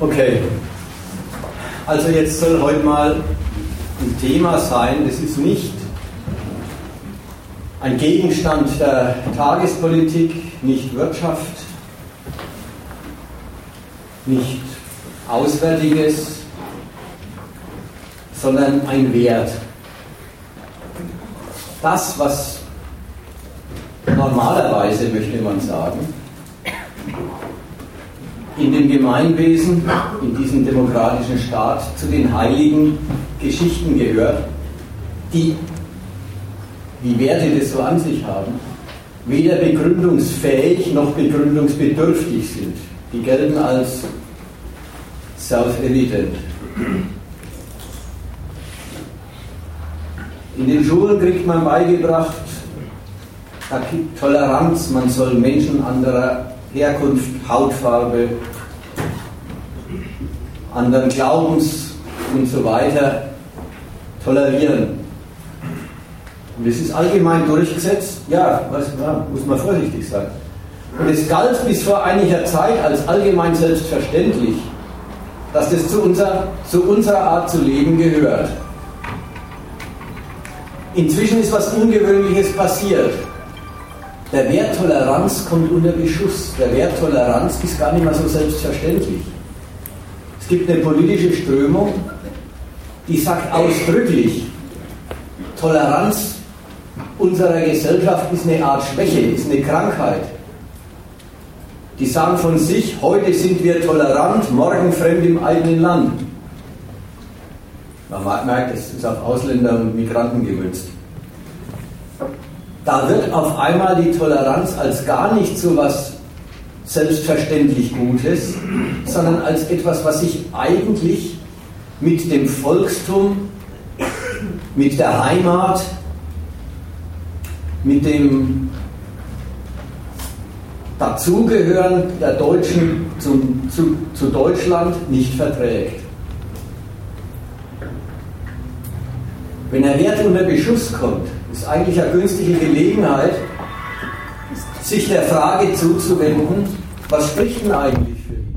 Okay. Also jetzt soll heute mal ein Thema sein, das ist nicht ein Gegenstand der Tagespolitik, nicht Wirtschaft, nicht Auswärtiges, sondern ein Wert. Das, was normalerweise, möchte man sagen, in dem Gemeinwesen, in diesem demokratischen Staat zu den heiligen Geschichten gehört, die, wie Werte das so an sich haben, weder begründungsfähig noch begründungsbedürftig sind. Die gelten als self-evident. In den Schulen kriegt man beigebracht, Toleranz, man soll Menschen anderer Herkunft, Hautfarbe, anderen Glaubens und so weiter tolerieren. Und es ist allgemein durchgesetzt, ja, was, ja, muss man vorsichtig sein. Und es galt bis vor einiger Zeit als allgemein selbstverständlich, dass das zu, unser, zu unserer Art zu leben gehört. Inzwischen ist was Ungewöhnliches passiert. Der Wert Toleranz kommt unter Beschuss. Der Wert Toleranz ist gar nicht mehr so selbstverständlich. Es gibt eine politische Strömung, die sagt ausdrücklich, Toleranz unserer Gesellschaft ist eine Art Schwäche, ist eine Krankheit. Die sagen von sich, heute sind wir tolerant, morgen fremd im eigenen Land. Man merkt, es ist auf Ausländer und Migranten gemünzt da wird auf einmal die Toleranz als gar nicht so was selbstverständlich Gutes, sondern als etwas, was sich eigentlich mit dem Volkstum, mit der Heimat, mit dem Dazugehören der Deutschen zum, zu, zu Deutschland nicht verträgt. Wenn ein Wert unter Beschuss kommt, ist eigentlich eine günstige Gelegenheit, sich der Frage zuzuwenden, was spricht denn eigentlich für ihn?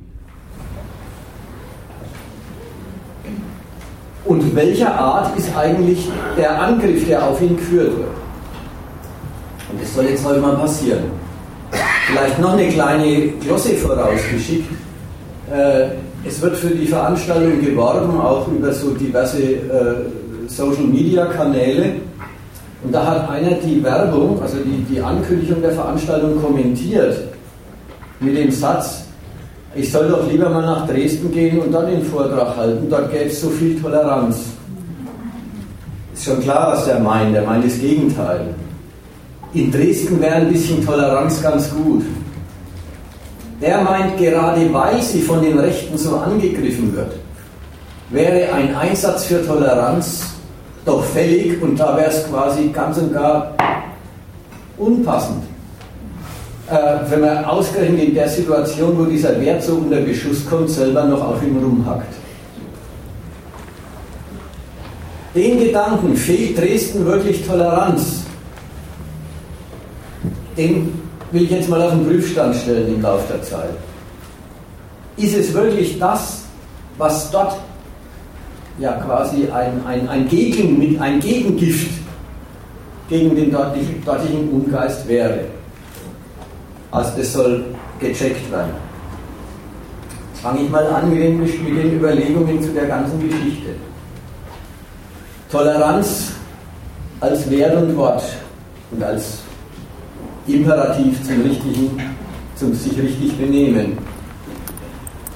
Und welcher Art ist eigentlich der Angriff, der auf ihn geführt wird? Und das soll jetzt heute mal passieren. Vielleicht noch eine kleine Glosse vorausgeschickt. Äh, es wird für die Veranstaltung geworben, auch über so diverse äh, Social Media Kanäle. Und da hat einer die Werbung, also die, die Ankündigung der Veranstaltung kommentiert mit dem Satz, ich soll doch lieber mal nach Dresden gehen und dann den Vortrag halten, dort gäbe es so viel Toleranz. Ist schon klar, was der meint, der meint das Gegenteil. In Dresden wäre ein bisschen Toleranz ganz gut. Der meint, gerade weil sie von den Rechten so angegriffen wird, wäre ein Einsatz für Toleranz doch fällig und da wäre es quasi ganz und gar unpassend. Äh, wenn man ausgerechnet in der Situation, wo dieser Wert so unter Beschuss kommt, selber noch auf ihm rumhackt. Den Gedanken, fehlt Dresden wirklich Toleranz? Den will ich jetzt mal auf den Prüfstand stellen im Laufe der Zeit. Ist es wirklich das, was dort ja quasi ein, ein, ein, Gegen, ein Gegengift gegen den dortigen, dortigen Ungeist wäre. Also das soll gecheckt werden. Jetzt fange ich mal an mit den, mit den Überlegungen zu der ganzen Geschichte. Toleranz als Wert und Wort und als Imperativ zum richtigen, zum sich richtig benehmen.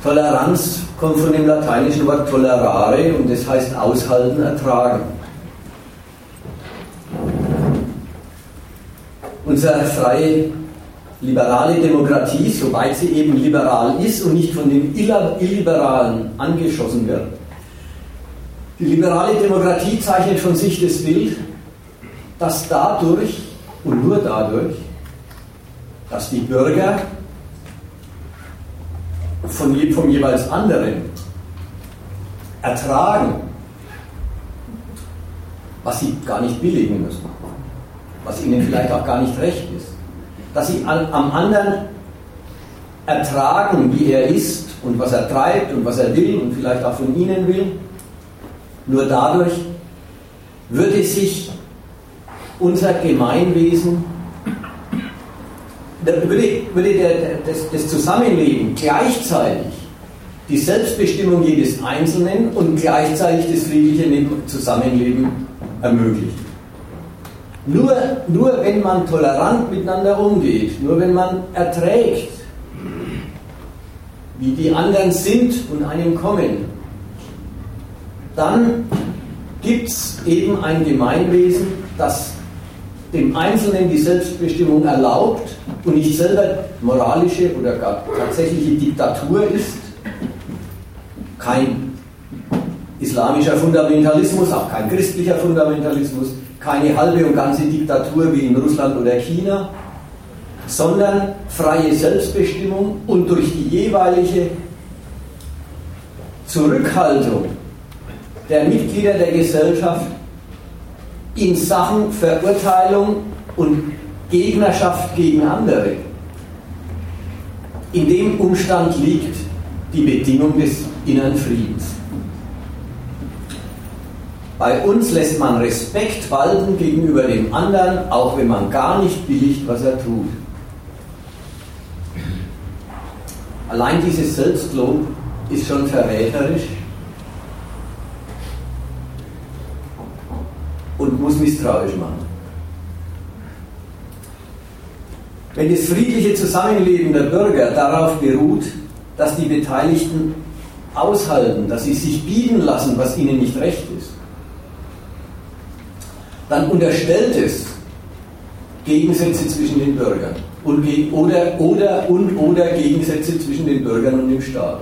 Toleranz kommt von dem lateinischen Wort tolerare und das heißt aushalten, ertragen. Unsere freie liberale Demokratie, soweit sie eben liberal ist und nicht von den Illiberalen angeschossen wird. Die liberale Demokratie zeichnet von sich das Bild, dass dadurch und nur dadurch, dass die Bürger von, vom jeweils anderen ertragen, was sie gar nicht billigen müssen, was ihnen vielleicht auch gar nicht recht ist, dass sie am anderen ertragen, wie er ist und was er treibt und was er will und vielleicht auch von Ihnen will. Nur dadurch würde sich unser Gemeinwesen, würde, würde der, das, das Zusammenleben gleichzeitig die Selbstbestimmung jedes Einzelnen und gleichzeitig das friedliche Zusammenleben ermöglichen. Nur, nur wenn man tolerant miteinander umgeht, nur wenn man erträgt, wie die anderen sind und einem kommen, dann gibt es eben ein Gemeinwesen, das dem Einzelnen die Selbstbestimmung erlaubt und nicht selber moralische oder gar tatsächliche Diktatur ist. Kein islamischer Fundamentalismus, auch kein christlicher Fundamentalismus, keine halbe und ganze Diktatur wie in Russland oder China, sondern freie Selbstbestimmung und durch die jeweilige Zurückhaltung der Mitglieder der Gesellschaft in Sachen Verurteilung und Gegnerschaft gegen andere. In dem Umstand liegt die Bedingung des inneren Friedens. Bei uns lässt man Respekt walten gegenüber dem anderen, auch wenn man gar nicht billigt, was er tut. Allein dieses Selbstlob ist schon verräterisch und muss misstrauisch machen. Wenn das friedliche Zusammenleben der Bürger darauf beruht, dass die Beteiligten aushalten, dass sie sich bieten lassen, was ihnen nicht recht ist, dann unterstellt es Gegensätze zwischen den Bürgern und, oder, oder, und oder Gegensätze zwischen den Bürgern und dem Staat.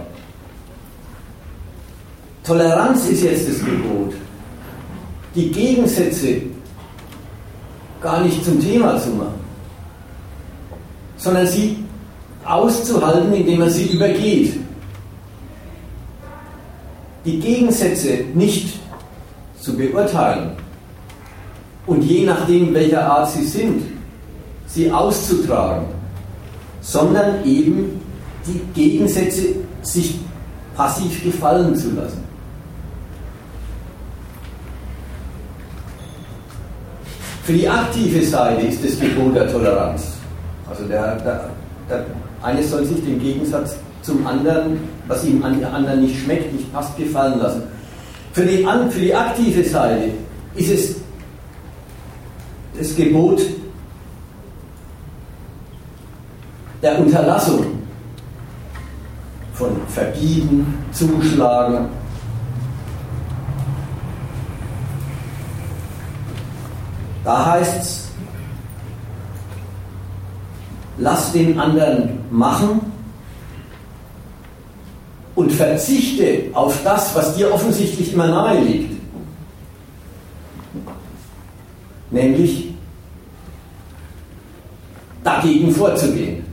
Toleranz ist jetzt das Gebot. Die Gegensätze gar nicht zum Thema zu machen, sondern sie auszuhalten, indem man sie übergeht. Die Gegensätze nicht zu beurteilen, und je nachdem, welcher Art sie sind, sie auszutragen, sondern eben die Gegensätze sich passiv gefallen zu lassen. Für die aktive Seite ist das Gebot der Toleranz. Also der, der, der eine soll sich den Gegensatz zum anderen, was ihm an der anderen nicht schmeckt, nicht passt, gefallen lassen. Für die, für die aktive Seite ist es das Gebot der Unterlassung von Verbieten, Zuschlagen, Da heißt es, lass den anderen machen und verzichte auf das, was dir offensichtlich immer nahe liegt. nämlich dagegen vorzugehen.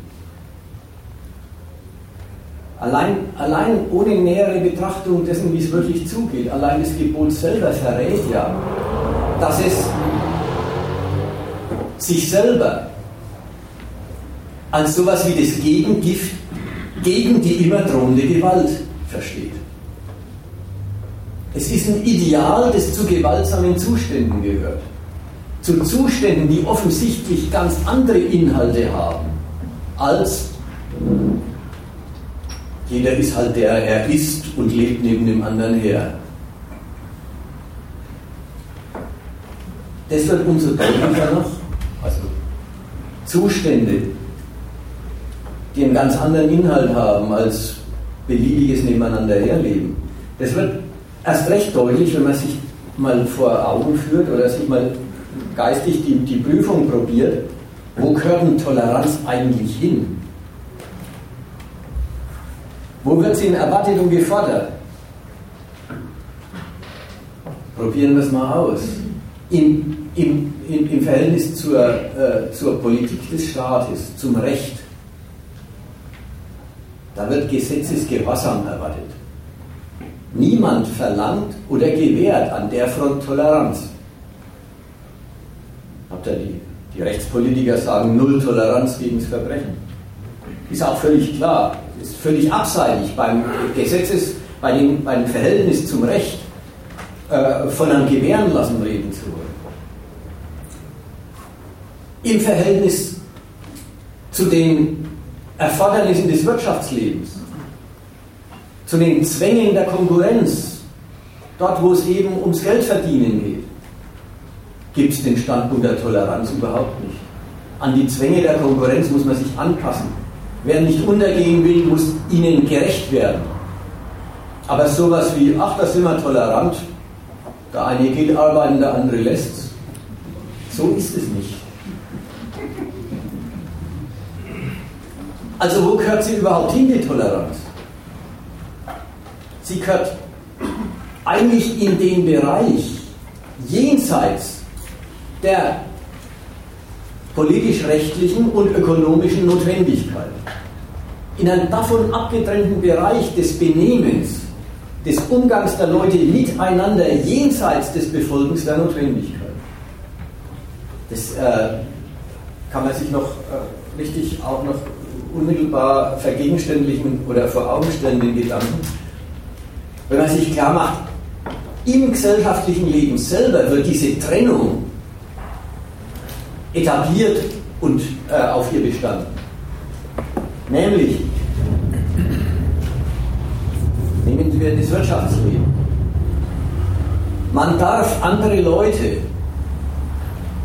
Allein, allein ohne nähere Betrachtung dessen, wie es wirklich zugeht, allein das Gebot selber verrät ja, dass es sich selber als sowas wie das Gegengift gegen die immer drohende Gewalt versteht. Es ist ein Ideal, das zu gewaltsamen Zuständen gehört zu Zuständen, die offensichtlich ganz andere Inhalte haben, als jeder ist halt der er ist und lebt neben dem anderen her. Das wird umso deutlicher noch. Also Zustände, die einen ganz anderen Inhalt haben als beliebiges Nebeneinander herleben. Das wird erst recht deutlich, wenn man sich mal vor Augen führt oder sich mal geistig die, die Prüfung probiert, wo gehört denn Toleranz eigentlich hin? Wo wird sie in erwartet und gefordert? Probieren wir es mal aus. Im, im, im, im Verhältnis zur, äh, zur Politik des Staates, zum Recht, da wird Gesetzesgehorsam erwartet. Niemand verlangt oder gewährt an der Front Toleranz habt ihr die, die Rechtspolitiker sagen Null Toleranz gegen das Verbrechen. Ist auch völlig klar. ist völlig abseitig beim Gesetzes, bei dem, beim Verhältnis zum Recht äh, von einem Gewähren lassen reden zu wollen. Im Verhältnis zu den Erfordernissen des Wirtschaftslebens, zu den Zwängen der Konkurrenz, dort wo es eben ums Geldverdienen geht, gibt es den Standpunkt der Toleranz überhaupt nicht. An die Zwänge der Konkurrenz muss man sich anpassen. Wer nicht untergehen will, muss ihnen gerecht werden. Aber sowas wie, ach, da sind wir tolerant, der eine geht arbeiten, der andere lässt So ist es nicht. Also wo gehört sie überhaupt hin, die Toleranz? Sie gehört eigentlich in den Bereich jenseits der politisch-rechtlichen und ökonomischen Notwendigkeit. In einem davon abgetrennten Bereich des Benehmens, des Umgangs der Leute miteinander jenseits des Befolgens der Notwendigkeit. Das äh, kann man sich noch äh, richtig auch noch unmittelbar vergegenständlichen oder vor Augen stellen, den Gedanken. Wenn man sich klar macht, im gesellschaftlichen Leben selber wird diese Trennung etabliert und äh, auf ihr bestanden. Nämlich, nehmen wir das Wirtschaftsleben. Man darf andere Leute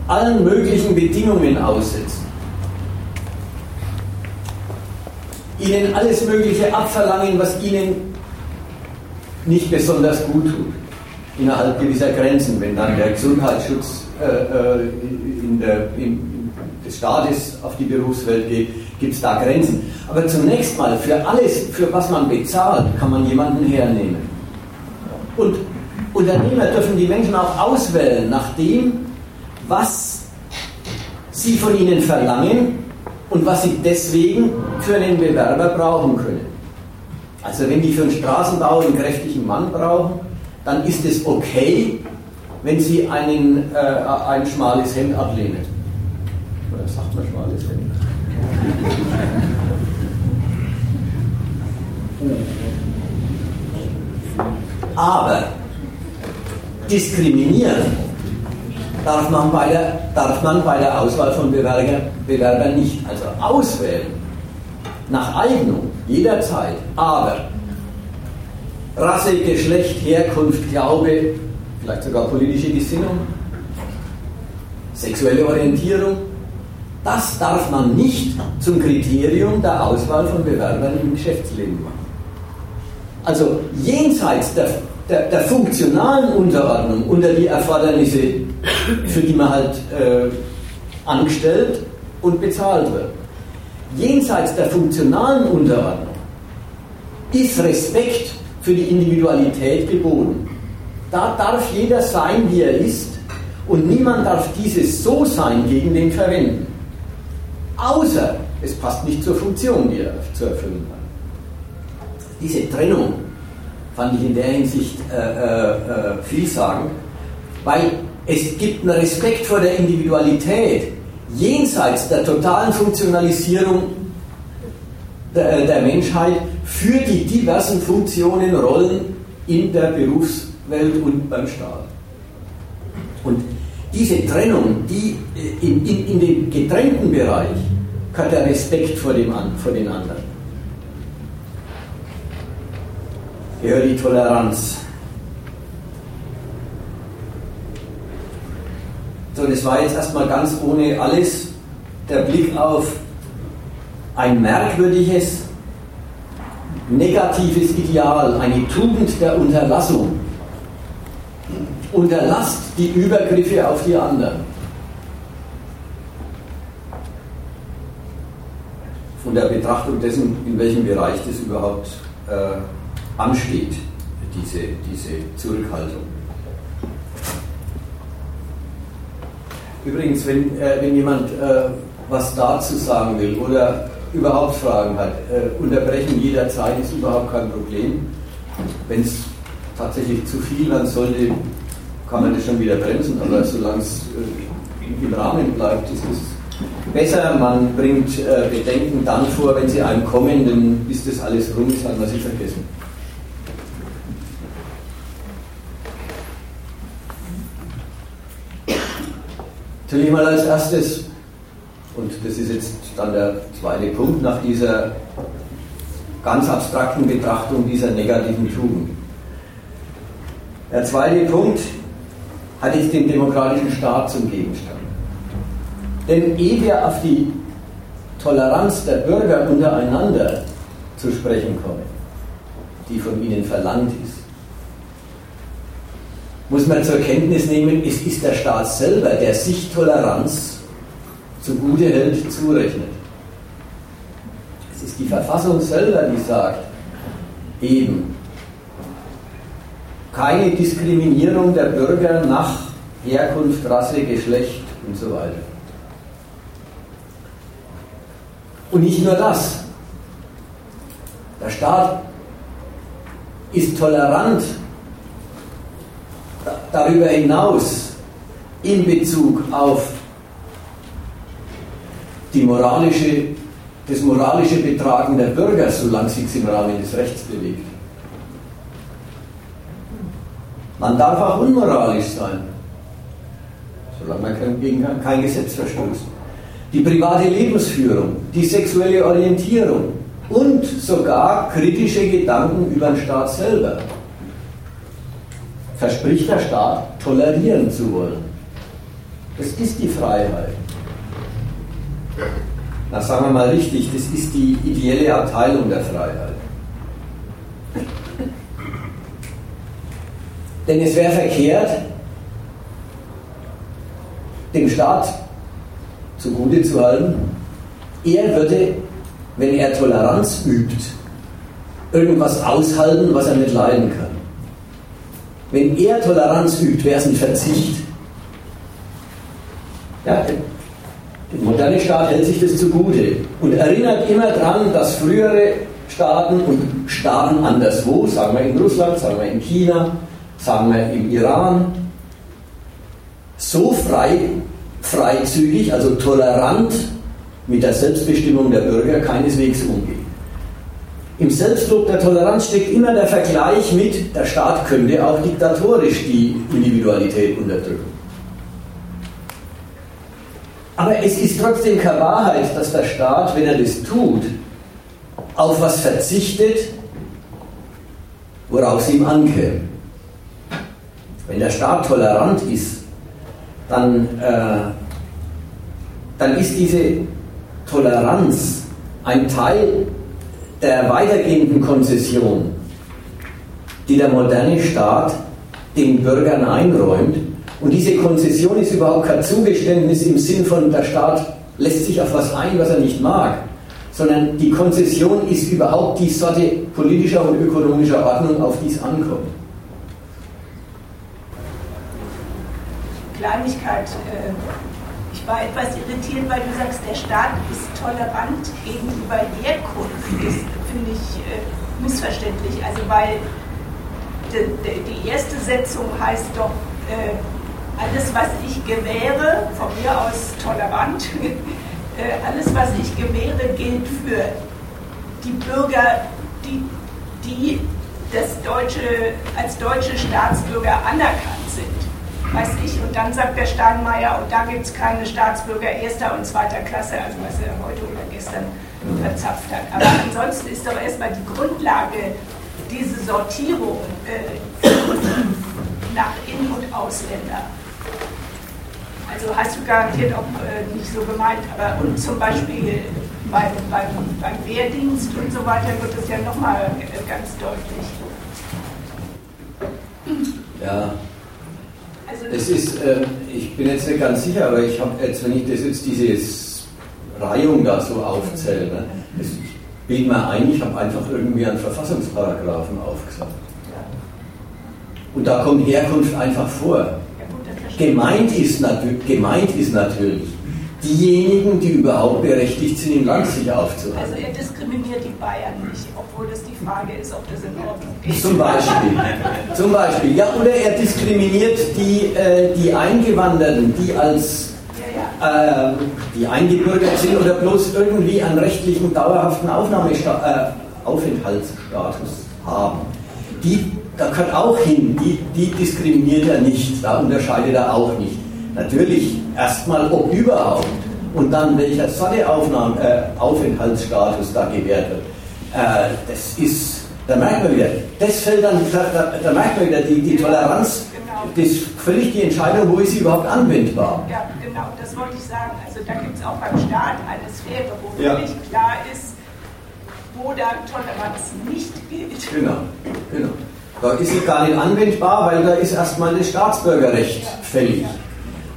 allen möglichen Bedingungen aussetzen, ihnen alles Mögliche abverlangen, was ihnen nicht besonders gut tut, innerhalb gewisser Grenzen, wenn dann der Gesundheitsschutz äh, äh, in der, in, des Staates auf die Berufswelt geht, gibt es da Grenzen. Aber zunächst mal, für alles, für was man bezahlt, kann man jemanden hernehmen. Und Unternehmer dürfen die Menschen auch auswählen nach dem, was sie von ihnen verlangen und was sie deswegen für einen Bewerber brauchen können. Also wenn die für einen Straßenbau einen kräftigen Mann brauchen, dann ist es okay, wenn Sie einen, äh, ein schmales Hemd ablehnen. Oder sagt man schmales Hemd? Aber diskriminieren darf man bei der, darf man bei der Auswahl von Bewerber, Bewerbern nicht. Also auswählen nach Eignung jederzeit, aber Rasse, Geschlecht, Herkunft, Glaube, vielleicht sogar politische Gesinnung, sexuelle Orientierung. Das darf man nicht zum Kriterium der Auswahl von Bewerbern im Geschäftsleben machen. Also jenseits der, der, der funktionalen Unterordnung unter die Erfordernisse, für die man halt äh, angestellt und bezahlt wird, jenseits der funktionalen Unterordnung ist Respekt für die Individualität geboten. Da darf jeder sein, wie er ist, und niemand darf dieses So sein gegen den verwenden. Außer es passt nicht zur Funktion, die er zu erfüllen hat. Diese Trennung fand ich in der Hinsicht äh, äh, äh vielsagend, weil es gibt einen Respekt vor der Individualität jenseits der totalen Funktionalisierung der, der Menschheit für die diversen Funktionen, Rollen in der Berufs- Welt und beim Staat. Und diese Trennung, die äh, in, in, in den getrennten Bereich, hat der Respekt vor, dem, vor den anderen. Gehört die Toleranz. So, das war jetzt erstmal ganz ohne alles der Blick auf ein merkwürdiges, negatives Ideal, eine Tugend der Unterlassung unterlasst die Übergriffe auf die anderen. Von der Betrachtung dessen, in welchem Bereich das überhaupt äh, ansteht, diese, diese Zurückhaltung. Übrigens, wenn, äh, wenn jemand äh, was dazu sagen will oder überhaupt Fragen hat, äh, unterbrechen jederzeit ist überhaupt kein Problem. Wenn es tatsächlich zu viel, dann sollte kann man das schon wieder bremsen, aber solange es äh, im Rahmen bleibt, ist es Besser, man bringt äh, Bedenken dann vor, wenn sie einem kommen, denn bis das alles rum ist, hat man sie vergessen. Natürlich mal als erstes, und das ist jetzt dann der zweite Punkt nach dieser ganz abstrakten Betrachtung dieser negativen Tugend. Der zweite Punkt hat jetzt den demokratischen Staat zum Gegenstand. Denn ehe wir auf die Toleranz der Bürger untereinander zu sprechen kommen, die von ihnen verlangt muss man zur Kenntnis nehmen, es ist der Staat selber, der sich Toleranz zugute hält, zurechnet. Es ist die Verfassung selber, die sagt, eben, keine Diskriminierung der Bürger nach Herkunft, Rasse, Geschlecht und so weiter. Und nicht nur das. Der Staat ist tolerant darüber hinaus in Bezug auf die moralische, das moralische Betragen der Bürger, solange sich im Rahmen des Rechts bewegt. Man darf auch unmoralisch sein, solange man gegen kein Gesetz verstößt. Die private Lebensführung, die sexuelle Orientierung und sogar kritische Gedanken über den Staat selber verspricht der Staat, tolerieren zu wollen. Das ist die Freiheit. Na, sagen wir mal richtig, das ist die ideelle Abteilung der Freiheit. Denn es wäre verkehrt, dem Staat zugute zu halten, er würde, wenn er Toleranz übt, irgendwas aushalten, was er nicht leiden kann. Wenn er Toleranz übt, wäre es ein Verzicht. Ja, der moderne Staat hält sich das zugute und erinnert immer daran, dass frühere Staaten und Staaten anderswo, sagen wir in Russland, sagen wir in China, sagen wir im Iran, so frei, freizügig, also tolerant mit der Selbstbestimmung der Bürger keineswegs umgehen. Im Selbstlob der Toleranz steckt immer der Vergleich mit, der Staat könnte auch diktatorisch die Individualität unterdrücken. Aber es ist trotzdem keine Wahrheit, dass der Staat, wenn er das tut, auf was verzichtet, worauf es ihm ankäme. Wenn der Staat tolerant ist, dann, äh, dann ist diese Toleranz ein Teil der weitergehenden Konzession, die der moderne Staat den Bürgern einräumt. Und diese Konzession ist überhaupt kein Zugeständnis im Sinn von, der Staat lässt sich auf was ein, was er nicht mag, sondern die Konzession ist überhaupt die Sorte politischer und ökonomischer Ordnung, auf die es ankommt. Kleinigkeit. Äh, ich war etwas irritiert, weil du sagst, der Staat ist tolerant gegenüber Herkunft. Das finde ich äh, missverständlich. Also, weil die erste Setzung heißt doch, äh, alles, was ich gewähre, von mir aus tolerant, alles, was ich gewähre, gilt für die Bürger, die, die das deutsche, als deutsche Staatsbürger anerkannt sind weiß ich. Und dann sagt der Steinmeier, und da gibt es keine Staatsbürger erster und zweiter Klasse, also was er heute oder gestern verzapft hat. Aber ansonsten ist doch erstmal die Grundlage diese Sortierung äh, nach In- und Ausländer. Also hast du garantiert auch äh, nicht so gemeint, aber und zum Beispiel beim, beim, beim Wehrdienst und so weiter wird es ja nochmal äh, ganz deutlich. Ja, es ist, äh, ich bin jetzt nicht ganz sicher, aber ich habe jetzt, wenn ich das jetzt diese Reihung da so aufzähle, ne, das bildet mir ein, ich habe einfach irgendwie einen Verfassungsparagraphen aufgesagt. Und da kommt Herkunft einfach vor. Gemeint ist, gemeint ist natürlich diejenigen, die überhaupt berechtigt sind, im Land sich aufzuhalten. Also er diskriminiert die Bayern nicht, obwohl das die Frage ist, ob das in Ordnung ist. Zum Beispiel. Zum Beispiel. Ja, oder er diskriminiert die, äh, die Eingewanderten, die als äh, die eingebürgert sind oder bloß irgendwie einen rechtlichen, dauerhaften Aufnahmesta äh, Aufenthaltsstatus haben. Die, da gehört auch hin, die, die diskriminiert er nicht, da unterscheidet er auch nicht. Natürlich erstmal, ob überhaupt und dann welcher Sonneaufnahme, äh, Aufenthaltsstatus da gewährt wird. Äh, das ist, da merkt man wieder, das fällt dann, da, da, da merkt man wieder die, die Toleranz, das ist völlig die Entscheidung, wo ist sie überhaupt anwendbar. Ja, genau, das wollte ich sagen. Also da gibt es auch beim Staat eine Sphäre, wo ja. völlig klar ist, wo da Toleranz nicht gilt. Genau, genau. Da ist sie gar nicht anwendbar, weil da ist erstmal das Staatsbürgerrecht fällig.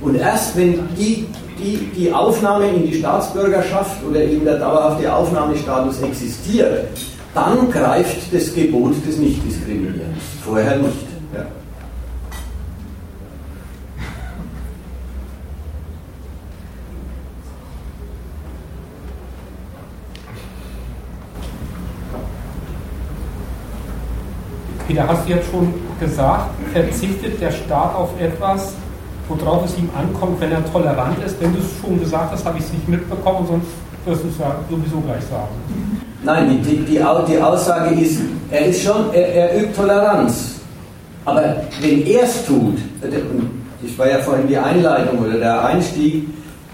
Und erst wenn die, die, die Aufnahme in die Staatsbürgerschaft oder eben der dauerhafte Aufnahmestatus existiert, dann greift das Gebot des Nichtdiskriminierens. Vorher nicht. Peter, hast du jetzt schon gesagt, verzichtet der Staat auf etwas, worauf es ihm ankommt, wenn er tolerant ist. Wenn du es schon gesagt hast, habe ich es nicht mitbekommen, sonst wirst du es ja sowieso gleich sagen. Nein, die, die, die, die Aussage ist, er ist schon, er, er übt Toleranz. Aber wenn er es tut, ich war ja vorhin die Einleitung oder der Einstieg,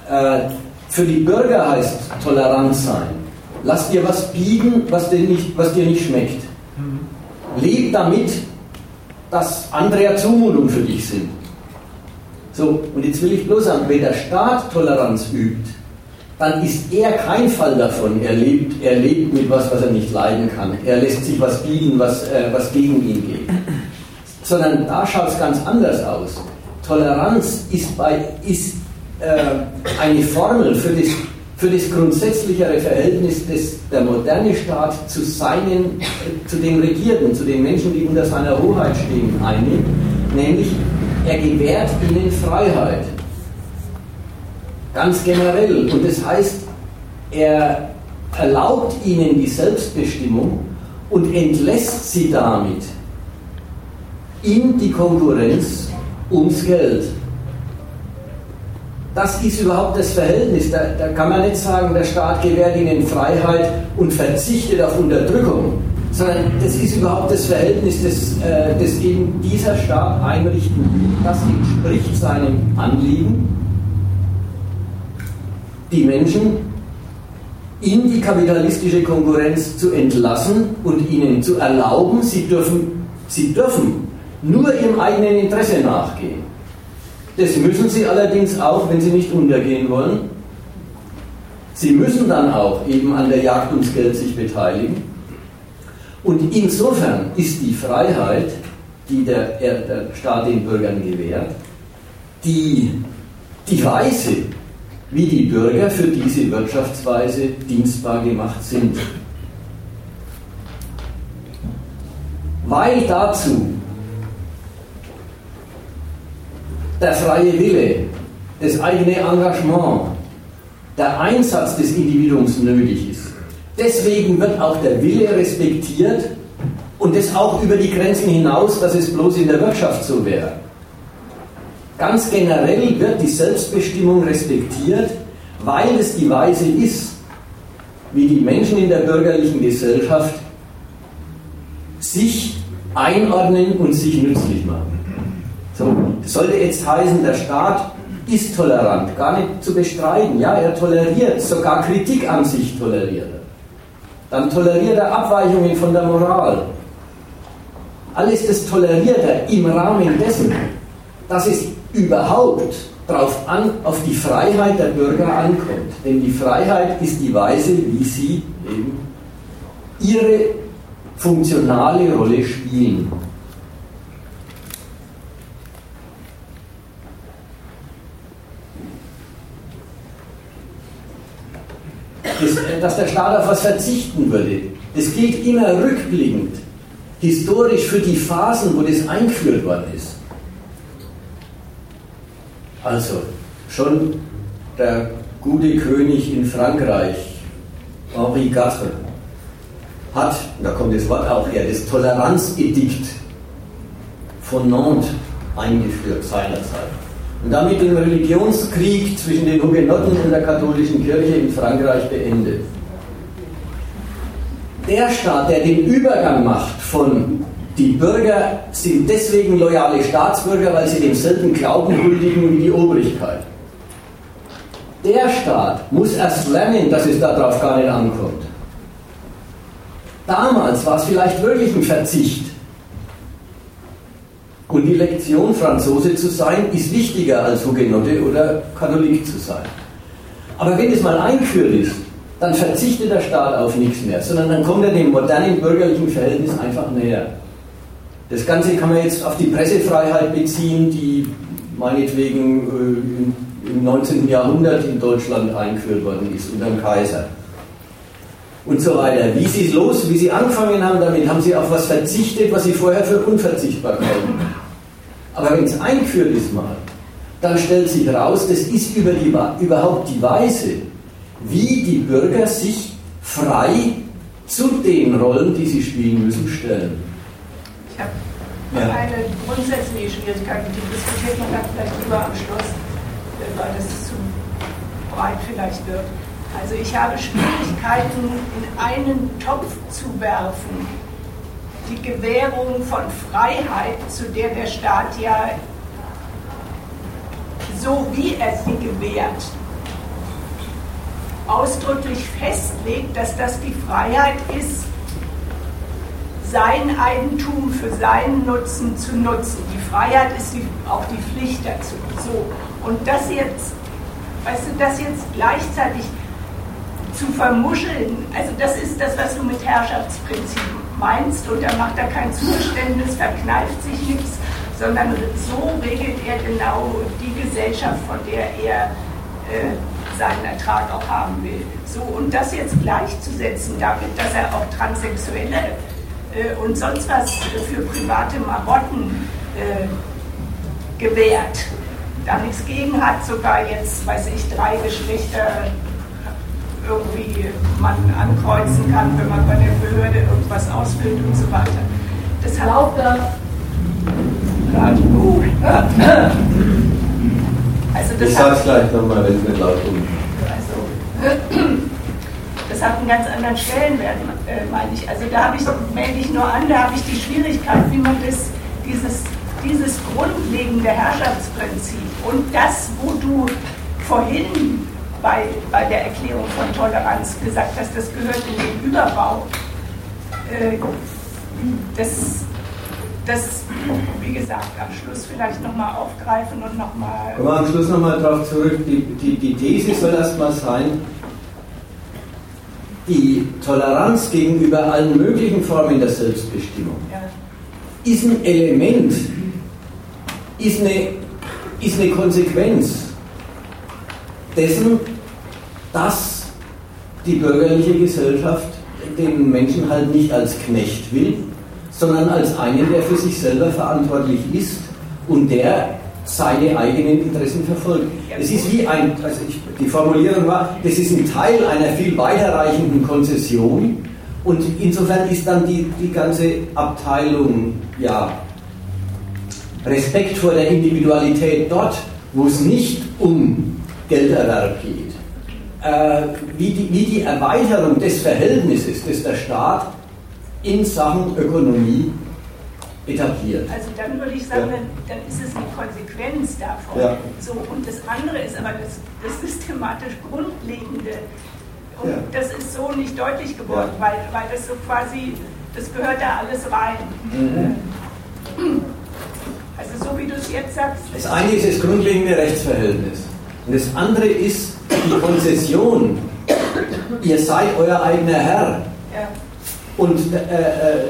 äh, für die Bürger heißt Toleranz sein. Lass dir was bieten, was dir nicht, was dir nicht schmeckt. Mhm. Leb damit, dass andere Zumutung für dich sind. So, und jetzt will ich bloß sagen, wenn der Staat Toleranz übt, dann ist er kein Fall davon. Er lebt, er lebt mit was, was er nicht leiden kann. Er lässt sich was bieten, was, äh, was gegen ihn geht. Sondern da schaut es ganz anders aus. Toleranz ist, bei, ist äh, eine Formel für das, für das grundsätzlichere Verhältnis des, der moderne Staat zu seinen, äh, zu den Regierten, zu den Menschen, die unter seiner Hoheit stehen, einnimmt. Nämlich er gewährt ihnen Freiheit. Ganz generell. Und das heißt, er erlaubt ihnen die Selbstbestimmung und entlässt sie damit in die Konkurrenz ums Geld. Das ist überhaupt das Verhältnis. Da, da, kann man nicht sagen, der Staat gewährt ihnen Freiheit und verzichtet auf Unterdrückung sondern das ist überhaupt das Verhältnis, das, äh, das eben dieser Staat einrichten will. Das entspricht seinem Anliegen, die Menschen in die kapitalistische Konkurrenz zu entlassen und ihnen zu erlauben, sie dürfen, sie dürfen nur ihrem eigenen Interesse nachgehen. Das müssen sie allerdings auch, wenn sie nicht untergehen wollen. Sie müssen dann auch eben an der Jagd ums Geld sich beteiligen. Und insofern ist die Freiheit, die der, der Staat den Bürgern gewährt, die, die Weise, wie die Bürger für diese Wirtschaftsweise dienstbar gemacht sind. Weil dazu der freie Wille, das eigene Engagement, der Einsatz des Individuums nötig ist. Deswegen wird auch der Wille respektiert und das auch über die Grenzen hinaus, dass es bloß in der Wirtschaft so wäre. Ganz generell wird die Selbstbestimmung respektiert, weil es die Weise ist, wie die Menschen in der bürgerlichen Gesellschaft sich einordnen und sich nützlich machen. So, sollte jetzt heißen, der Staat ist tolerant, gar nicht zu bestreiten. Ja, er toleriert, sogar Kritik an sich toleriert er dann toleriert er Abweichungen von der Moral. Alles das toleriert er im Rahmen dessen, dass es überhaupt darauf an, auf die Freiheit der Bürger ankommt. Denn die Freiheit ist die Weise, wie sie eben ihre funktionale Rolle spielen. Das, dass der Staat auf was verzichten würde. Das gilt immer rückblickend, historisch für die Phasen, wo das eingeführt worden ist. Also, schon der gute König in Frankreich, Henri IV, hat, da kommt das Wort auch her, das Toleranzedikt von Nantes eingeführt seinerzeit. Und damit den Religionskrieg zwischen den Hugenotten und der katholischen Kirche in Frankreich beendet. Der Staat, der den Übergang macht von die Bürger sind deswegen loyale Staatsbürger, weil sie demselben Glauben huldigen wie die Obrigkeit. Der Staat muss erst lernen, dass es darauf gar nicht ankommt. Damals war es vielleicht wirklich ein Verzicht. Und die Lektion, Franzose zu sein, ist wichtiger als Hugenotte oder Katholik zu sein. Aber wenn es mal eingeführt ist, dann verzichtet der Staat auf nichts mehr, sondern dann kommt er dem modernen bürgerlichen Verhältnis einfach näher. Das Ganze kann man jetzt auf die Pressefreiheit beziehen, die meinetwegen äh, im 19. Jahrhundert in Deutschland eingeführt worden ist, unter dem Kaiser. Und so weiter. Wie sie es los, wie sie angefangen haben damit, haben sie auf was verzichtet, was sie vorher für unverzichtbar galten. Aber wenn es eingeführt ist mal, dann stellt sich heraus, das ist über die, überhaupt die Weise, wie die Bürger sich frei zu den Rollen, die sie spielen müssen, stellen. Ich habe ja. eine grundsätzliche Schwierigkeit, die diskutiert man dann vielleicht lieber am Schluss, weil das zu breit vielleicht wird. Also ich habe Schwierigkeiten, in einen Topf zu werfen, die Gewährung von Freiheit, zu der der Staat ja so wie er sie gewährt, ausdrücklich festlegt, dass das die Freiheit ist, sein Eigentum für seinen Nutzen zu nutzen. Die Freiheit ist die, auch die Pflicht dazu. So. Und das jetzt, weißt du, das jetzt gleichzeitig zu vermuscheln, also das ist das, was du mit Herrschaftsprinzip meinst, und da macht er kein Zugeständnis, verkneift sich nichts, sondern so regelt er genau die Gesellschaft, von der er äh, seinen Ertrag auch haben will. So, und das jetzt gleichzusetzen damit, dass er auch Transsexuelle äh, und sonst was für private Marotten äh, gewährt, da nichts gegen hat, sogar jetzt, weiß ich, drei Geschlechter irgendwie man ankreuzen kann, wenn man bei der Behörde irgendwas ausfüllt und so weiter. Das hat auch da. Also das ich sag's gleich nochmal, wenn es mit laut. Also, das hat einen ganz anderen Stellenwert, äh, meine ich. Also da habe ich, melde ich nur an, da habe ich die Schwierigkeit, wie man das, dieses, dieses grundlegende Herrschaftsprinzip und das, wo du vorhin bei, bei der Erklärung von Toleranz gesagt hast, das gehört in den Überbau. Äh, das, das, wie gesagt, am Schluss vielleicht nochmal aufgreifen und nochmal. Kommen wir am Schluss nochmal darauf zurück. Die, die, die These soll erstmal sein, die Toleranz gegenüber allen möglichen Formen der Selbstbestimmung ja. ist ein Element, ist eine, ist eine Konsequenz dessen, dass die bürgerliche Gesellschaft den Menschen halt nicht als Knecht will, sondern als einen, der für sich selber verantwortlich ist und der seine eigenen Interessen verfolgt. Es ist wie ein, also ich, die Formulierung war, das ist ein Teil einer viel weiterreichenden Konzession und insofern ist dann die, die ganze Abteilung, ja, Respekt vor der Individualität dort, wo es nicht um Gelderwerb geht, wie, die, wie die Erweiterung des Verhältnisses, das der Staat in Sachen Ökonomie etabliert. Also dann würde ich sagen, ja. dann, dann, ist es eine Konsequenz davon. Ja. So, und das andere ist aber das, das systematisch Grundlegende. Und ja. das ist so nicht deutlich geworden, weil, weil das so quasi, das gehört da alles rein. Mhm. Also so wie du es jetzt sagst. Das eine ist das grundlegende Rechtsverhältnis. Und das andere ist die Konzession. Ihr seid euer eigener Herr. Und äh, äh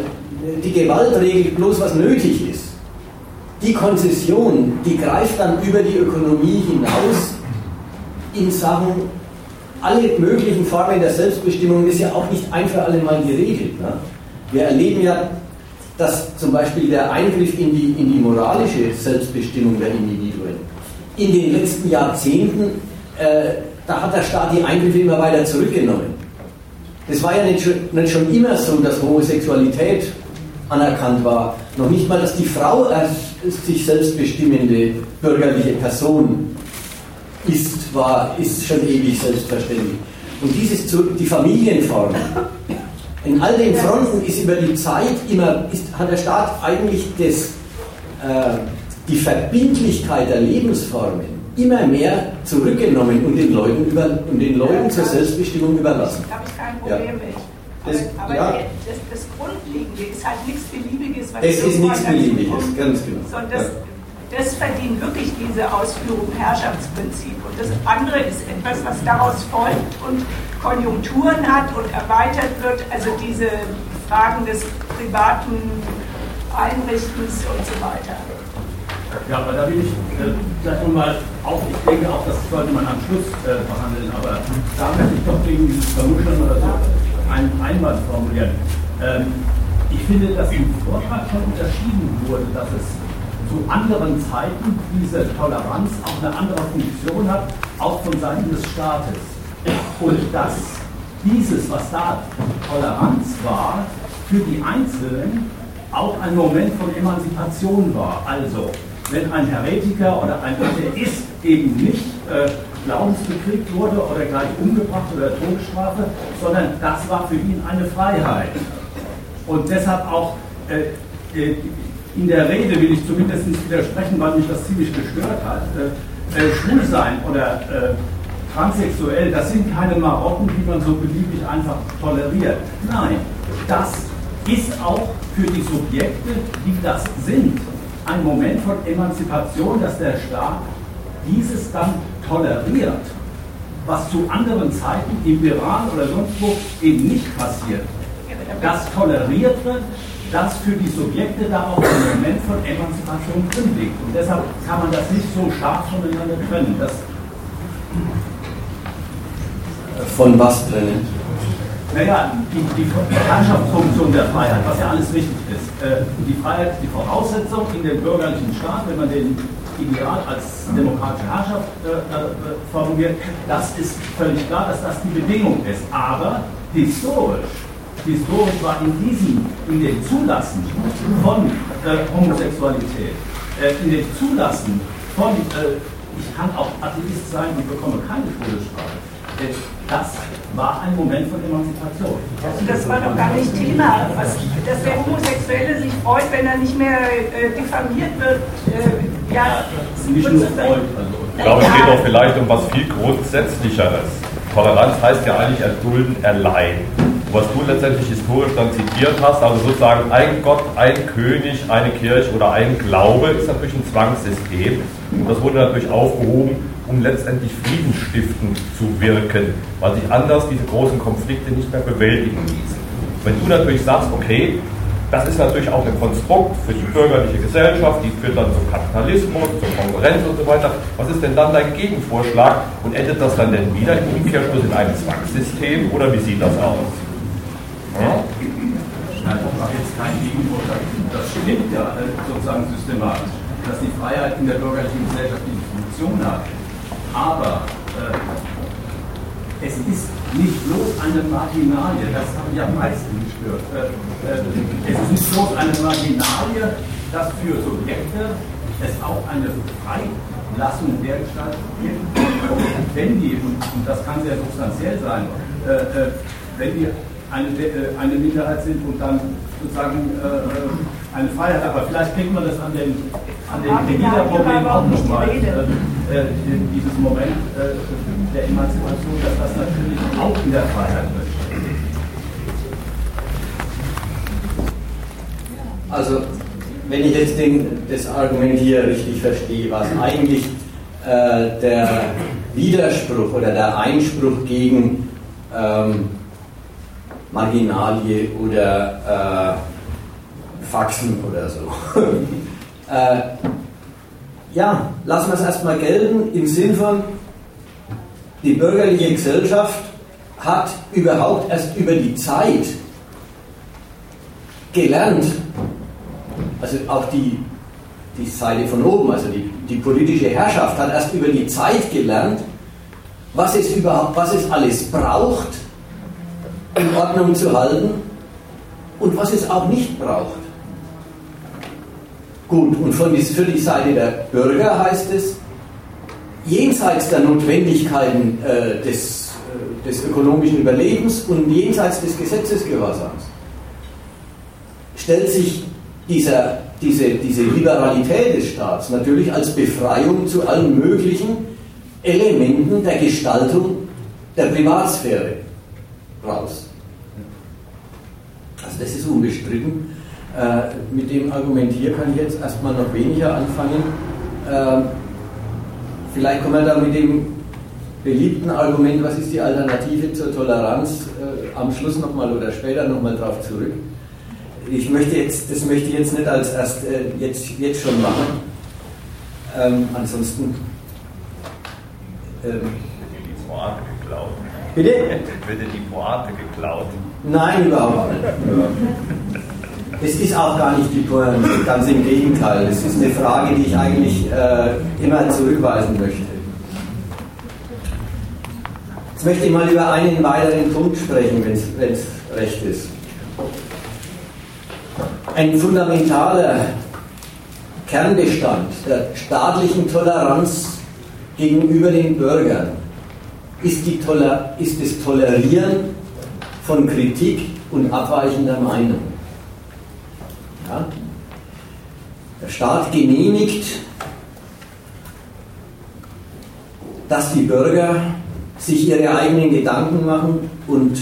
die Gewalt regelt bloß, was nötig ist. Die Konzession, die greift dann über die Ökonomie hinaus in Sachen alle möglichen Formen der Selbstbestimmung ist ja auch nicht ein für alle Mal geregelt. Ne? Wir erleben ja, dass zum Beispiel der Eingriff in die, in die moralische Selbstbestimmung der Individuen in den letzten Jahrzehnten, äh, da hat der Staat die Eingriffe immer weiter zurückgenommen. Das war ja nicht schon, nicht schon immer so, dass Homosexualität anerkannt war. Noch nicht mal, dass die Frau als sich selbstbestimmende bürgerliche Person ist, war, ist schon ewig selbstverständlich. Und dieses, die Familienform, in all den Fronten ist über die Zeit immer, ist, hat der Staat eigentlich das, äh, die Verbindlichkeit der Lebensformen immer mehr zurückgenommen und den Leuten, über, und den Leuten zur Selbstbestimmung überlassen. Da habe ich kein Problem ja. mit. Das, aber ja. das, das, Grundlegende ist halt nichts Beliebiges, was Es ist nichts Beliebiges, ganz genau. Sondern das, das verdient wirklich diese Ausführung Herrschaftsprinzip. Und das andere ist etwas, was daraus folgt und Konjunkturen hat und erweitert wird. Also diese Fragen des privaten Einrichtens und so weiter. Ja, aber da will ich äh, vielleicht nochmal auch, ich denke auch, das sollte man am Schluss äh, behandeln, aber da möchte ich doch gegen dieses Vermuscheln oder so einen Einwand formulieren. Ähm, ich finde, dass im Vortrag schon unterschieden wurde, dass es zu anderen Zeiten diese Toleranz auch eine andere Funktion hat, auch von Seiten des Staates. Und dass dieses, was da Toleranz war, für die Einzelnen auch ein Moment von Emanzipation war. Also, wenn ein Heretiker oder ein Atheist eben nicht äh, glaubensbekriegt wurde oder gleich umgebracht oder Todesstrafe, sondern das war für ihn eine Freiheit. Und deshalb auch äh, äh, in der Rede will ich zumindest widersprechen, weil mich das ziemlich gestört hat. Äh, äh, schwul sein oder äh, transsexuell, das sind keine Marotten, die man so beliebig einfach toleriert. Nein, das ist auch für die Subjekte, die das sind, ein Moment von Emanzipation, dass der Staat dieses dann toleriert, was zu anderen Zeiten im Iran oder sonst wo eben nicht passiert. Das toleriert wird, dass für die Subjekte da auch ein Moment von Emanzipation drin liegt. Und deshalb kann man das nicht so scharf voneinander trennen. Von was trennen? Naja, die, die Herrschaftsfunktion der Freiheit, was ja alles richtig ist. Äh, die Freiheit ist die Voraussetzung in dem bürgerlichen Staat, wenn man den Ideal als demokratische Herrschaft äh, äh, formuliert, das ist völlig klar, dass das die Bedingung ist. Aber historisch, historisch war in diesem, in dem Zulassen von äh, Homosexualität, äh, in dem Zulassen von, äh, ich kann auch Atheist sein und bekomme keine Schwulenstrafe, das war ein Moment von Emanzipation. Also das war doch gar nicht Thema, was, dass der Homosexuelle sich freut, wenn er nicht mehr äh, diffamiert wird. Äh, ja, nicht nur freut. Also. Ich glaube, es geht doch vielleicht um was viel Grundsätzlicheres. Toleranz heißt ja eigentlich erdulden, erleihen. Was du letztendlich historisch dann zitiert hast, also sozusagen ein Gott, ein König, eine Kirche oder ein Glaube, ist natürlich ein Zwangssystem. Und das wurde natürlich aufgehoben um letztendlich friedensstiftend zu wirken, weil sich anders diese großen Konflikte nicht mehr bewältigen ließen. Wenn du natürlich sagst, okay, das ist natürlich auch ein Konstrukt für die bürgerliche Gesellschaft, die führt dann zum Kapitalismus, zur Konkurrenz und so weiter. Was ist denn dann dein Gegenvorschlag und endet das dann denn wieder im Umkehrschluss in einem Zwangssystem oder wie sieht das aus? Ja? Nein, ich mache jetzt keinen Gegenvorschlag. Das stimmt ja äh, sozusagen systematisch, dass die Freiheit in der bürgerlichen Gesellschaft diese Funktion hat. Aber äh, es ist nicht bloß eine Marginalie, das habe ich am meisten gestört. Äh, äh, es ist nicht bloß eine Marginalie, dass für Subjekte es auch eine Freilassung dergestalt gibt, wenn die, und, und, das kann sehr substanziell sein, äh, äh, wenn die eine, äh, eine Minderheit sind und dann sozusagen eine Freiheit, aber vielleicht kriegt man das an den, an den Pegida-Problem auch nochmal, äh, äh, dieses Moment äh, der Emanzipation, dass das natürlich auch in der Freiheit wird. Also, wenn ich jetzt den, das Argument hier richtig verstehe, was eigentlich äh, der Widerspruch oder der Einspruch gegen ähm, Marginalie oder äh, Faxen oder so. äh, ja, lassen wir es erstmal gelten im Sinn von, die bürgerliche Gesellschaft hat überhaupt erst über die Zeit gelernt, also auch die, die Seite von oben, also die, die politische Herrschaft hat erst über die Zeit gelernt, was es überhaupt, was es alles braucht, in Ordnung zu halten und was es auch nicht braucht. Gut, und von, für die Seite der Bürger heißt es, jenseits der Notwendigkeiten äh, des, äh, des ökonomischen Überlebens und jenseits des Gesetzesgehorsams stellt sich dieser, diese, diese Liberalität des Staats natürlich als Befreiung zu allen möglichen Elementen der Gestaltung der Privatsphäre raus. Also das ist unbestritten. Äh, mit dem Argument hier kann ich jetzt erstmal noch weniger anfangen. Äh, vielleicht kommen wir da mit dem beliebten Argument, was ist die Alternative zur Toleranz, äh, am Schluss nochmal oder später nochmal drauf zurück. Ich möchte jetzt, das möchte ich jetzt nicht als erst äh, jetzt, jetzt schon machen. Ähm, ansonsten. Ähm, die Pointe geklaut. Bitte? Wird die Pointe geklaut? Nein, überhaupt nicht. Es ist auch gar nicht die Pointe, ganz im Gegenteil. Es ist eine Frage, die ich eigentlich äh, immer zurückweisen möchte. Jetzt möchte ich mal über einen weiteren Punkt sprechen, wenn es recht ist. Ein fundamentaler Kernbestand der staatlichen Toleranz gegenüber den Bürgern ist, die Toler ist das Tolerieren von Kritik und abweichender Meinung. Ja? Der Staat genehmigt, dass die Bürger sich ihre eigenen Gedanken machen und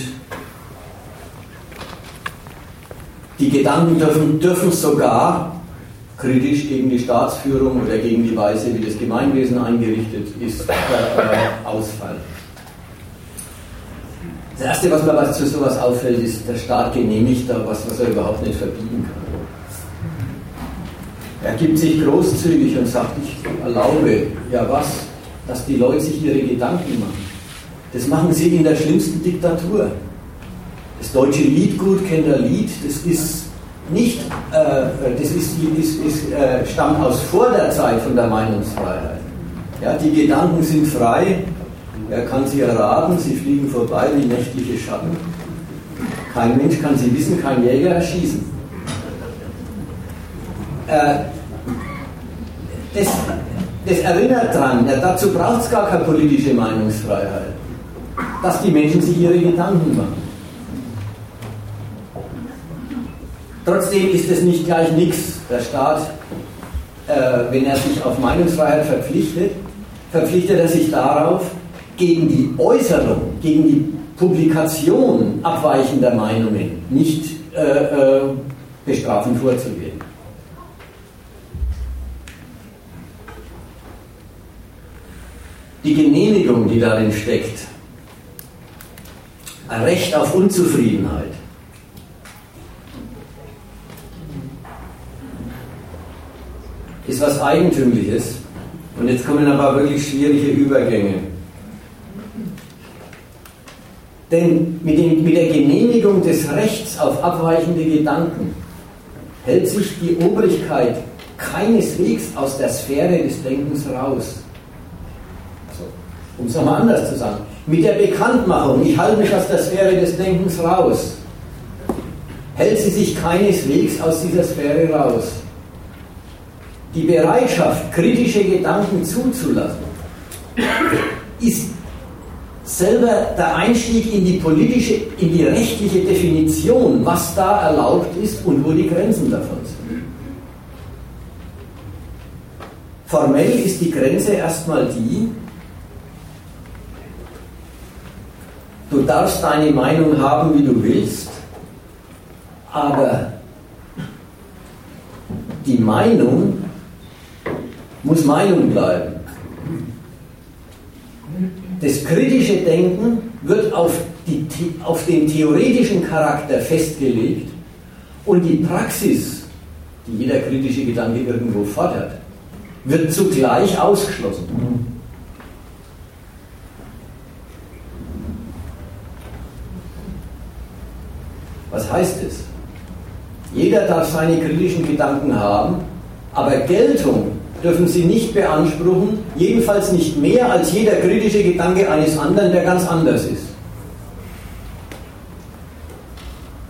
die Gedanken dürfen, dürfen sogar kritisch gegen die Staatsführung oder gegen die Weise, wie das Gemeinwesen eingerichtet ist, äh, ausfallen. Das Erste, was mir zu sowas auffällt, ist, der Staat genehmigt da was, was er überhaupt nicht verbieten kann. Er gibt sich großzügig und sagt, ich erlaube, ja was, dass die Leute sich ihre Gedanken machen. Das machen sie in der schlimmsten Diktatur. Das deutsche Liedgut kennt der Lied, das ist nicht, äh, das ist, ist, ist, äh, stammt aus vor der Zeit von der Meinungsfreiheit. Ja, die Gedanken sind frei, er kann sie erraten, sie fliegen vorbei wie nächtliche Schatten. Kein Mensch kann sie wissen, kein Jäger erschießen. Äh, das, das, erinnert daran, ja, dazu braucht es gar keine politische Meinungsfreiheit, dass die Menschen sich ihre Gedanken machen. Trotzdem ist es nicht gleich nichts. Der Staat, äh, wenn er sich auf Meinungsfreiheit verpflichtet, verpflichtet er sich darauf, gegen die Äußerung, gegen die Publikation abweichender Meinungen nicht äh, äh, bestrafend vorzugehen. Die Genehmigung, die darin steckt, ein Recht auf Unzufriedenheit, ist was Eigentümliches. Und jetzt kommen aber wirklich schwierige Übergänge. Denn mit, den, mit der Genehmigung des Rechts auf abweichende Gedanken hält sich die Obrigkeit keineswegs aus der Sphäre des Denkens raus. Um es nochmal anders zu sagen. Mit der Bekanntmachung, ich halte mich aus der Sphäre des Denkens raus, hält sie sich keineswegs aus dieser Sphäre raus. Die Bereitschaft, kritische Gedanken zuzulassen, ist selber der Einstieg in die politische, in die rechtliche Definition, was da erlaubt ist und wo die Grenzen davon sind. Formell ist die Grenze erstmal die, du darfst deine Meinung haben, wie du willst, aber die Meinung muss Meinung bleiben. Das kritische Denken wird auf, die, auf den theoretischen Charakter festgelegt und die Praxis, die jeder kritische Gedanke irgendwo fordert, wird zugleich ausgeschlossen. Was heißt es? Jeder darf seine kritischen Gedanken haben, aber Geltung dürfen sie nicht beanspruchen, jedenfalls nicht mehr als jeder kritische Gedanke eines anderen, der ganz anders ist.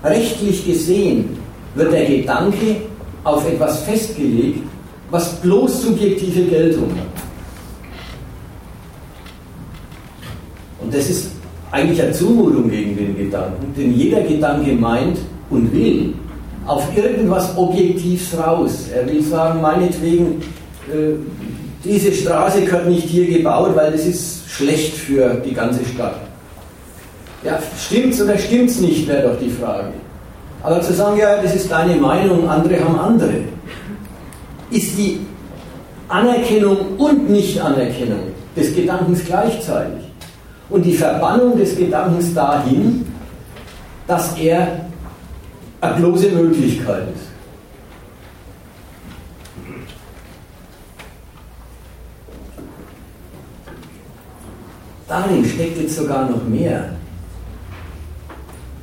Rechtlich gesehen wird der Gedanke auf etwas festgelegt, was bloß subjektive Geltung hat. Und das ist eigentlich eine Zumutung gegen den Gedanken, denn jeder Gedanke meint und will auf irgendwas Objektivs raus. Er will sagen, meinetwegen, äh, diese Straße gehört nicht hier gebaut, weil das ist schlecht für die ganze Stadt. Ja, stimmt's oder stimmt's nicht, wäre doch die Frage. Aber zu sagen, ja, das ist deine Meinung, andere haben andere, ist die Anerkennung und Nicht-Anerkennung des Gedankens gleichzeitig. Und die Verbannung des Gedankens dahin, dass er eine bloße Möglichkeit ist. Darin steckt jetzt sogar noch mehr.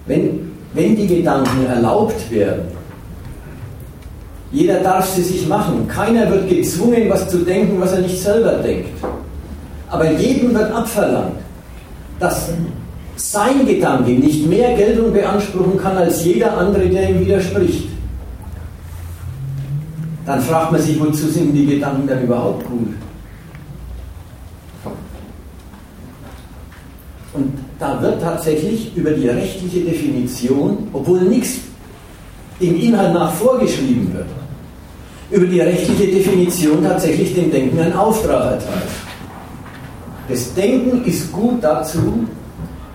Wenn, wenn die Gedanken erlaubt werden, jeder darf sie sich machen, keiner wird gezwungen, was zu denken, was er nicht selber denkt. Aber jedem wird abverlangt, dass sein Gedanke nicht mehr Geltung beanspruchen kann als jeder andere, der ihm widerspricht. Dann fragt man sich, wozu sind die Gedanken dann überhaupt gut? Und da wird tatsächlich über die rechtliche Definition, obwohl nichts im Inhalt nach vorgeschrieben wird, über die rechtliche Definition tatsächlich dem Denken ein Auftrag erteilt. Das Denken ist gut dazu,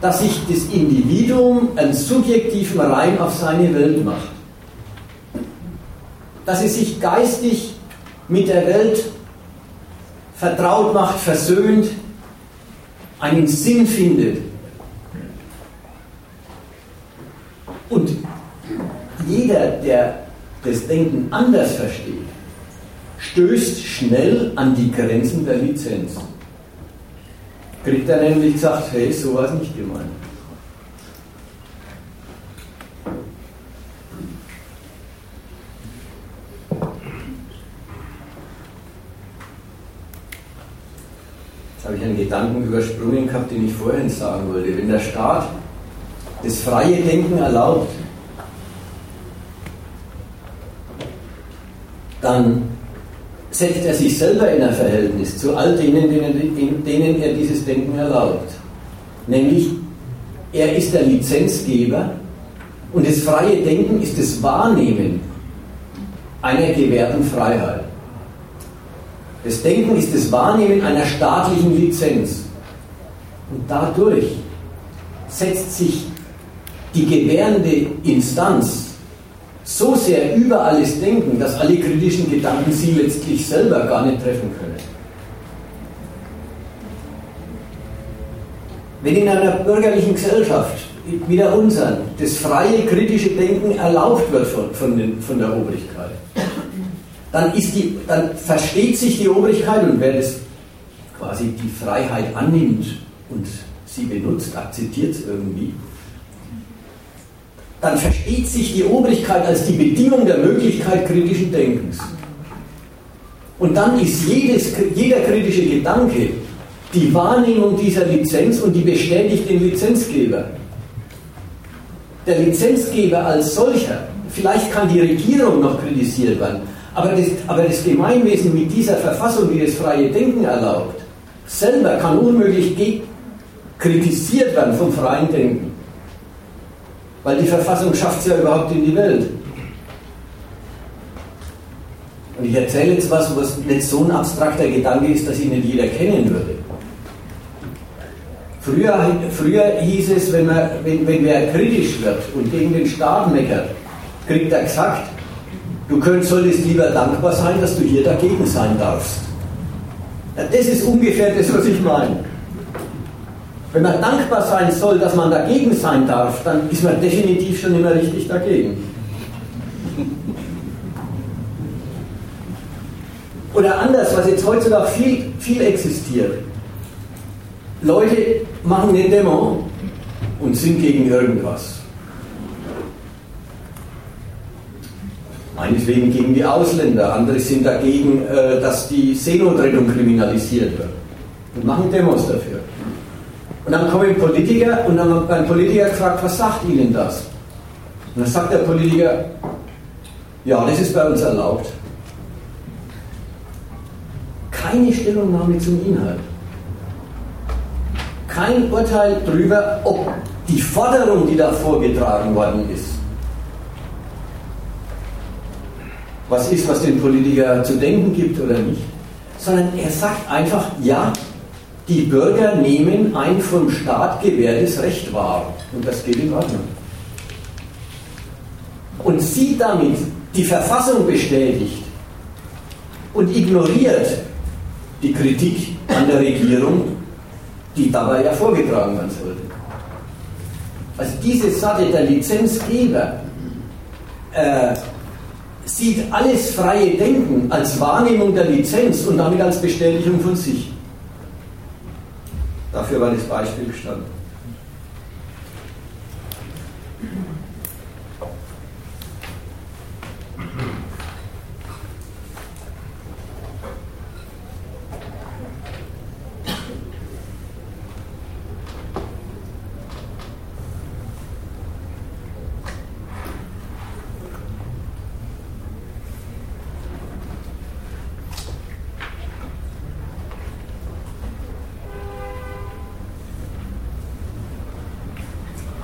dass sich das Individuum einen subjektiven Reim auf seine Welt macht. Dass es sich geistig mit der Welt vertraut macht, versöhnt, einen Sinn findet. Und jeder, der das Denken anders versteht, stößt schnell an die Grenzen der Lizenz. Kriegt er nämlich gesagt, hey, so war es nicht gemeint. Jetzt habe ich einen Gedanken übersprungen gehabt, den ich vorhin sagen wollte. Wenn der Staat das freie Denken erlaubt, dann setzt er sich selber in ein Verhältnis zu all denen, denen, denen er dieses Denken erlaubt. Nämlich, er ist der Lizenzgeber und das freie Denken ist das Wahrnehmen einer gewährten Freiheit. Das Denken ist das Wahrnehmen einer staatlichen Lizenz. Und dadurch setzt sich die gewährende Instanz so sehr über alles denken, dass alle kritischen Gedanken sie letztlich selber gar nicht treffen können. Wenn in einer bürgerlichen Gesellschaft wie der unseren das freie kritische Denken erlaubt wird von, von, den, von der Obrigkeit, dann, die, dann versteht sich die Obrigkeit und wer das quasi die Freiheit annimmt und sie benutzt, akzeptiert es irgendwie, dann versteht sich die Obrigkeit als die Bedingung der Möglichkeit kritischen Denkens. Und dann ist jedes, jeder kritische Gedanke die Wahrnehmung dieser Lizenz und die bestätigt den Lizenzgeber. Der Lizenzgeber als solcher, vielleicht kann die Regierung noch kritisiert werden, aber das, aber das Gemeinwesen mit dieser Verfassung, die das freie Denken erlaubt, selber kann unmöglich kritisiert werden vom freien Denken. Weil die Verfassung schafft es ja überhaupt in die Welt. Und ich erzähle jetzt was, was nicht so ein abstrakter Gedanke ist, dass ihn nicht jeder kennen würde. Früher, früher hieß es, wenn, man, wenn, wenn wer kritisch wird und gegen den Staat meckert, kriegt er gesagt, du könnt, solltest lieber dankbar sein, dass du hier dagegen sein darfst. Ja, das ist ungefähr das, was ich meine. Wenn man dankbar sein soll, dass man dagegen sein darf, dann ist man definitiv schon immer richtig dagegen. Oder anders, was jetzt heutzutage viel, viel existiert. Leute machen eine Demo und sind gegen irgendwas. Meinetwegen gegen die Ausländer, andere sind dagegen, äh, dass die Seenotrettung kriminalisiert wird und machen Demos dafür. Und dann kommen Politiker und dann wird ein Politiker gefragt, was sagt Ihnen das? Und dann sagt der Politiker, Ja, das ist bei uns erlaubt. Keine Stellungnahme zum Inhalt. Kein Urteil darüber, ob die Forderung, die da vorgetragen worden ist, was ist, was den Politiker zu denken gibt oder nicht, sondern er sagt einfach, ja, die Bürger nehmen ein vom Staat gewährtes Recht wahr und das geht in Ordnung. Und sie damit die Verfassung bestätigt und ignoriert die Kritik an der Regierung, die dabei ja vorgetragen werden sollte. Also diese Sache der Lizenzgeber äh, sieht alles freie Denken als Wahrnehmung der Lizenz und damit als Bestätigung von sich. Dafür war das Beispiel gestanden.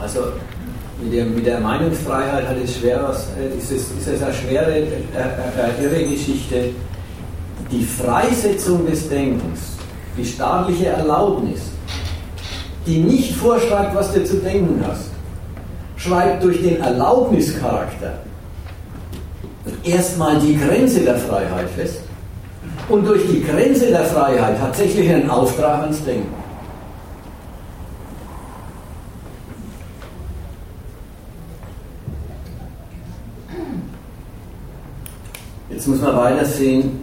Also mit der, mit der Meinungsfreiheit hat es schwer was, äh, ist es, ist es eine schwere, äh, äh, irre Geschichte. Die Freisetzung des Denkens, die staatliche Erlaubnis, die nicht vorschreibt, was du zu denken hast, schreibt durch den Erlaubnischarakter erstmal die Grenze der Freiheit fest und durch die Grenze der Freiheit tatsächlich einen Auftrag ans Denken. Muss man weiter sehen,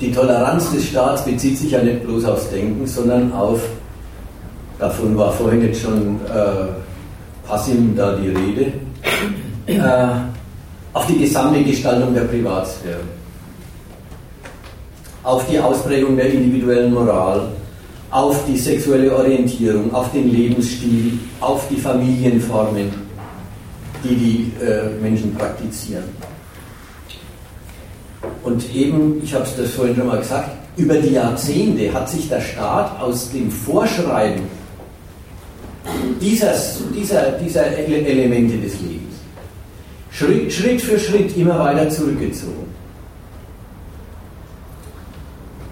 die Toleranz des Staats bezieht sich ja nicht bloß aufs Denken, sondern auf, davon war vorhin jetzt schon äh, Passim da die Rede, äh, auf die gesamte Gestaltung der Privatsphäre, auf die Ausprägung der individuellen Moral, auf die sexuelle Orientierung, auf den Lebensstil, auf die Familienformen, die die äh, Menschen praktizieren. Und eben, ich habe es das vorhin schon mal gesagt, über die Jahrzehnte hat sich der Staat aus dem Vorschreiben dieses, dieser, dieser Elemente des Lebens Schritt, Schritt für Schritt immer weiter zurückgezogen.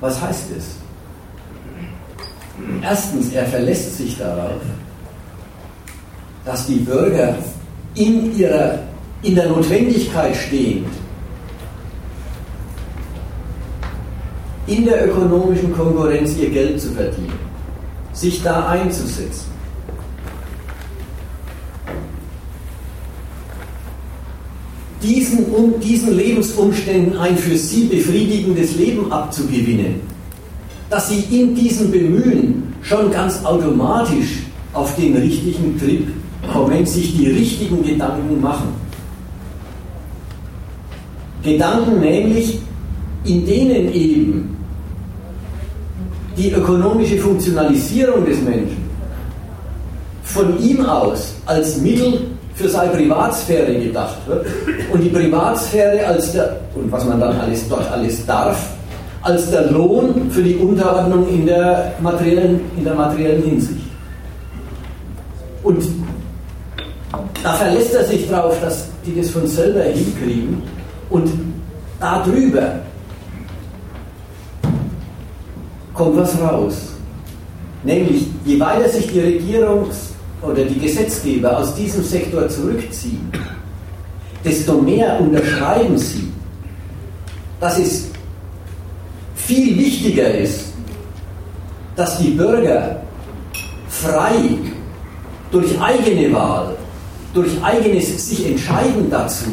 Was heißt das? Erstens, er verlässt sich darauf, dass die Bürger in, ihrer, in der Notwendigkeit stehen, in der ökonomischen Konkurrenz ihr Geld zu verdienen, sich da einzusetzen. Diesen, um, diesen Lebensumständen ein für sie befriedigendes Leben abzugewinnen, dass sie in diesem Bemühen schon ganz automatisch auf den richtigen Trip kommen, sich die richtigen Gedanken machen. Gedanken nämlich, in denen eben die ökonomische Funktionalisierung des Menschen von ihm aus als Mittel für seine Privatsphäre gedacht wird und die Privatsphäre als der, und was man dann alles dort alles darf, als der Lohn für die Unterordnung in der materiellen, in der materiellen Hinsicht. Und da verlässt er sich darauf, dass die das von selber hinkriegen und darüber kommt was raus. Nämlich, je weiter sich die Regierungs- oder die Gesetzgeber aus diesem Sektor zurückziehen, desto mehr unterschreiben sie, dass es viel wichtiger ist, dass die Bürger frei durch eigene Wahl, durch eigenes sich entscheiden dazu,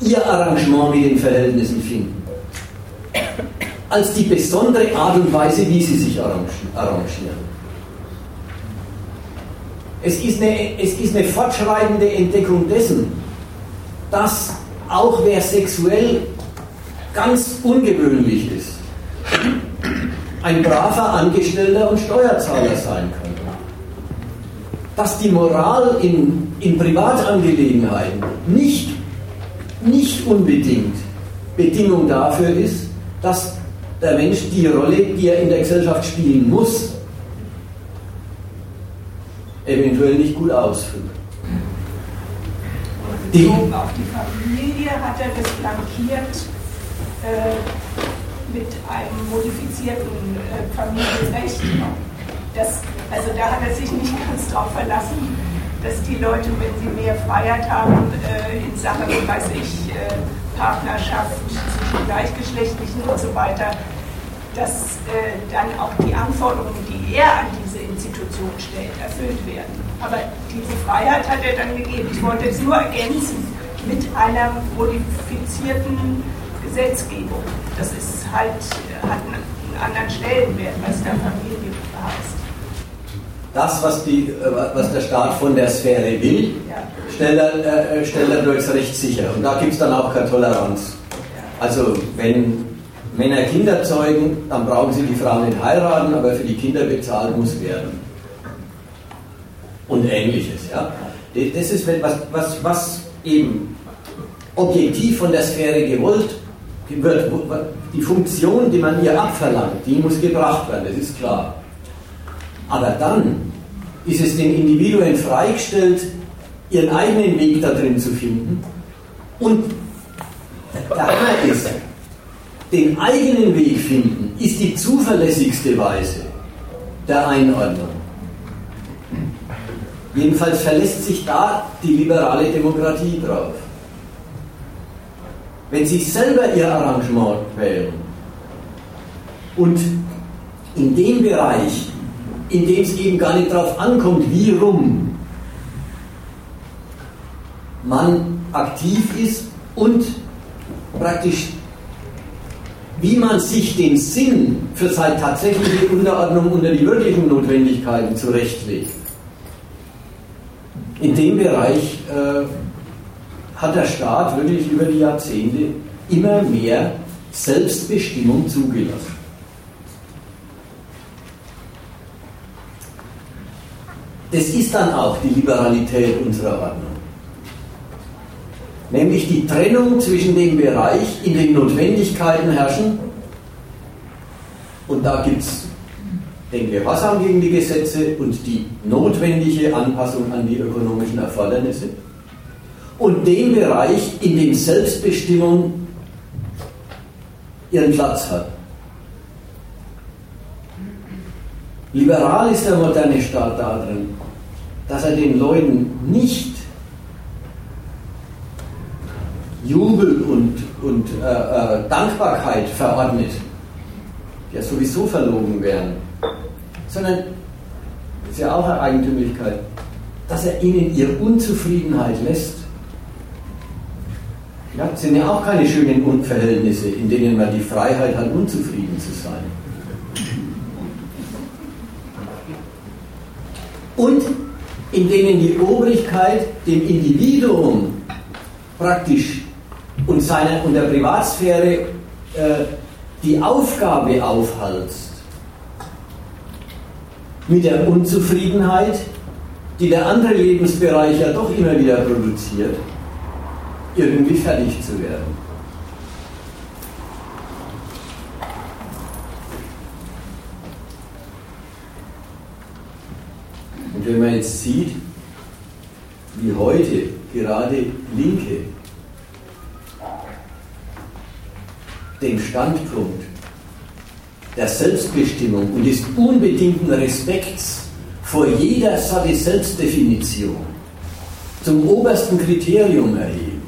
ihr Arrangement mit den Verhältnissen finden als die besondere Art und Weise, wie sie sich arrangieren. Es ist eine, es ist eine fortschreitende Entdeckung dessen, dass auch wer sexuell ganz ungewöhnlich ist, ein braver Angestellter und Steuerzahler sein kann. Dass die Moral in, in Privatangelegenheiten nicht nicht unbedingt Bedingung dafür ist, dass der Mensch die Rolle, die er in der Gesellschaft spielen muss, eventuell nicht gut ausführt. Bezogen auf die Familie hat er das flankiert äh, mit einem modifizierten äh, Familienrecht. Das, also da hat er sich nicht ganz drauf verlassen, dass die Leute, wenn sie mehr Freiheit haben äh, in Sachen, weiß ich, äh, Partnerschaft zwischen Gleichgeschlechtlichen und so weiter, dass äh, dann auch die Anforderungen, die er an diese Institution stellt, erfüllt werden. Aber diese Freiheit hat er dann gegeben. Ich wollte es nur ergänzen mit einer modifizierten Gesetzgebung. Das ist halt, hat einen anderen Stellenwert, was da Familie heißt. Das, was, die, was der Staat von der Sphäre will, stellt, er, äh, stellt er durchs Recht sicher. Und da gibt es dann auch keine Toleranz. Also wenn Männer Kinder zeugen, dann brauchen sie die Frau nicht heiraten, aber für die Kinder bezahlt muss werden. Und ähnliches. Ja? Das ist was, was, was eben objektiv von der Sphäre gewollt wird. Die Funktion, die man ihr abverlangt, die muss gebracht werden, das ist klar. Aber dann ist es den Individuen freigestellt, ihren eigenen Weg da drin zu finden. Und der Hammer ist, den eigenen Weg finden, ist die zuverlässigste Weise der Einordnung. Jedenfalls verlässt sich da die liberale Demokratie drauf. Wenn Sie selber Ihr Arrangement wählen und in dem Bereich, in dem es eben gar nicht darauf ankommt, wie rum man aktiv ist und praktisch wie man sich den Sinn für seine tatsächliche Unterordnung unter die wirklichen Notwendigkeiten zurechtlegt. In dem Bereich äh, hat der Staat wirklich über die Jahrzehnte immer mehr Selbstbestimmung zugelassen. Das ist dann auch die Liberalität unserer Ordnung. Nämlich die Trennung zwischen dem Bereich, in dem Notwendigkeiten herrschen, und da gibt es den Gehorsam gegen die Gesetze und die notwendige Anpassung an die ökonomischen Erfordernisse, und dem Bereich, in dem Selbstbestimmung ihren Platz hat. Liberal ist der moderne Staat darin, dass er den Leuten nicht Jubel und, und äh, äh, Dankbarkeit verordnet, die ja sowieso verlogen wären, sondern, das ist ja auch eine Eigentümlichkeit, dass er ihnen ihre Unzufriedenheit lässt. Ja, das sind ja auch keine schönen Verhältnisse, in denen man die Freiheit hat, unzufrieden zu sein. Und in denen die Obrigkeit dem Individuum praktisch und, seine, und der Privatsphäre äh, die Aufgabe aufhalst, mit der Unzufriedenheit, die der andere Lebensbereich ja doch immer wieder produziert, irgendwie fertig zu werden. Wenn man jetzt sieht, wie heute gerade Linke den Standpunkt der Selbstbestimmung und des unbedingten Respekts vor jeder Selbstdefinition zum obersten Kriterium erheben.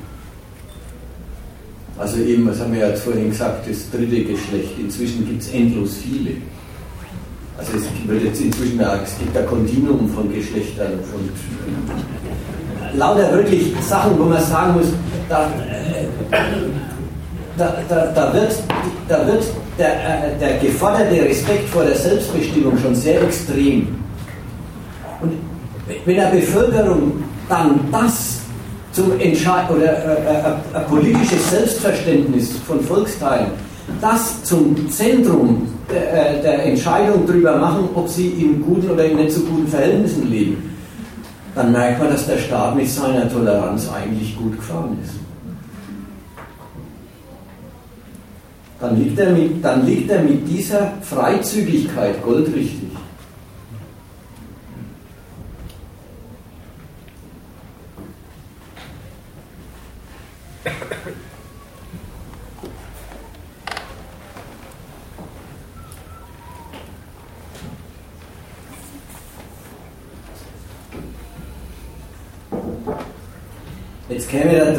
Also eben, was haben wir ja vorhin gesagt, das dritte Geschlecht. Inzwischen gibt es endlos viele. Also es wird jetzt inzwischen auch, es gibt ein Kontinuum von Geschlechtern und lauter wirklich Sachen, wo man sagen muss, da, da, da, da wird, da wird der, äh, der geforderte Respekt vor der Selbstbestimmung schon sehr extrem. Und wenn der Bevölkerung dann das zum Entscheid oder äh, äh, ein politisches Selbstverständnis von Volksteilen, das zum Zentrum der, äh, Entscheidung darüber machen, ob sie in guten oder in nicht so guten Verhältnissen leben, dann merkt man, dass der Staat mit seiner Toleranz eigentlich gut gefahren ist. Dann liegt er mit, dann liegt er mit dieser Freizügigkeit goldrichtig.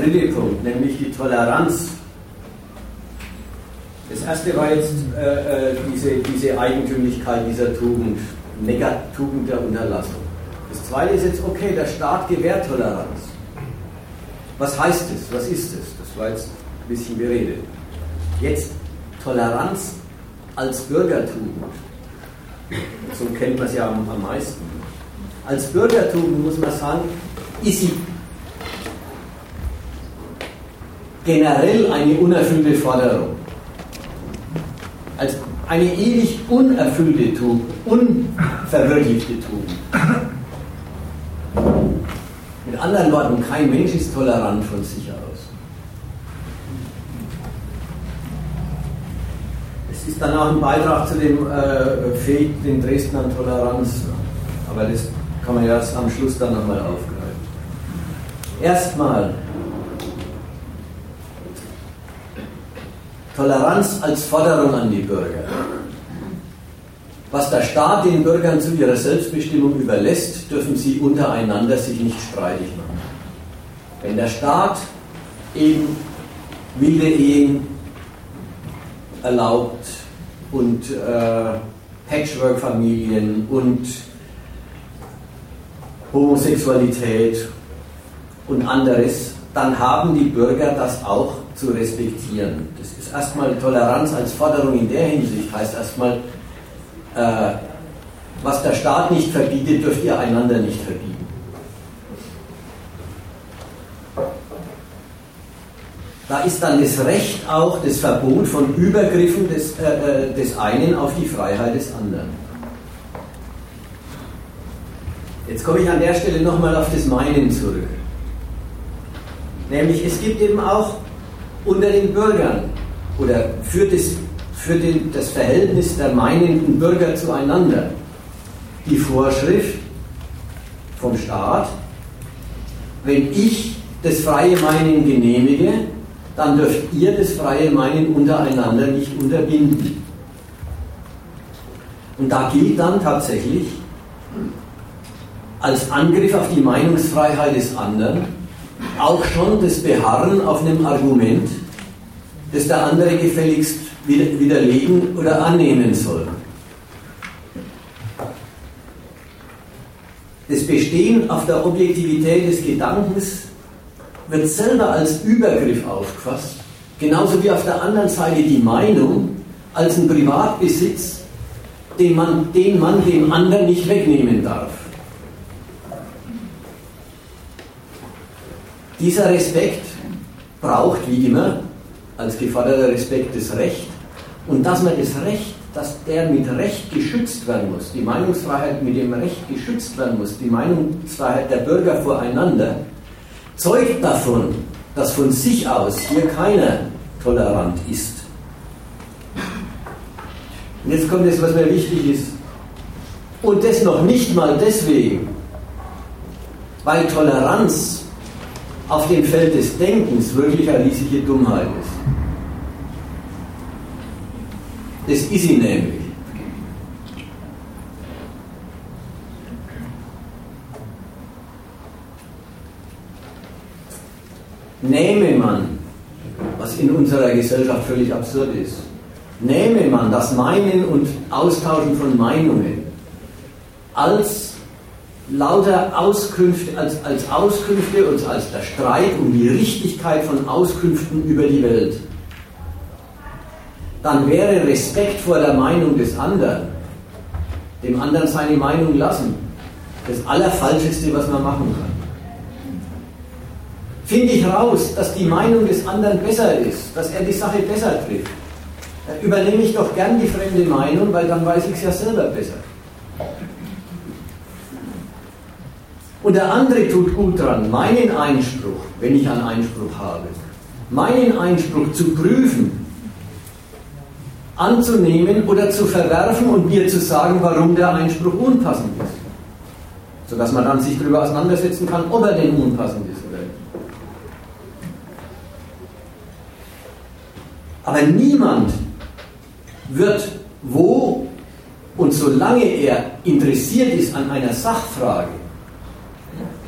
Dritte Punkt, nämlich die Toleranz. Das erste war jetzt äh, äh diese, diese Eigentümlichkeit dieser Tugend, Negatugend der Unterlassung. Das zweite ist jetzt, okay, der Staat gewährt Toleranz. Was heißt es? Was ist es? Das war jetzt ein bisschen geredet. Jetzt Toleranz als Bürgertugend. So kennt man es ja am, am meisten. Als Bürgertugend muss man sagen, ist sie generell eine unerfüllte Forderung. Als eine ewig unerfüllte Tugend, unverwirklichte Tugend. Mit anderen Worten, kein Mensch ist tolerant von sich aus. Es ist dann auch ein Beitrag zu dem äh, Fake, den Dresden an Toleranz, aber das kann man ja erst am Schluss dann nochmal aufgreifen. Erstmal Toleranz als Forderung an die Bürger. Was der Staat den Bürgern zu ihrer Selbstbestimmung überlässt, dürfen sie untereinander sich nicht streitig machen. Wenn der Staat eben wilde Ehen erlaubt und äh, Patchwork-Familien und Homosexualität und anderes, dann haben die Bürger das auch zu respektieren. Das ist erstmal Toleranz als Forderung in der Hinsicht, heißt erstmal, äh, was der Staat nicht verbietet, dürft ihr einander nicht verbieten. Da ist dann das Recht auch, das Verbot von Übergriffen des, äh, äh des einen auf die Freiheit des anderen. Jetzt komme ich an der Stelle nochmal auf das Meinen zurück. Nämlich es gibt eben auch unter den Bürgern oder für das, für den, das Verhältnis der meinenden Bürger zueinander die Vorschrift vom Staat, wenn ich das freie Meinen genehmige, dann dürft ihr das freie Meinen untereinander nicht unterbinden. Und da gilt dann tatsächlich als Angriff auf die Meinungsfreiheit des anderen auch schon das Beharren auf einem Argument, das der andere gefälligst widerlegen oder annehmen soll. Das Bestehen auf der Objektivität des Gedankens wird selber als Übergriff aufgefasst, genauso wie auf der anderen Seite die Meinung als ein Privatbesitz, den man, den man dem anderen nicht wegnehmen darf. Dieser Respekt braucht wie immer als geforderter Respekt das Recht und dass man das Recht, dass der mit Recht geschützt werden muss, die Meinungsfreiheit mit dem Recht geschützt werden muss, die Meinungsfreiheit der Bürger voreinander, zeugt davon, dass von sich aus hier keiner tolerant ist. Und jetzt kommt das, was mir wichtig ist. Und das noch nicht mal deswegen, weil Toleranz auf dem Feld des Denkens wirklich eine riesige Dummheit ist. Das ist sie nämlich. Nähme man, was in unserer Gesellschaft völlig absurd ist, nähme man das Meinen und Austauschen von Meinungen als lauter Auskünfte, als, als Auskünfte und als der Streit um die Richtigkeit von Auskünften über die Welt, dann wäre Respekt vor der Meinung des anderen, dem anderen seine Meinung lassen, das Allerfalscheste, was man machen kann. Finde ich raus, dass die Meinung des anderen besser ist, dass er die Sache besser trifft, dann übernehme ich doch gern die fremde Meinung, weil dann weiß ich es ja selber besser. Und der andere tut gut dran, meinen Einspruch, wenn ich einen Einspruch habe, meinen Einspruch zu prüfen anzunehmen oder zu verwerfen und mir zu sagen, warum der Einspruch unpassend ist. Sodass man dann sich darüber auseinandersetzen kann, ob er denn unpassend ist oder nicht. Aber niemand wird wo und solange er interessiert ist an einer Sachfrage,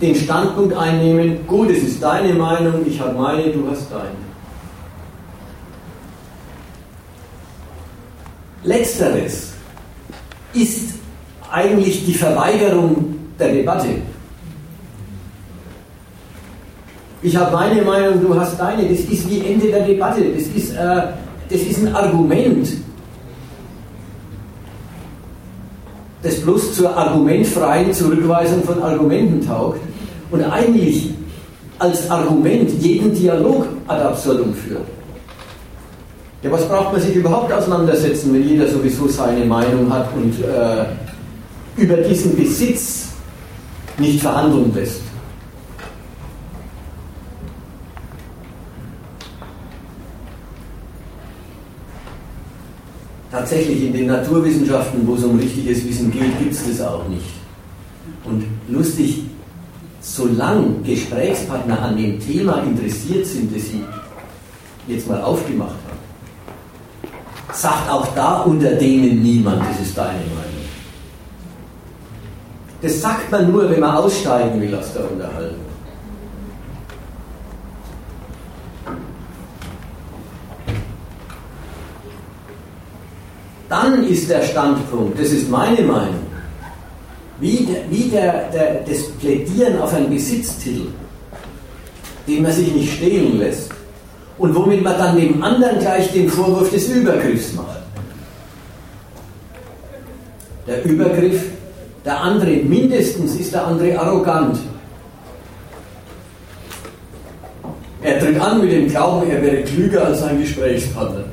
den Standpunkt einnehmen, gut, es ist deine Meinung, ich habe meine, du hast deine. Letzteres ist eigentlich die Verweigerung der Debatte. Ich habe meine Meinung, du hast deine. Das ist wie Ende der Debatte. Das ist, äh, das ist ein Argument, das bloß zur argumentfreien Zurückweisung von Argumenten taugt und eigentlich als Argument jeden Dialog ad absurdum führt. Ja, was braucht man sich überhaupt auseinandersetzen, wenn jeder sowieso seine Meinung hat und äh, über diesen Besitz nicht verhandeln lässt? Tatsächlich in den Naturwissenschaften, wo es um richtiges Wissen geht, gibt es das auch nicht. Und lustig, solange Gesprächspartner an dem Thema interessiert sind, das sie jetzt mal aufgemacht haben, sagt auch da unter denen niemand, das ist deine Meinung. Das sagt man nur, wenn man aussteigen will aus der Unterhaltung. Dann ist der Standpunkt, das ist meine Meinung, wie, der, wie der, der, das Plädieren auf einen Besitztitel, den man sich nicht stehlen lässt, und womit man dann dem anderen gleich den Vorwurf des Übergriffs macht. Der Übergriff, der andere, mindestens ist der andere arrogant. Er tritt an mit dem Glauben, er wäre klüger als sein Gesprächspartner.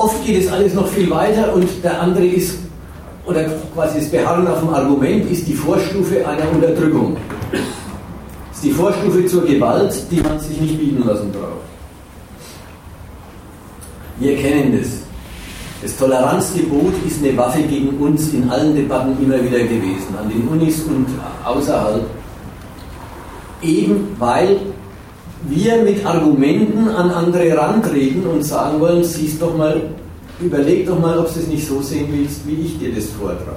Oft geht es alles noch viel weiter und der andere ist, oder quasi das Beharren auf dem Argument ist die Vorstufe einer Unterdrückung ist die Vorstufe zur Gewalt, die man sich nicht bieten lassen braucht. Wir kennen das. Das Toleranzgebot ist eine Waffe gegen uns in allen Debatten immer wieder gewesen, an den Unis und außerhalb. Eben weil wir mit Argumenten an andere rantreten und sagen wollen, siehst doch mal, überleg doch mal, ob du es nicht so sehen willst, wie ich dir das vortrage.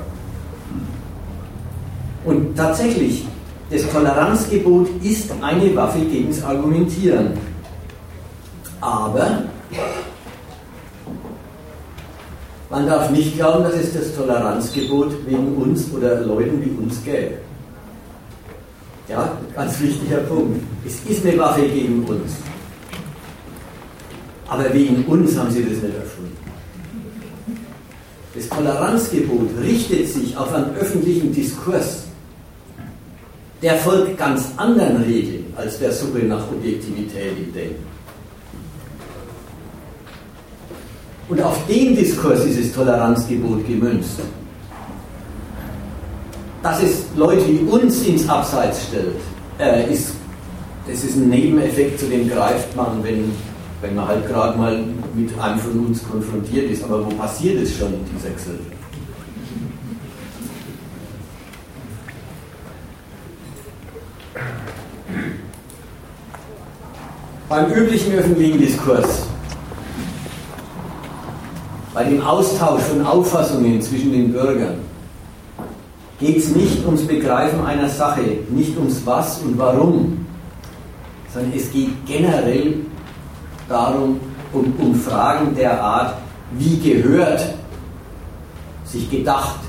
Und tatsächlich, das Toleranzgebot ist eine Waffe gegen das Argumentieren. Aber man darf nicht glauben, dass es das Toleranzgebot wegen uns oder Leuten wie uns gäbe. Ja, ganz wichtiger Punkt. Es ist eine Waffe gegen uns. Aber wegen uns haben sie das nicht erfunden. Das Toleranzgebot richtet sich auf einen öffentlichen Diskurs der folgt ganz anderen Regeln als der Suche nach Objektivität im Denken. Und auf den Diskurs ist das Toleranzgebot gemünzt. Dass es Leute wie uns ins Abseits stellt, äh, ist, das ist ein Nebeneffekt, zu dem greift man, wenn, wenn man halt gerade mal mit einem von uns konfrontiert ist. Aber wo passiert es schon in dieser Gesellschaft? beim üblichen öffentlichen Diskurs, bei dem Austausch von Auffassungen zwischen den Bürgern, geht es nicht ums Begreifen einer Sache, nicht ums Was und Warum, sondern es geht generell darum, um, um Fragen der Art, wie gehört sich gedacht,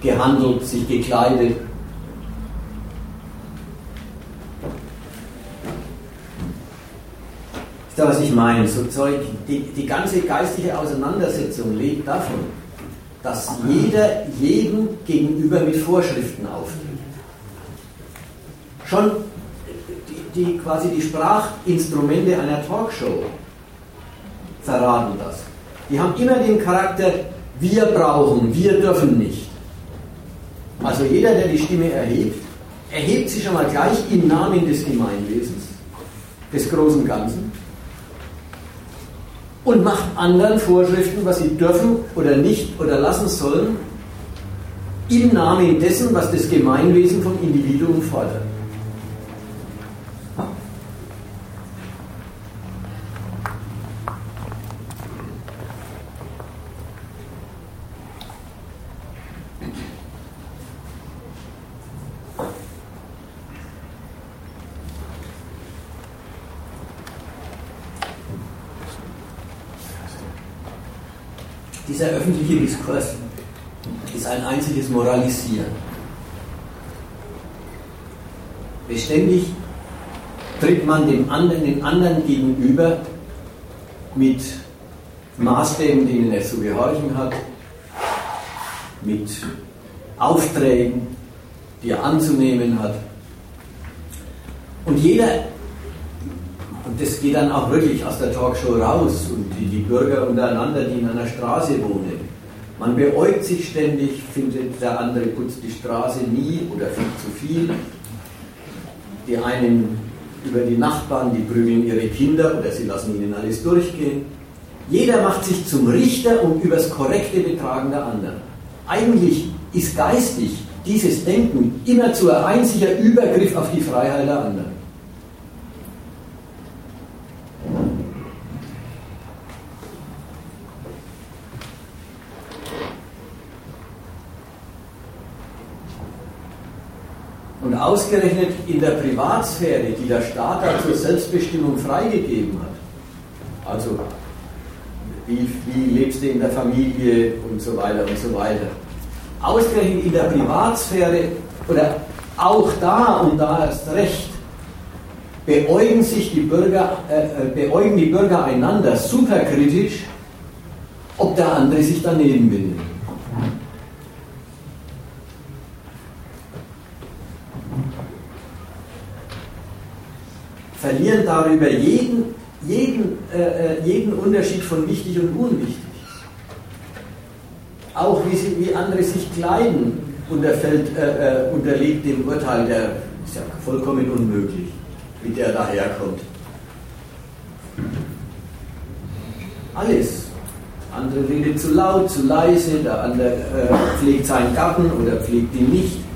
gehandelt, sich gekleidet, da, was ich meine? So Zeug, die, die ganze geistige Auseinandersetzung lebt davon, dass jeder jedem gegenüber mit Vorschriften auftritt. Schon die, die, quasi die Sprachinstrumente einer Talkshow verraten das. Die haben immer den Charakter, wir brauchen, wir dürfen nicht. Also jeder, der die Stimme erhebt, erhebt sie schon mal gleich im Namen des Gemeinwesens, des großen Ganzen und macht anderen Vorschriften, was sie dürfen oder nicht oder lassen sollen, im Namen dessen, was das Gemeinwesen vom Individuum fordert. Dieser öffentliche Diskurs ist ein einziges Moralisieren. Beständig tritt man dem anderen, den anderen gegenüber mit Maßstäben, denen er zu gehorchen hat, mit Aufträgen, die er anzunehmen hat. Und jeder, das geht dann auch wirklich aus der Talkshow raus, und die, die Bürger untereinander, die in einer Straße wohnen, man beäugt sich ständig, findet der andere putzt die Straße nie oder viel zu viel. Die einen über die Nachbarn, die prügeln ihre Kinder oder sie lassen ihnen alles durchgehen. Jeder macht sich zum Richter und übers korrekte Betragen der anderen. Eigentlich ist geistig dieses Denken immer zu ein einziger Übergriff auf die Freiheit der anderen. Und ausgerechnet in der Privatsphäre, die der Staat da zur Selbstbestimmung freigegeben hat, also wie, wie lebst du in der Familie und so weiter und so weiter, ausgerechnet in der Privatsphäre oder auch da und da erst recht, beäugen sich die Bürger, äh, äh beäugen die Bürger einander superkritisch, ob der andere sich daneben benimmt. Verlieren darüber jeden, jeden, äh, äh, jeden Unterschied von wichtig und unwichtig. Auch wie, sie, wie andere sich kleiden, unterfällt, äh, äh, unterliegt dem Urteil, der ist ja vollkommen unmöglich, wie der daherkommt. Alles. Der andere redet zu laut, zu leise, der andere äh, pflegt seinen Garten oder pflegt ihn nicht.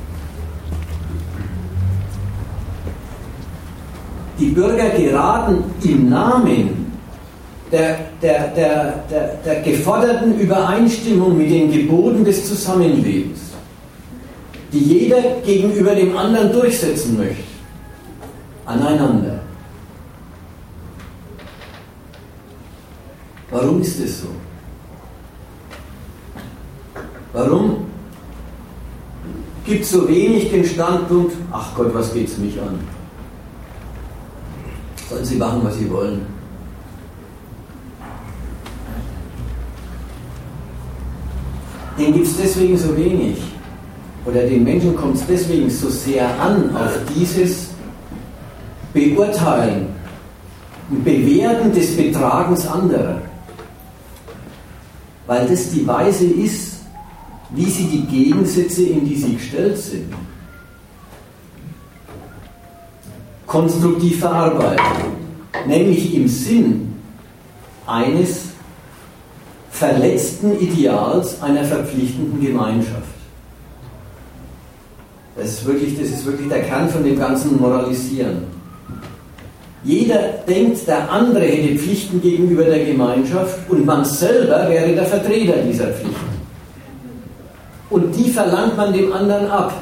Die Bürger geraten im Namen der, der, der, der, der geforderten Übereinstimmung mit den Geboten des Zusammenlebens, die jeder gegenüber dem anderen durchsetzen möchte, aneinander. Warum ist es so? Warum gibt es so wenig den Standpunkt, ach Gott, was geht es mich an? Sollen sie machen, was sie wollen. Den gibt es deswegen so wenig. Oder den Menschen kommt es deswegen so sehr an auf dieses Beurteilen und Bewerten des Betragens anderer. Weil das die Weise ist, wie sie die Gegensätze, in die sie gestellt sind, konstruktiv verarbeiten, nämlich im Sinn eines verletzten Ideals einer verpflichtenden Gemeinschaft. Das ist, wirklich, das ist wirklich der Kern von dem ganzen Moralisieren. Jeder denkt, der andere hätte Pflichten gegenüber der Gemeinschaft und man selber wäre der Vertreter dieser Pflichten. Und die verlangt man dem anderen ab.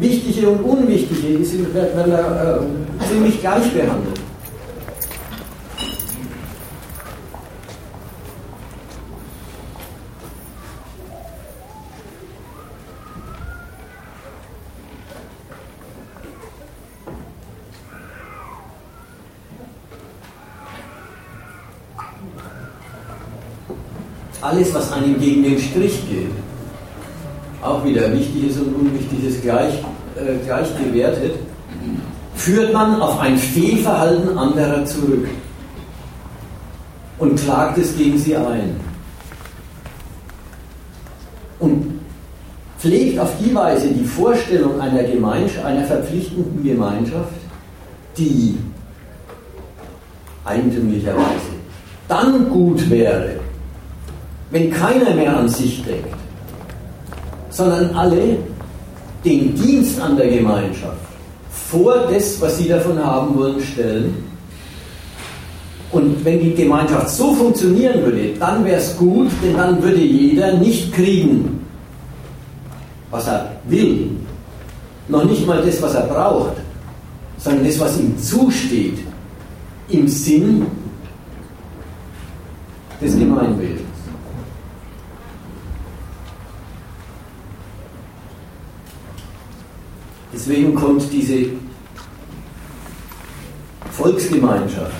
Wichtige und Unwichtige die sind, werden äh, ziemlich gleich behandelt. Alles, was einem gegen den Strich geht, auch wieder Wichtiges und Unwichtiges gleich, äh, gleich gewertet, führt man auf ein Fehlverhalten anderer zurück und klagt es gegen sie ein. Und pflegt auf die Weise die Vorstellung einer Gemeinschaft, einer verpflichtenden Gemeinschaft, die eigentümlicherweise dann gut wäre, wenn keiner mehr an sich denkt, sondern alle den Dienst an der Gemeinschaft vor das, was sie davon haben wollen, stellen. Und wenn die Gemeinschaft so funktionieren würde, dann wäre es gut, denn dann würde jeder nicht kriegen, was er will, noch nicht mal das, was er braucht, sondern das, was ihm zusteht, im Sinn des Gemeinwesens. Deswegen kommt diese Volksgemeinschaft,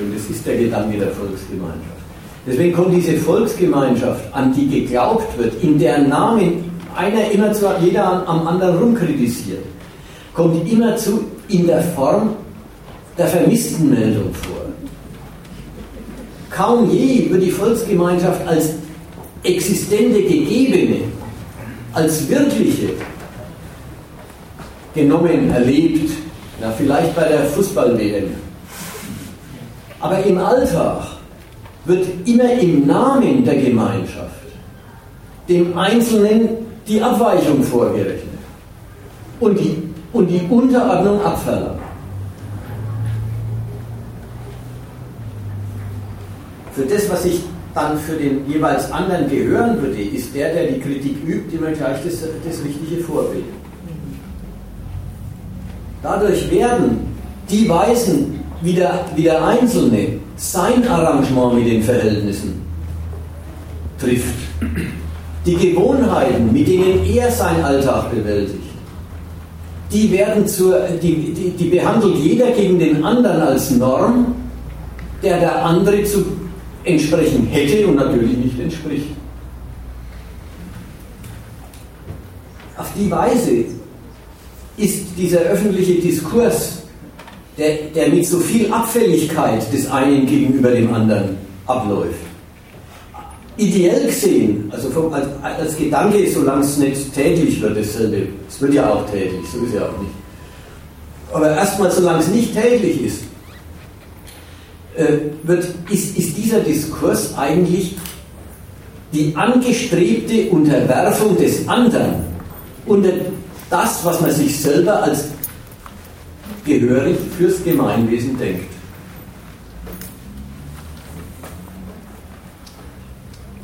und das ist der Gedanke der Volksgemeinschaft, deswegen kommt diese Volksgemeinschaft, an die geglaubt wird, in deren Namen einer immer zu, jeder am anderen rumkritisiert, kommt immer zu in der Form der Vermisstenmeldung vor. Kaum je wird die Volksgemeinschaft als existente Gegebene, als wirkliche genommen, erlebt, na, vielleicht bei der Fußball-WM. Aber im Alltag wird immer im Namen der Gemeinschaft dem Einzelnen die Abweichung vorgerechnet und die, und die Unterordnung abverlangt. Für das, was ich dann für den jeweils anderen gehören würde, ist der, der die Kritik übt, immer gleich das, das richtige Vorbild. Dadurch werden die Weisen, wie der, wie der Einzelne sein Arrangement mit den Verhältnissen trifft, die Gewohnheiten, mit denen er seinen Alltag bewältigt, die werden zur, die, die, die behandelt jeder gegen den anderen als Norm, der der andere zu entsprechen hätte und natürlich nicht entspricht. Auf die Weise ist dieser öffentliche Diskurs, der, der mit so viel Abfälligkeit des einen gegenüber dem anderen abläuft. Ideell gesehen, also vom, als, als Gedanke, solange es nicht täglich wird, dasselbe, es wird ja auch täglich, so ist ja auch nicht. Aber erstmal, solange es nicht täglich ist, äh, wird, ist, ist dieser Diskurs eigentlich die angestrebte Unterwerfung des anderen unter das, was man sich selber als gehörig fürs Gemeinwesen denkt.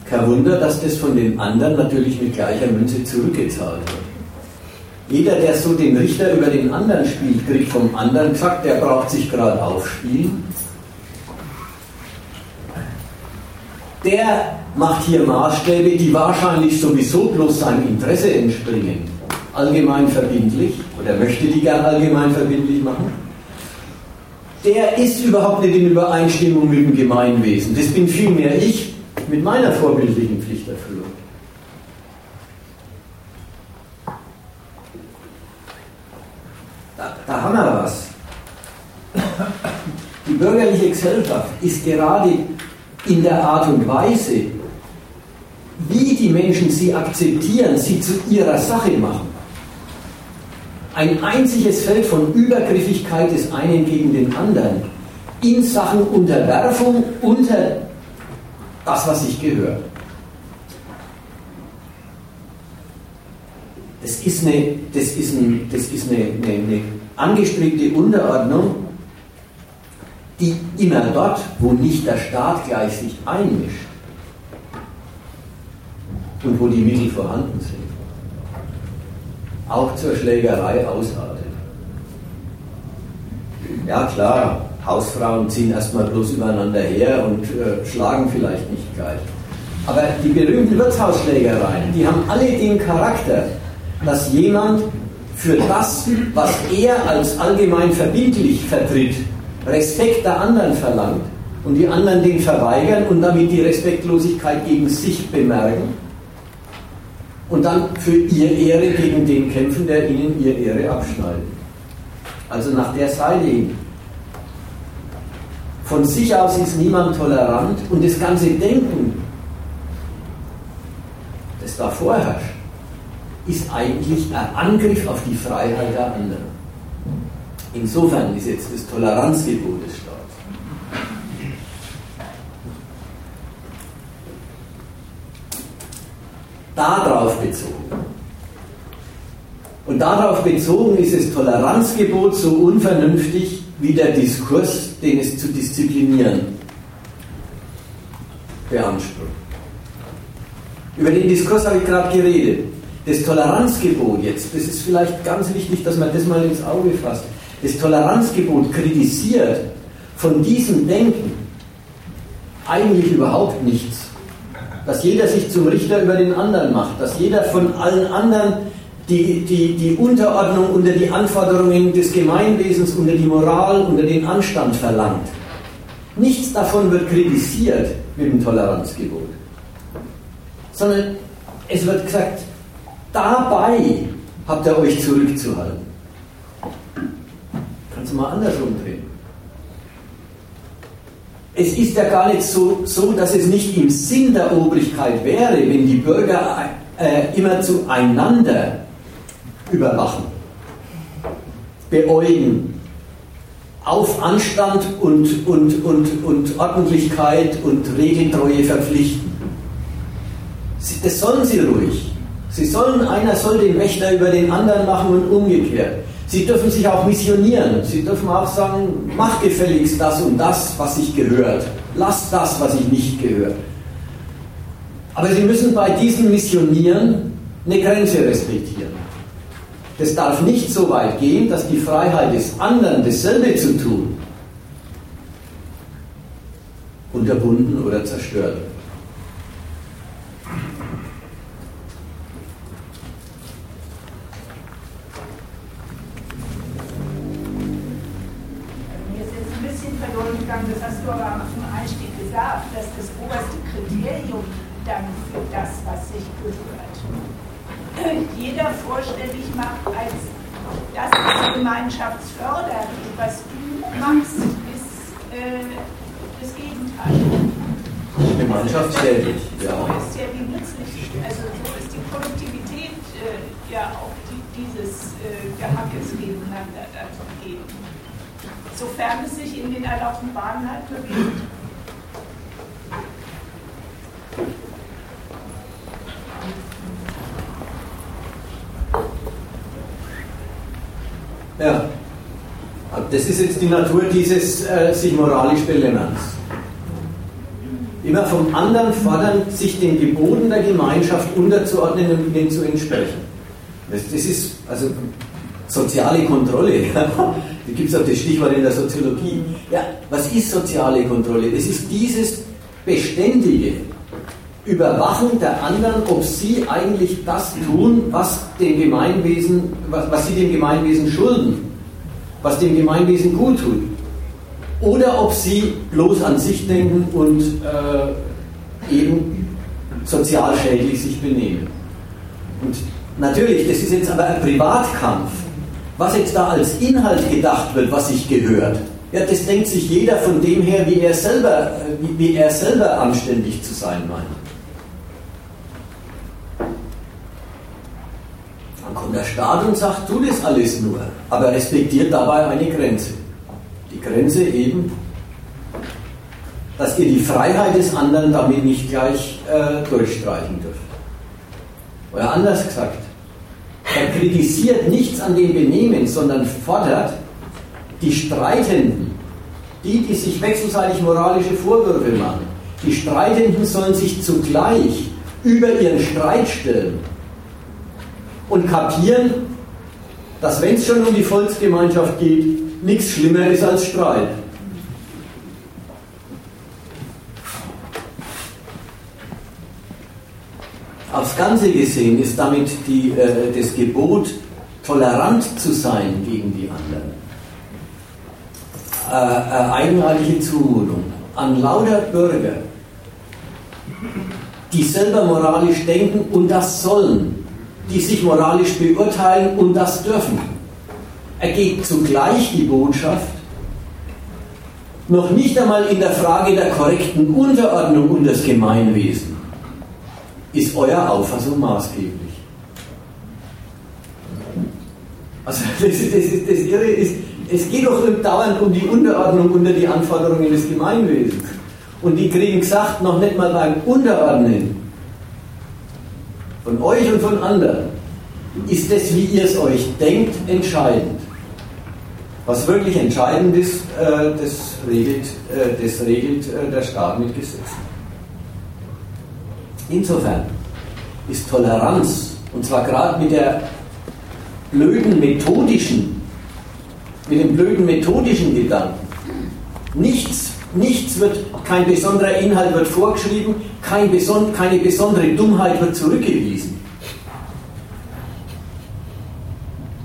Kein Wunder, dass das von den anderen natürlich mit gleicher Münze zurückgezahlt wird. Jeder, der so den Richter über den anderen spielt, kriegt vom anderen gesagt, der braucht sich gerade aufspielen. Der macht hier Maßstäbe, die wahrscheinlich sowieso bloß seinem Interesse entspringen allgemein verbindlich oder möchte die gern allgemein verbindlich machen, der ist überhaupt nicht in Übereinstimmung mit dem Gemeinwesen. Das bin vielmehr ich mit meiner vorbildlichen Pflichterfüllung. Da, da haben wir was. Die bürgerliche Gesellschaft ist gerade in der Art und Weise, wie die Menschen sie akzeptieren, sie zu ihrer Sache machen, ein einziges Feld von Übergriffigkeit des einen gegen den anderen in Sachen Unterwerfung unter das, was sich gehört. Das ist eine, das ist ein, das ist eine, eine, eine angestrebte Unterordnung, die immer dort, wo nicht der Staat gleich sich einmischt und wo die Mittel vorhanden sind auch zur Schlägerei ausartet. Ja klar, Hausfrauen ziehen erstmal bloß übereinander her und äh, schlagen vielleicht nicht gleich. Aber die berühmten Wirtshausschlägereien, die haben alle den Charakter, dass jemand für das, was er als allgemein verbindlich vertritt, Respekt der anderen verlangt und die anderen den verweigern und damit die Respektlosigkeit gegen sich bemerken und dann für ihr Ehre gegen den kämpfen, der ihnen ihr Ehre abschneidet. Also nach der Seite hin. Von sich aus ist niemand tolerant und das ganze Denken, das da vorherrscht, ist eigentlich ein Angriff auf die Freiheit der anderen. Insofern ist jetzt das Toleranzgebot des Staates. Darauf bezogen. Und darauf bezogen ist das Toleranzgebot so unvernünftig wie der Diskurs, den es zu disziplinieren beansprucht. Über den Diskurs habe ich gerade geredet. Das Toleranzgebot jetzt, das ist vielleicht ganz wichtig, dass man das mal ins Auge fasst. Das Toleranzgebot kritisiert von diesem Denken eigentlich überhaupt nichts. Dass jeder sich zum Richter über den anderen macht, dass jeder von allen anderen die, die, die Unterordnung unter die Anforderungen des Gemeinwesens, unter die Moral, unter den Anstand verlangt. Nichts davon wird kritisiert mit dem Toleranzgebot, sondern es wird gesagt, dabei habt ihr euch zurückzuhalten. Kannst du mal andersrum drehen. Es ist ja gar nicht so, so, dass es nicht im Sinn der Obrigkeit wäre, wenn die Bürger äh, immer zueinander überwachen, beäugen, auf Anstand und, und, und, und Ordentlichkeit und Regeltreue verpflichten. Das sollen sie ruhig. Sie sollen, einer soll den Wächter über den anderen machen und umgekehrt. Sie dürfen sich auch missionieren. Sie dürfen auch sagen, mach gefälligst das und das, was sich gehört. Lass das, was sich nicht gehört. Aber Sie müssen bei diesem Missionieren eine Grenze respektieren. Das darf nicht so weit gehen, dass die Freiheit des anderen, dasselbe zu tun, unterbunden oder zerstört wird. Vorstellig macht, als das ist gemeinschaftsfördernd. Was du machst, ist äh, das Gegenteil. Gemeinschaftsschädlich, ja. So ist ja die nützliche, also so ist die Produktivität äh, ja auch die, dieses äh, Gehackes gegeneinander geben. Sofern es sich in den erlaubten Bahnen halt bewegt. Ja. Das ist jetzt die Natur dieses äh, sich moralisch Belämmerns. Immer vom anderen fordern, sich den Geboten der Gemeinschaft unterzuordnen und ihnen zu entsprechen. Das, das ist also soziale Kontrolle. da gibt es auch das Stichwort in der Soziologie. Ja, was ist soziale Kontrolle? Das ist dieses beständige Überwachen der anderen, ob sie eigentlich das tun, was dem Gemeinwesen, was, was sie dem Gemeinwesen schulden, was dem Gemeinwesen gut tut. Oder ob sie bloß an sich denken und äh, eben sozial schädlich sich benehmen. Und natürlich, das ist jetzt aber ein Privatkampf. Was jetzt da als Inhalt gedacht wird, was sich gehört, ja, das denkt sich jeder von dem her, wie er selber, wie, wie er selber anständig zu sein meint. Kommt der Staat und sagt, tu das alles nur, aber respektiert dabei eine Grenze. Die Grenze eben, dass ihr die Freiheit des anderen damit nicht gleich äh, durchstreichen dürft. Oder anders gesagt, er kritisiert nichts an dem Benehmen, sondern fordert, die Streitenden, die, die sich wechselseitig moralische Vorwürfe machen, die Streitenden sollen sich zugleich über ihren Streit stellen und kapieren, dass wenn es schon um die Volksgemeinschaft geht, nichts schlimmer ist als Streit. Aufs Ganze gesehen ist damit die, äh, das Gebot, tolerant zu sein gegen die anderen, äh, äh, eigenartige Zumutung an lauter Bürger, die selber moralisch denken und das sollen, die sich moralisch beurteilen und das dürfen. Ergeht zugleich die Botschaft, noch nicht einmal in der Frage der korrekten Unterordnung und des Gemeinwesen ist euer Auffassung maßgeblich. Also das, das, das Irre ist, es geht doch dauernd um die Unterordnung unter die Anforderungen des Gemeinwesens. Und die kriegen gesagt, noch nicht mal beim Unterordnen von euch und von anderen, ist das, wie ihr es euch denkt, entscheidend. Was wirklich entscheidend ist, äh, das regelt, äh, das regelt äh, der Staat mit Gesetzen. Insofern ist Toleranz, und zwar gerade mit der blöden methodischen, mit dem blöden methodischen Gedanken, nichts, nichts wird, kein besonderer Inhalt wird vorgeschrieben, kein beson keine besondere Dummheit wird zurückgewiesen.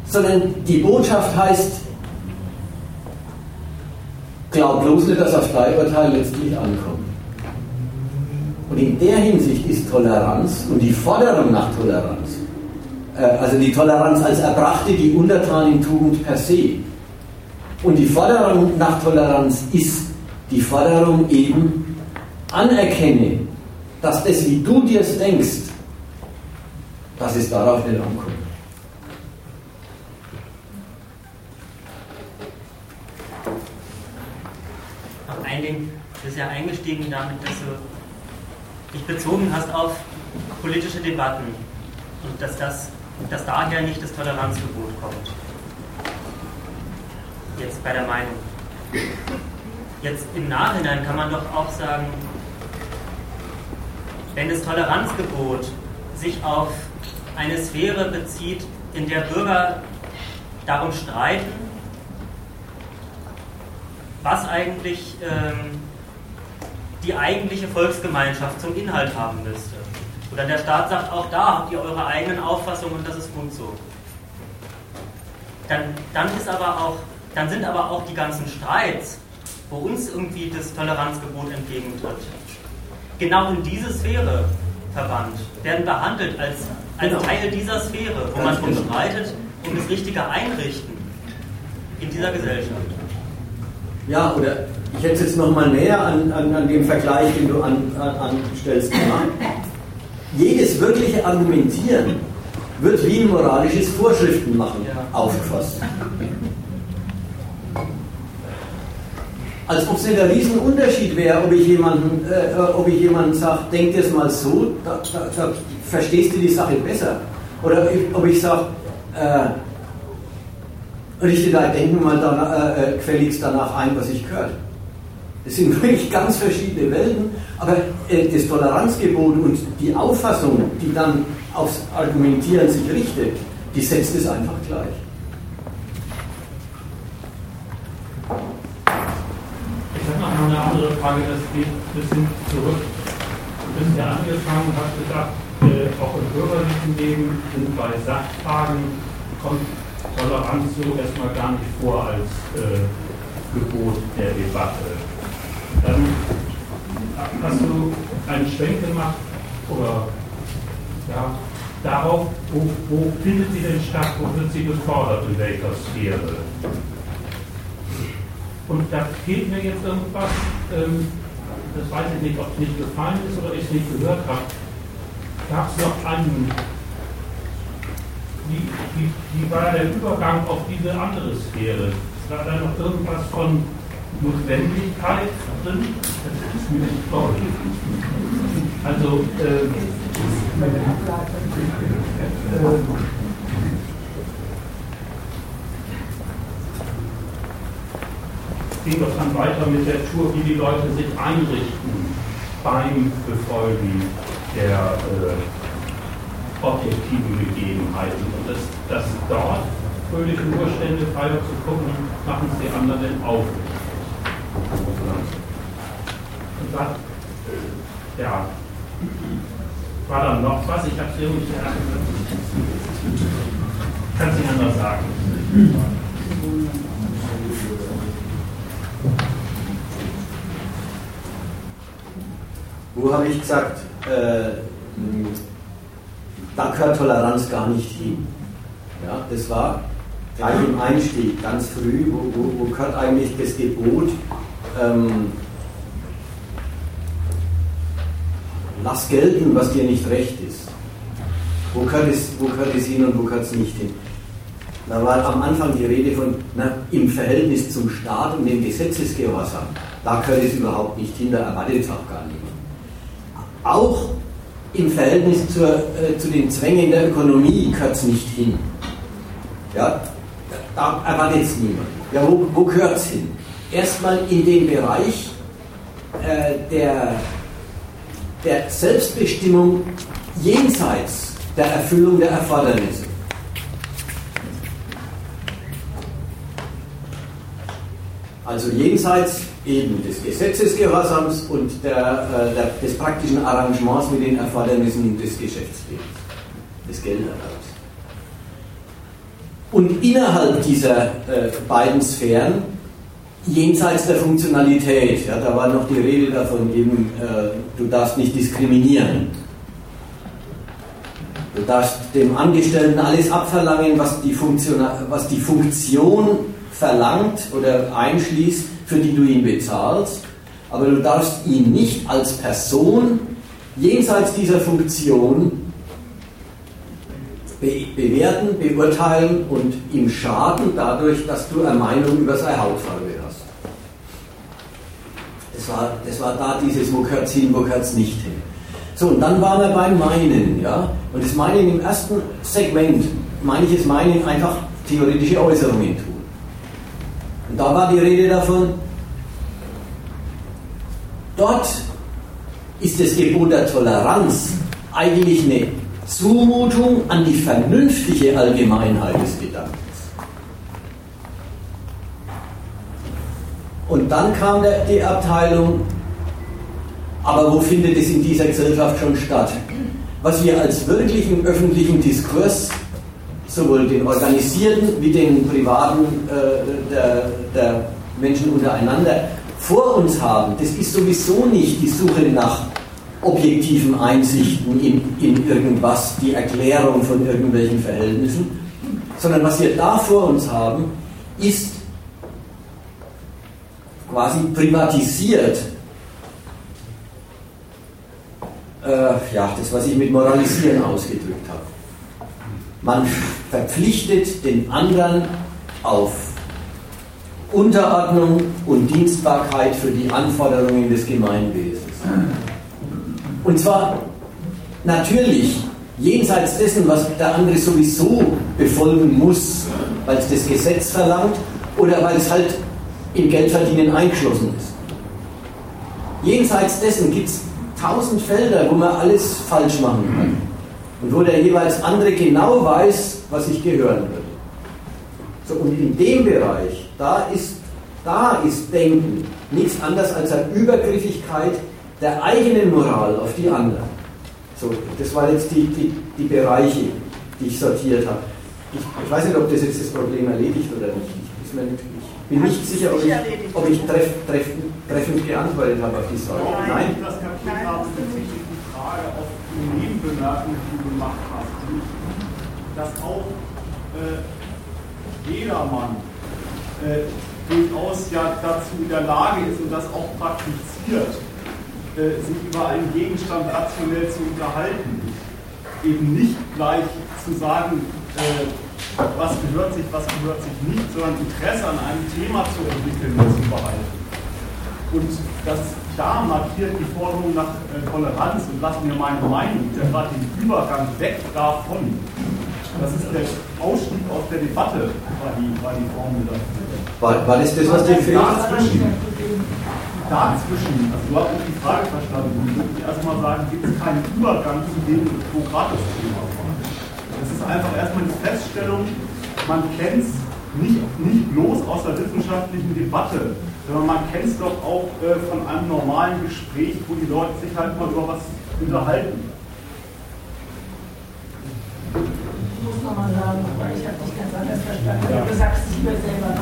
Sondern die Botschaft heißt, glaub bloß nicht, dass auf dein Urteil letztlich ankommt. Und in der Hinsicht ist Toleranz und die Forderung nach Toleranz, äh, also die Toleranz als erbrachte die Untertanentugend per se, und die Forderung nach Toleranz ist die Forderung eben, anerkenne, dass das, wie du dir es denkst, dass es darauf nicht ankommt. Noch ein Ding, du bist ja eingestiegen damit, dass du dich bezogen hast auf politische Debatten und dass, das, dass daher nicht das Toleranzgebot kommt. Jetzt bei der Meinung. Jetzt im Nachhinein kann man doch auch sagen, wenn das Toleranzgebot sich auf eine Sphäre bezieht, in der Bürger darum streiten, was eigentlich ähm, die eigentliche Volksgemeinschaft zum Inhalt haben müsste. Oder der Staat sagt, auch da habt ihr eure eigenen Auffassungen und das ist gut so. Dann, dann, ist aber auch, dann sind aber auch die ganzen Streits, wo uns irgendwie das Toleranzgebot entgegentritt, genau in diese Sphäre verwandt, werden behandelt als, als genau. Teil dieser Sphäre, wo man drum streitet, um das richtige Einrichten in dieser Gesellschaft. Ja, oder ich hätte es jetzt nochmal näher an, an, an dem Vergleich, den du an, anstellst, gemacht. Jedes wirkliche Argumentieren wird wie ein moralisches Vorschriftenmachen ja. aufgefasst. Als ob es nicht ein Riesenunterschied wäre, ob ich jemanden, äh, ich jemanden sage, denk es mal so, da, da, da, verstehst du die Sache besser. Oder ob ich sage, äh, richte dein Denken mal danach, äh, äh, gefälligst danach ein, was ich gehört. Das sind wirklich ganz verschiedene Welten, aber äh, das Toleranzgebot und die Auffassung, die dann aufs Argumentieren sich richtet, die setzt es einfach gleich. Eine andere Frage, das geht ein bisschen zurück. Du bist ja angefangen und hast gesagt, äh, auch im bürgerlichen Leben sind bei Sachfragen kommt Toleranz so erstmal gar nicht vor als äh, Gebot der Debatte. Dann hast du einen Schwenk gemacht oder ja, darauf, wo, wo findet sie denn statt, wo wird sie gefordert, in welcher Sphäre. Und da fehlt mir jetzt irgendwas, ähm, das weiß ich nicht, ob es nicht gefallen ist oder ich es nicht gehört habe. Gab es noch einen wie, wie, wie war der Übergang auf diese andere Sphäre? War da noch irgendwas von Notwendigkeit drin? Das ist mir nicht klar. Also, äh, äh, ging das dann weiter mit der Tour, wie die Leute sich einrichten beim Befolgen der äh, objektiven Gegebenheiten. Und dass, dass dort fröhliche Urstände frei zu gucken, machen es die anderen auch. Und dann, ja, war dann noch was, ich habe es irgendwie kann es nicht anders sagen. Wo habe ich gesagt, äh, da gehört Toleranz gar nicht hin. Ja, das war gleich im Einstieg, ganz früh, wo, wo, wo gehört eigentlich das Gebot, ähm, lass gelten, was dir nicht recht ist. Wo gehört es, wo gehört es hin und wo gehört es nicht hin? Da war am Anfang die Rede von na, im Verhältnis zum Staat und dem Gesetzesgehorsam. Da gehört es überhaupt nicht hin, da erwartet es auch gar niemand. Auch im Verhältnis zur, äh, zu den Zwängen der Ökonomie gehört es nicht hin. Ja, da erwartet es niemand. Ja, wo, wo gehört es hin? Erstmal in den Bereich äh, der, der Selbstbestimmung jenseits der Erfüllung der Erfordernisse. Also jenseits eben des Gesetzesgehorsams und der, äh, der, des praktischen Arrangements mit den Erfordernissen des Geschäftslebens, des Gelderwerbs. Und innerhalb dieser äh, beiden Sphären, jenseits der Funktionalität, ja, da war noch die Rede davon, eben, äh, du darfst nicht diskriminieren. Du darfst dem Angestellten alles abverlangen, was die, Funktion, was die Funktion verlangt oder einschließt, für die du ihn bezahlst, aber du darfst ihn nicht als Person jenseits dieser Funktion be bewerten, beurteilen und ihm schaden dadurch, dass du eine Meinung über seine Hautfarbe hast. Das war, das war da dieses, wo gehört hin, wo gehört nicht hin. So, und dann waren wir beim Meinen, ja. Und das Meinen im ersten Segment, meine ich es Meinen einfach theoretische Äußerungen tun. Und da war die Rede davon, dort ist das Gebot der Toleranz eigentlich eine Zumutung an die vernünftige Allgemeinheit des Gedankens. Und dann kam die Abteilung, aber wo findet es in dieser Gesellschaft schon statt? Was wir als wirklichen öffentlichen Diskurs sowohl den organisierten wie den privaten äh, der, der Menschen untereinander vor uns haben, das ist sowieso nicht die Suche nach objektiven Einsichten in, in irgendwas, die Erklärung von irgendwelchen Verhältnissen, sondern was wir da vor uns haben, ist quasi privatisiert. Äh, ja, das, was ich mit Moralisieren ausgedrückt habe. Man verpflichtet den anderen auf Unterordnung und Dienstbarkeit für die Anforderungen des Gemeinwesens. Und zwar natürlich jenseits dessen, was der andere sowieso befolgen muss, weil es das Gesetz verlangt oder weil es halt im Geldverdienen eingeschlossen ist. Jenseits dessen gibt es tausend Felder, wo man alles falsch machen kann und wo der jeweils andere genau weiß, was ich gehören würde. So, und in dem Bereich, da ist, da ist Denken nichts anderes als eine Übergriffigkeit der eigenen Moral auf die anderen. So, das waren jetzt die, die, die Bereiche, die ich sortiert habe. Ich, ich, weiß nicht, ob das jetzt das Problem erledigt oder nicht. Ich, nicht, ich bin nicht sicher, ob ich, ob ich treff, treff, treffend geantwortet habe auf die Frage. Nein? Das Kapitel habe bezüglich die Frage auf die Nebenbemerkung, die du gemacht hast. Dass auch äh, jedermann äh, durchaus ja dazu in der Lage ist und das auch praktiziert, äh, sich über einen Gegenstand rationell zu unterhalten. Eben nicht gleich zu sagen, äh, was gehört sich, was gehört sich nicht, sondern Interesse an einem Thema zu entwickeln und zu behalten. Und das da markiert die Forderung nach äh, Toleranz und lassen wir meine Meinung, der gerade den Übergang weg davon. Das ist der Ausstieg aus der Debatte, war die, war die Formel dafür. War das das, was dir fehlt? Dazwischen, dazwischen, also du hast die Frage verstanden, ich würde erstmal sagen, gibt es keinen Übergang zu dem, wo gerade das Thema war. Das ist einfach erstmal die Feststellung, man kennt es nicht, nicht bloß aus der wissenschaftlichen Debatte, sondern man kennt es doch auch äh, von einem normalen Gespräch, wo die Leute sich halt mal über was unterhalten. Ich muss nochmal sagen, weil ich habe dich ganz anders verstanden. Ja. Du sagst es lieber selber.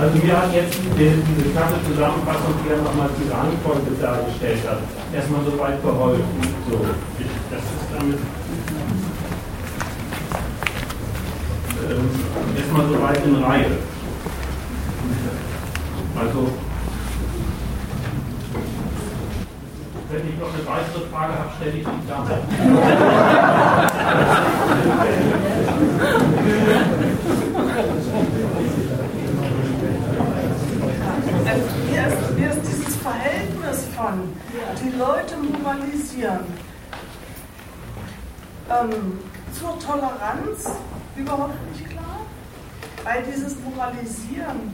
Also wir haben jetzt diese knappe Zusammenfassung, die er nochmal zu der Antwort dargestellt hat, erstmal so weit geholfen. So, das ist damit äh, erstmal so weit in Reihe. Also, wenn ich noch eine weitere Frage habe, stelle ich sie dann. ist, mir ist dieses Verhältnis davon, die Leute moralisieren. Ähm, zur Toleranz überhaupt nicht klar, weil dieses Moralisieren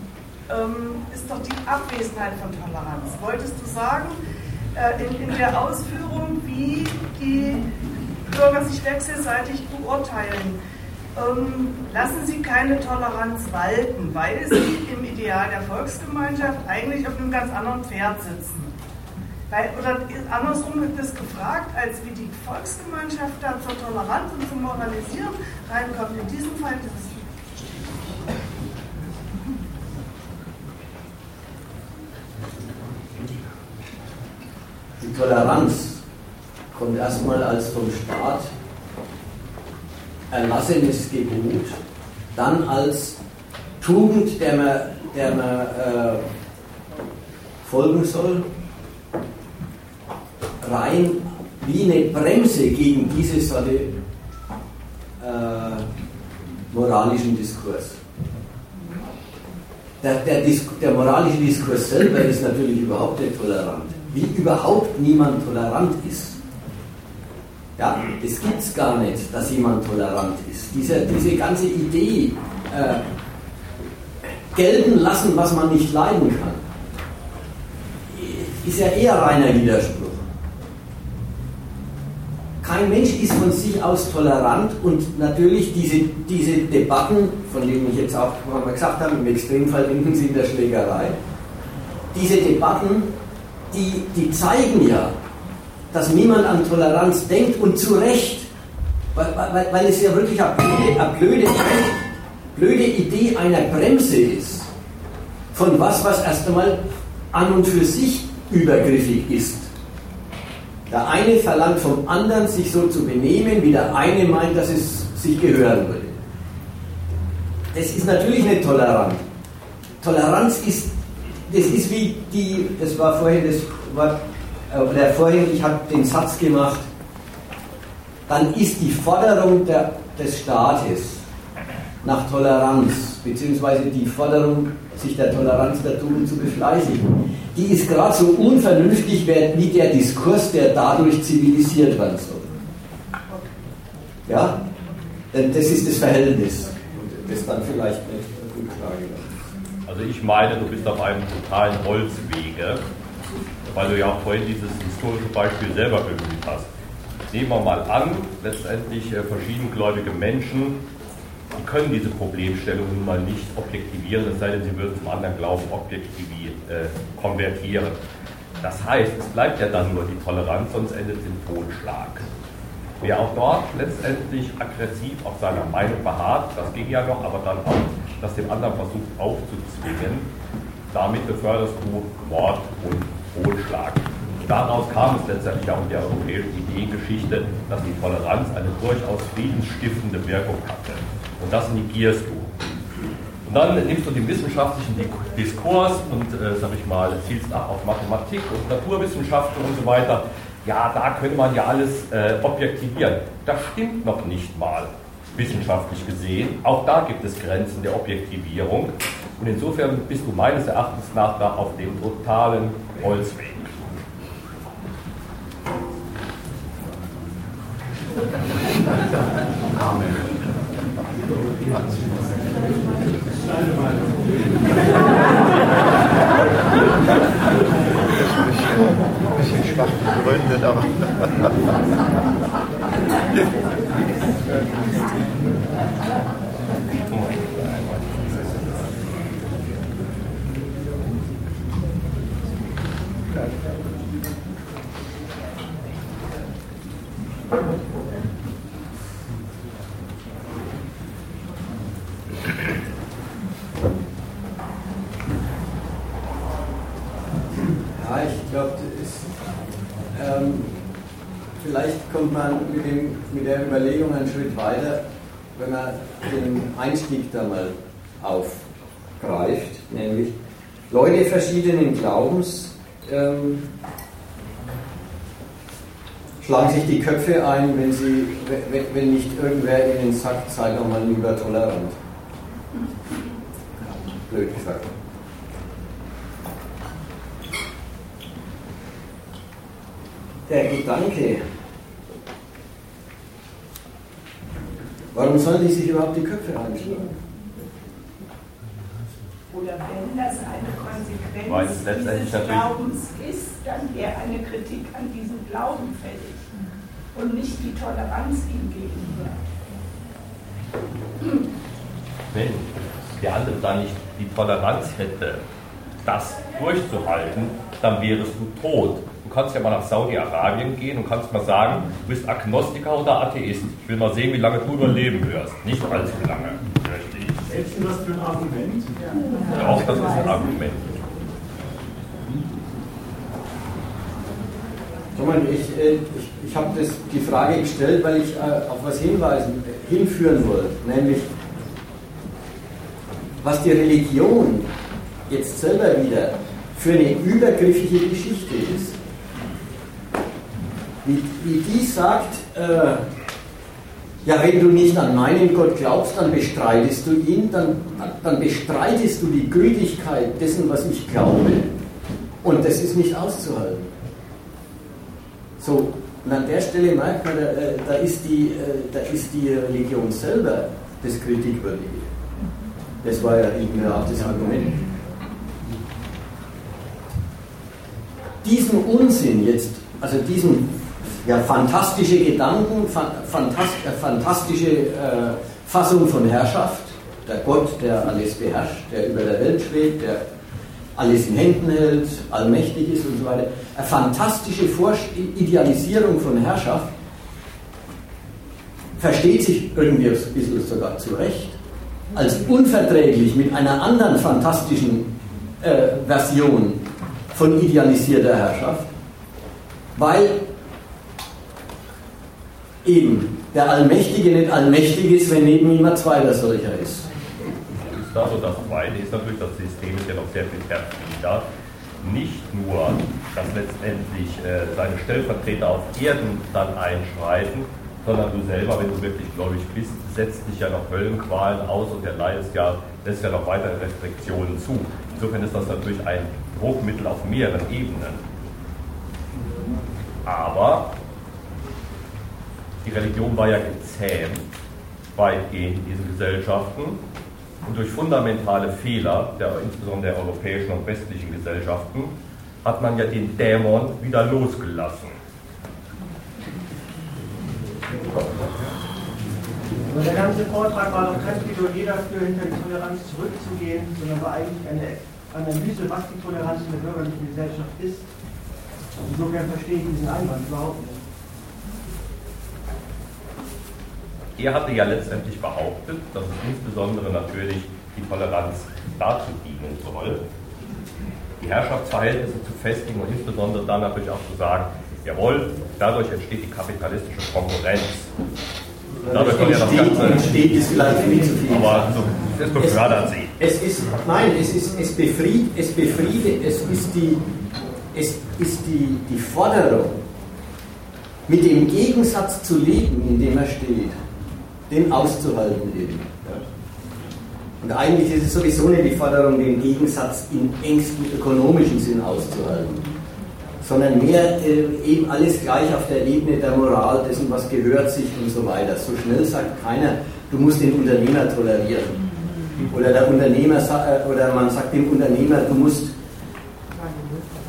ähm, ist doch die Abwesenheit von Toleranz. Wolltest du sagen, äh, in, in der Ausführung, wie die Bürger sich wechselseitig beurteilen, ähm, lassen sie keine Toleranz walten, weil sie im Ideal der Volksgemeinschaft eigentlich auf einem ganz anderen Pferd sitzen. Weil, oder andersrum wird es gefragt, als wie die Volksgemeinschaft da zur Toleranz und zum Moralisieren reinkommt. In diesem Fall dieses Die Toleranz kommt erstmal als vom Staat erlassenes Gebot, dann als Tugend, der man, der man äh, folgen soll, rein wie eine Bremse gegen diese Sorte äh, moralischen Diskurs. Der, der, der, moralische Diskurs selber ist natürlich überhaupt nicht tolerant. Wie überhaupt niemand tolerant ist. Ja, das gibt es gar nicht, dass jemand tolerant ist. Diese, diese ganze Idee, äh, gelten lassen, was man nicht leiden kann, ist ja eher reiner Widerspruch. Kein Mensch ist von sich aus tolerant und natürlich diese, diese Debatten, von denen ich jetzt auch mal gesagt habe, im Extremfall enden sie in der Schlägerei, diese Debatten, die, die zeigen ja, dass niemand an Toleranz denkt und zu Recht, weil, weil, weil es ja wirklich eine blöde, eine blöde, blöde Idee einer Bremse ist, von was, was erst einmal an und für sich übergriffig ist. Der eine verlangt vom anderen, sich so zu benehmen, wie der eine meint, dass es sich gehören würde. Das ist natürlich nicht tolerant. Toleranz ist, das ist wie die, das war vorhin das Wort oder vorhin, ich habe den Satz gemacht, dann ist die Forderung der, des Staates nach Toleranz, beziehungsweise die Forderung, sich der Toleranz der Tugend zu befleißigen, die ist gerade so unvernünftig wie der Diskurs, der dadurch zivilisiert werden soll. Ja? Das ist das Verhältnis. Und das dann vielleicht nicht Rückfrage. Also ich meine, du bist auf einem totalen Holzwege weil du ja auch vorhin dieses historische Beispiel selber bemüht hast. Nehmen wir mal an, letztendlich äh, verschiedengläubige Menschen, können diese Problemstellung nun mal nicht objektivieren, es sei denn, sie würden zum anderen Glauben objektivieren, äh, konvertieren. Das heißt, es bleibt ja dann nur die Toleranz, sonst endet es im Totschlag. Wer auch dort letztendlich aggressiv auf seiner Meinung beharrt, das ging ja noch, aber dann auch das dem anderen versucht aufzuzwingen, damit beförderst du Mord und Hohlschlag. Daraus kam es letztendlich auch in der europäischen Ideengeschichte, dass die Toleranz eine durchaus friedensstiftende Wirkung hatte. Und das negierst du. Und dann nimmst du den wissenschaftlichen Diskurs und, äh, sag ich mal, zielst ab auf Mathematik und Naturwissenschaften und so weiter. Ja, da könnte man ja alles äh, objektivieren. Das stimmt noch nicht mal, wissenschaftlich gesehen. Auch da gibt es Grenzen der Objektivierung. Und insofern bist du meines Erachtens nach da auf dem totalen Holzweg. Amen. Ein bisschen schwach begründet, aber. Ja, ich glaube, ähm, vielleicht kommt man mit, der Überlegung einen Schritt weiter, wenn man den Einstieg da mal aufgreift, nämlich Leute verschiedenen Glaubens ähm, schlagen sich die Köpfe ein, wenn, sie, wenn, wenn nicht irgendwer ihnen sagt, sei doch mal lieber tolerant. Blöd gesagt. der Gedanke, warum sollen die sich überhaupt die Köpfe einschlagen? Oder wenn das eine Konsequenz Weil es letztendlich dieses Glaubens ist, dann wäre eine Kritik an diesem Glauben fällig und nicht die Toleranz ihm gegenüber. Wenn der andere da nicht die Toleranz hätte, das durchzuhalten, dann wärest du tot. Du kannst ja mal nach Saudi-Arabien gehen und kannst mal sagen, du bist Agnostiker oder Atheist. Ich will mal sehen, wie lange du überleben wirst. Nicht allzu lange, fürchte ich. Selbst das für ein Argument. Auch das ist ein Argument. Mal, ich, äh, ich, ich habe die Frage gestellt, weil ich äh, auf was hinweisen, hinführen wollte, nämlich was die Religion jetzt selber wieder für eine übergriffige Geschichte ist. Wie, wie die sagt, äh, ja, wenn du nicht an meinen Gott glaubst, dann bestreitest du ihn, dann, dann bestreitest du die Gültigkeit dessen, was ich glaube. Und das ist nicht auszuhalten. So, und an der Stelle merkt man, da, äh, da, ist, die, äh, da ist die Religion selber das Kritikwürdige. Das war ja eben auch das Argument. Diesen Unsinn jetzt, also diesen ja, fantastische Gedanken, fan- fantast, äh, fantastische äh, Fassung von Herrschaft, der Gott, der alles beherrscht, der über der Welt schwebt, der alles in Händen hält, allmächtig ist und so weiter. Eine fantastische Vorst Idealisierung von Herrschaft versteht sich irgendwie ein bisschen sogar zurecht als unverträglich mit einer anderen fantastischen äh, Version von idealisierter Herrschaft, weil eben der Allmächtige nicht allmächtig ist, wenn neben ihm ein zweiter solcher ist. ist da so. Das Zweite ist natürlich, das System ist ja noch sehr viel perfider. Nicht nur, dass letztendlich äh, seine Stellvertreter auf Erden dann einschreiten, sondern du selber, wenn du wirklich gläubig bist, setzt dich ja noch Höllenqualen aus und erleidest ja, lässt ja noch weitere Restriktionen zu. Insofern ist das natürlich ein Druckmittel auf mehreren Ebenen. Aber die Religion war ja gezähmt, weitgehend in diesen Gesellschaften. Und durch fundamentale Fehler, der, insbesondere der europäischen und westlichen Gesellschaften, hat man ja den Dämon wieder losgelassen. Aber der ganze Vortrag war doch kein Plädoyer dafür, hinter die Toleranz zurückzugehen, sondern war eigentlich eine Analyse, was die Toleranz in der bürgerlichen Gesellschaft ist. Insofern verstehe ich diesen Einwand überhaupt nicht. Er hatte ja letztendlich behauptet, dass es insbesondere natürlich die Toleranz dazu dienen soll, die Herrschaftsverhältnisse zu festigen und insbesondere dann natürlich auch zu sagen, jawohl, dadurch entsteht die kapitalistische Konkurrenz. Dadurch soll ja das entsteht, Ganze. entsteht ist vielleicht viel zu viel. Aber so, es befördert sie. Es ist, nein, es ist, es befriedet, es befriedet, es ist die, es ist die, die Forderung, mit dem Gegensatz zu leben, in dem er steht, den auszuhalten eben. Und eigentlich ist es sowieso nicht die Forderung, den Gegensatz im engsten ökonomischen Sinn auszuhalten, sondern mehr äh, eben alles gleich auf der Ebene der Moral, dessen, was gehört sich und so weiter. So schnell sagt keiner, du musst den Unternehmer tolerieren. Oder der Unternehmer äh, oder man sagt dem Unternehmer, du musst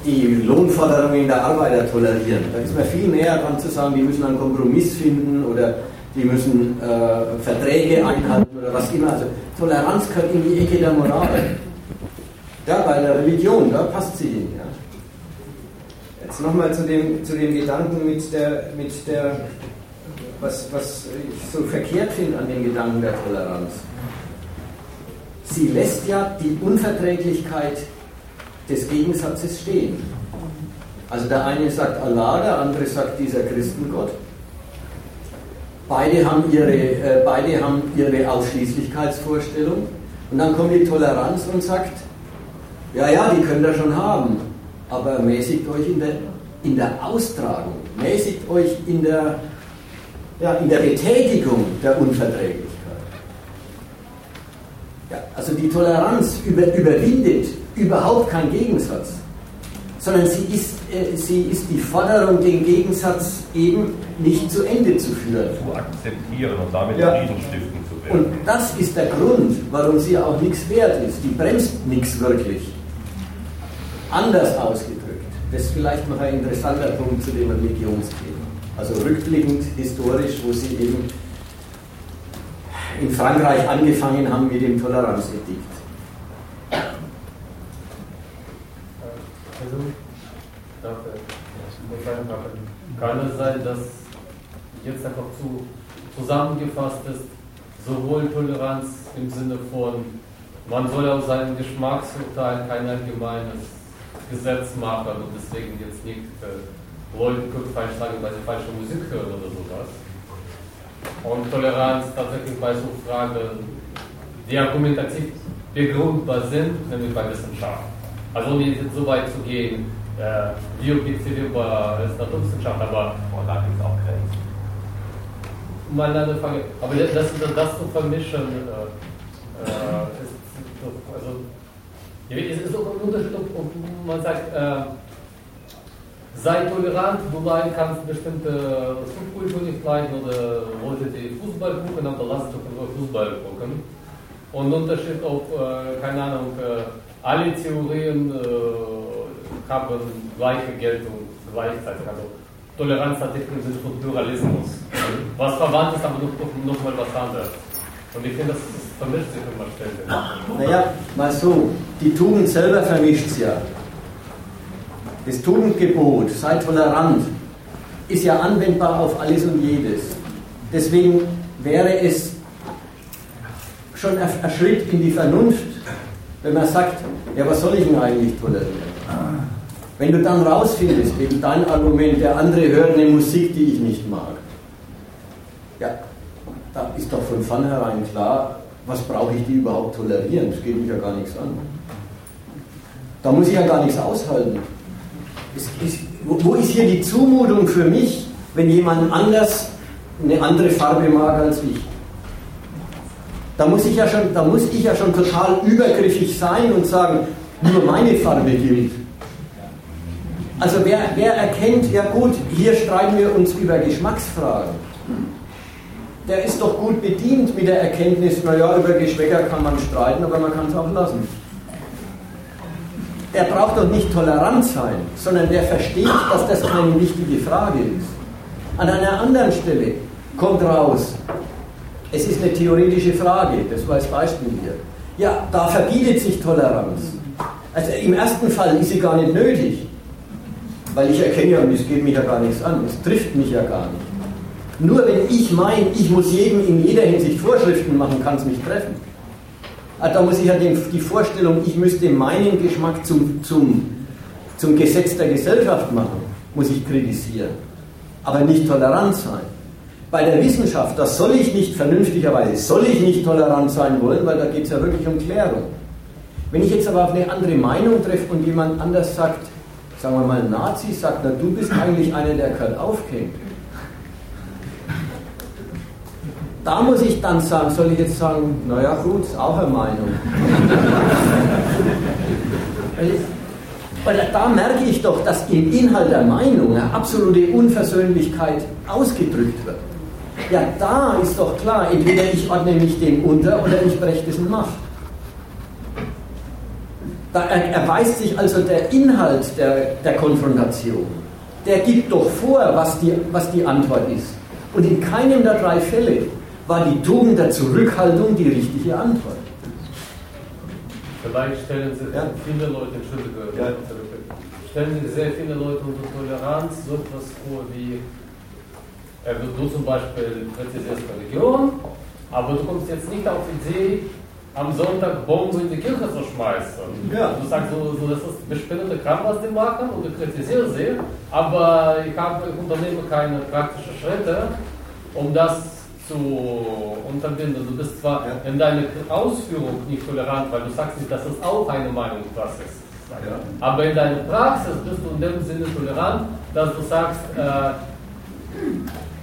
die Lohnforderungen der Arbeiter tolerieren. Da ist man viel näher dran zu sagen, die müssen einen Kompromiss finden oder die müssen äh, Verträge einhalten oder was immer. Also Toleranz gehört in die Ecke der Moral. Ja, bei der Religion, da passt sie hin. Ja. Jetzt nochmal zu dem, zu dem Gedanken mit der, mit der was, was ich so verkehrt finde an dem Gedanken der Toleranz. Sie lässt ja die Unverträglichkeit des Gegensatzes stehen. Also der eine sagt Allah, der andere sagt dieser Christengott. Beide haben ihre, äh, beide haben ihre Ausschließlichkeitsvorstellung. Und dann kommt die Toleranz und sagt, ja, ja, die könnt ihr schon haben, aber mäßigt euch in der, in der Austragung, mäßigt euch in der, ja, in der Betätigung der Unverträglichkeit. Ja, also die Toleranz über, überwindet überhaupt keinen Gegensatz, sondern sie ist, äh, sie ist die Forderung, den Gegensatz eben nicht zu Ende zu führen. Zu akzeptieren und damit Ja. Frieden stiften zu werden. Und das ist der Grund, warum sie auch nichts wert ist. Die bremst nichts wirklich. Anders ausgedrückt. Das ist vielleicht noch ein interessanter Punkt zu dem Religionsthema. Also rückblickend, historisch, wo sie eben in Frankreich angefangen haben mit dem Toleranzedikt. Also, danke. Nur kleine Frage. Kann es sein, dass jetzt einfach zu zusammengefasst ist, sowohl Toleranz im Sinne von, man soll aus seinem Geschmacksurteil kein allgemeines Gesetz machen und deswegen jetzt nicht äh, Leute falsch sagen, weil sie falsche Musik hören oder sowas. Und Toleranz tatsächlich bei so Fragen, die argumentativ begründbar sind, nämlich bei Wissenschaft. Also ohne jetzt so weit zu gehen, äh, objektivierbar ist Naturwissenschaft, aber Und da gibt es auch Grenzen. Frage. Aber das, das, das zu vermischen, äh, äh, ist, also, ist doch ein Unterschied, ob, man sagt, äh, sei tolerant, du leid kannst bestimmte Subkultur nicht leiden oder wollte die Fußball gucken, aber lass doch Fußball gucken. Und Unterschied, ob, äh, keine Ahnung, äh, alle Theorien äh, haben gleiche Geltung gleichzeitig. Also Toleranz hat im Sinne von Pluralismus. Was verwandt ist, aber noch, noch, mal was anderes. Und ich finde, das vermischt sich immer ständig. Naja, mal so, die Tugend selber vermischt es ja. Das Tugendgebot, sei tolerant, ist ja anwendbar auf alles und jedes. Deswegen wäre es schon ein Schritt in die Vernunft, wenn man sagt, ja, was soll ich denn eigentlich tolerieren? Wenn du dann rausfindest, wegen dein Argument, der andere hört eine Musik, die ich nicht mag. Ja, da ist doch von vornherein klar, was brauche ich die überhaupt tolerieren? Das geht mich ja gar nichts an. Da muss ich ja gar nichts aushalten. Ist, wo, wo ist hier die Zumutung für mich, wenn jemand anders eine andere Farbe mag als ich? Da muss ich ja schon, da muss ich ja schon total übergriffig sein und sagen, nur meine Farbe gilt. Also wer, wer erkennt, ja gut, hier streiten wir uns über Geschmacksfragen der ist doch gut bedient mit der Erkenntnis, naja, über Geschmäcker kann man streiten, aber man kann es auch lassen. Der braucht doch nicht tolerant sein, sondern der versteht, dass das keine wichtige Frage ist. An einer anderen Stelle kommt raus, es ist eine theoretische Frage, das war das Beispiel hier. Ja, da verbietet sich Toleranz. Also im ersten Fall ist sie gar nicht nötig, weil ich erkenne ja, es geht mich ja gar nichts an, es trifft mich ja gar nicht. Nur wenn ich meine, ich muss jedem in jeder Hinsicht Vorschriften machen, kann es mich treffen. Ah, Da muss ich ja die Vorstellung, ich müsste meinen Geschmack zum, zum, zum Gesetz der Gesellschaft machen, muss ich kritisieren. Aber nicht tolerant sein. Bei der Wissenschaft, das soll ich nicht vernünftigerweise, soll ich nicht tolerant sein wollen, weil da geht es ja wirklich um Klärung. Wenn ich jetzt aber auf eine andere Meinung treffe und jemand anders sagt, sagen wir mal Nazi, sagt, na du bist eigentlich einer, der Kerl aufkennt. Da muss ich dann sagen, soll ich jetzt sagen, naja gut, ist auch eine Meinung. Weil- Weil da merke ich doch, dass im Inhalt der Meinung eine absolute Unversöhnlichkeit ausgedrückt wird. Ja, da ist doch klar, entweder ich ordne mich dem unter oder ich breche dessen Macht. Da er- erweist sich also der Inhalt der, der Konfrontation. Der gibt doch vor, was die, was die Antwort ist. Und in keinem der drei Fälle war die Tugend der Zurückhaltung die richtige Antwort. Vielleicht stellen sich Ja. viele Leute, Entschuldige, Ja. stellen sich sehr viele Leute unter Toleranz so etwas vor wie, äh, du zum Beispiel kritisierst Religion, aber du kommst jetzt nicht auf die Idee, am Sonntag Bomben in die Kirche zu schmeißen. Ja. Du sagst so, so das ist bespinnende Kram, was die machen, und du kritisierst sie, aber ich, habe, ich unternehme keine praktischen Schritte, um das zu unterbinden. Du bist zwar Ja. in deiner Ausführung nicht tolerant, weil du sagst nicht, das ist auch eine Meinung, was ist. Ja. Aber in deiner Praxis bist du in dem Sinne tolerant, dass du sagst, äh,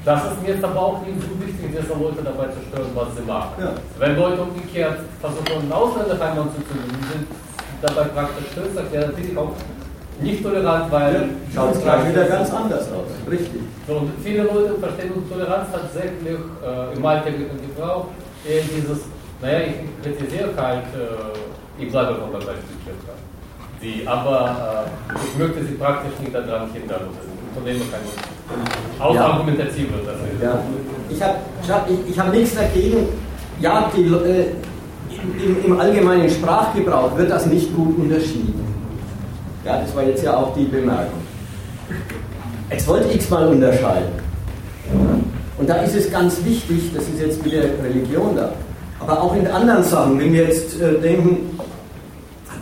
das ist mir jetzt aber auch nicht so wichtig, diese Leute dabei zu stören, was sie machen. Ja. Wenn Leute umgekehrt versuchen, einen Ausländer einmal zu tun, sind dabei praktisch stößt, ja, natürlich auch nicht tolerant, weil. Ja, schaut es gleich wieder ganz anders aus. Richtig. So, und viele Leute verstehen Toleranz tatsächlich äh, im alltäglichen Gebrauch eher dieses, naja, ich kritisiere halt, äh, ich bleibe von der Beispielschrift. Die, aber äh, ich möchte sie praktisch nicht daran hindern. Unternehmen keine Ausargumentative. Ja. ja. Ich habe ich, ich hab nichts dagegen. Ja, die, äh, im, im allgemeinen Sprachgebrauch wird das nicht gut unterschieden. Ja, das war jetzt ja auch die Bemerkung. Jetzt wollte es mal unterscheiden. Und da ist es ganz wichtig, das ist jetzt wieder Religion da, aber auch in anderen Sachen, wenn wir jetzt äh, denken,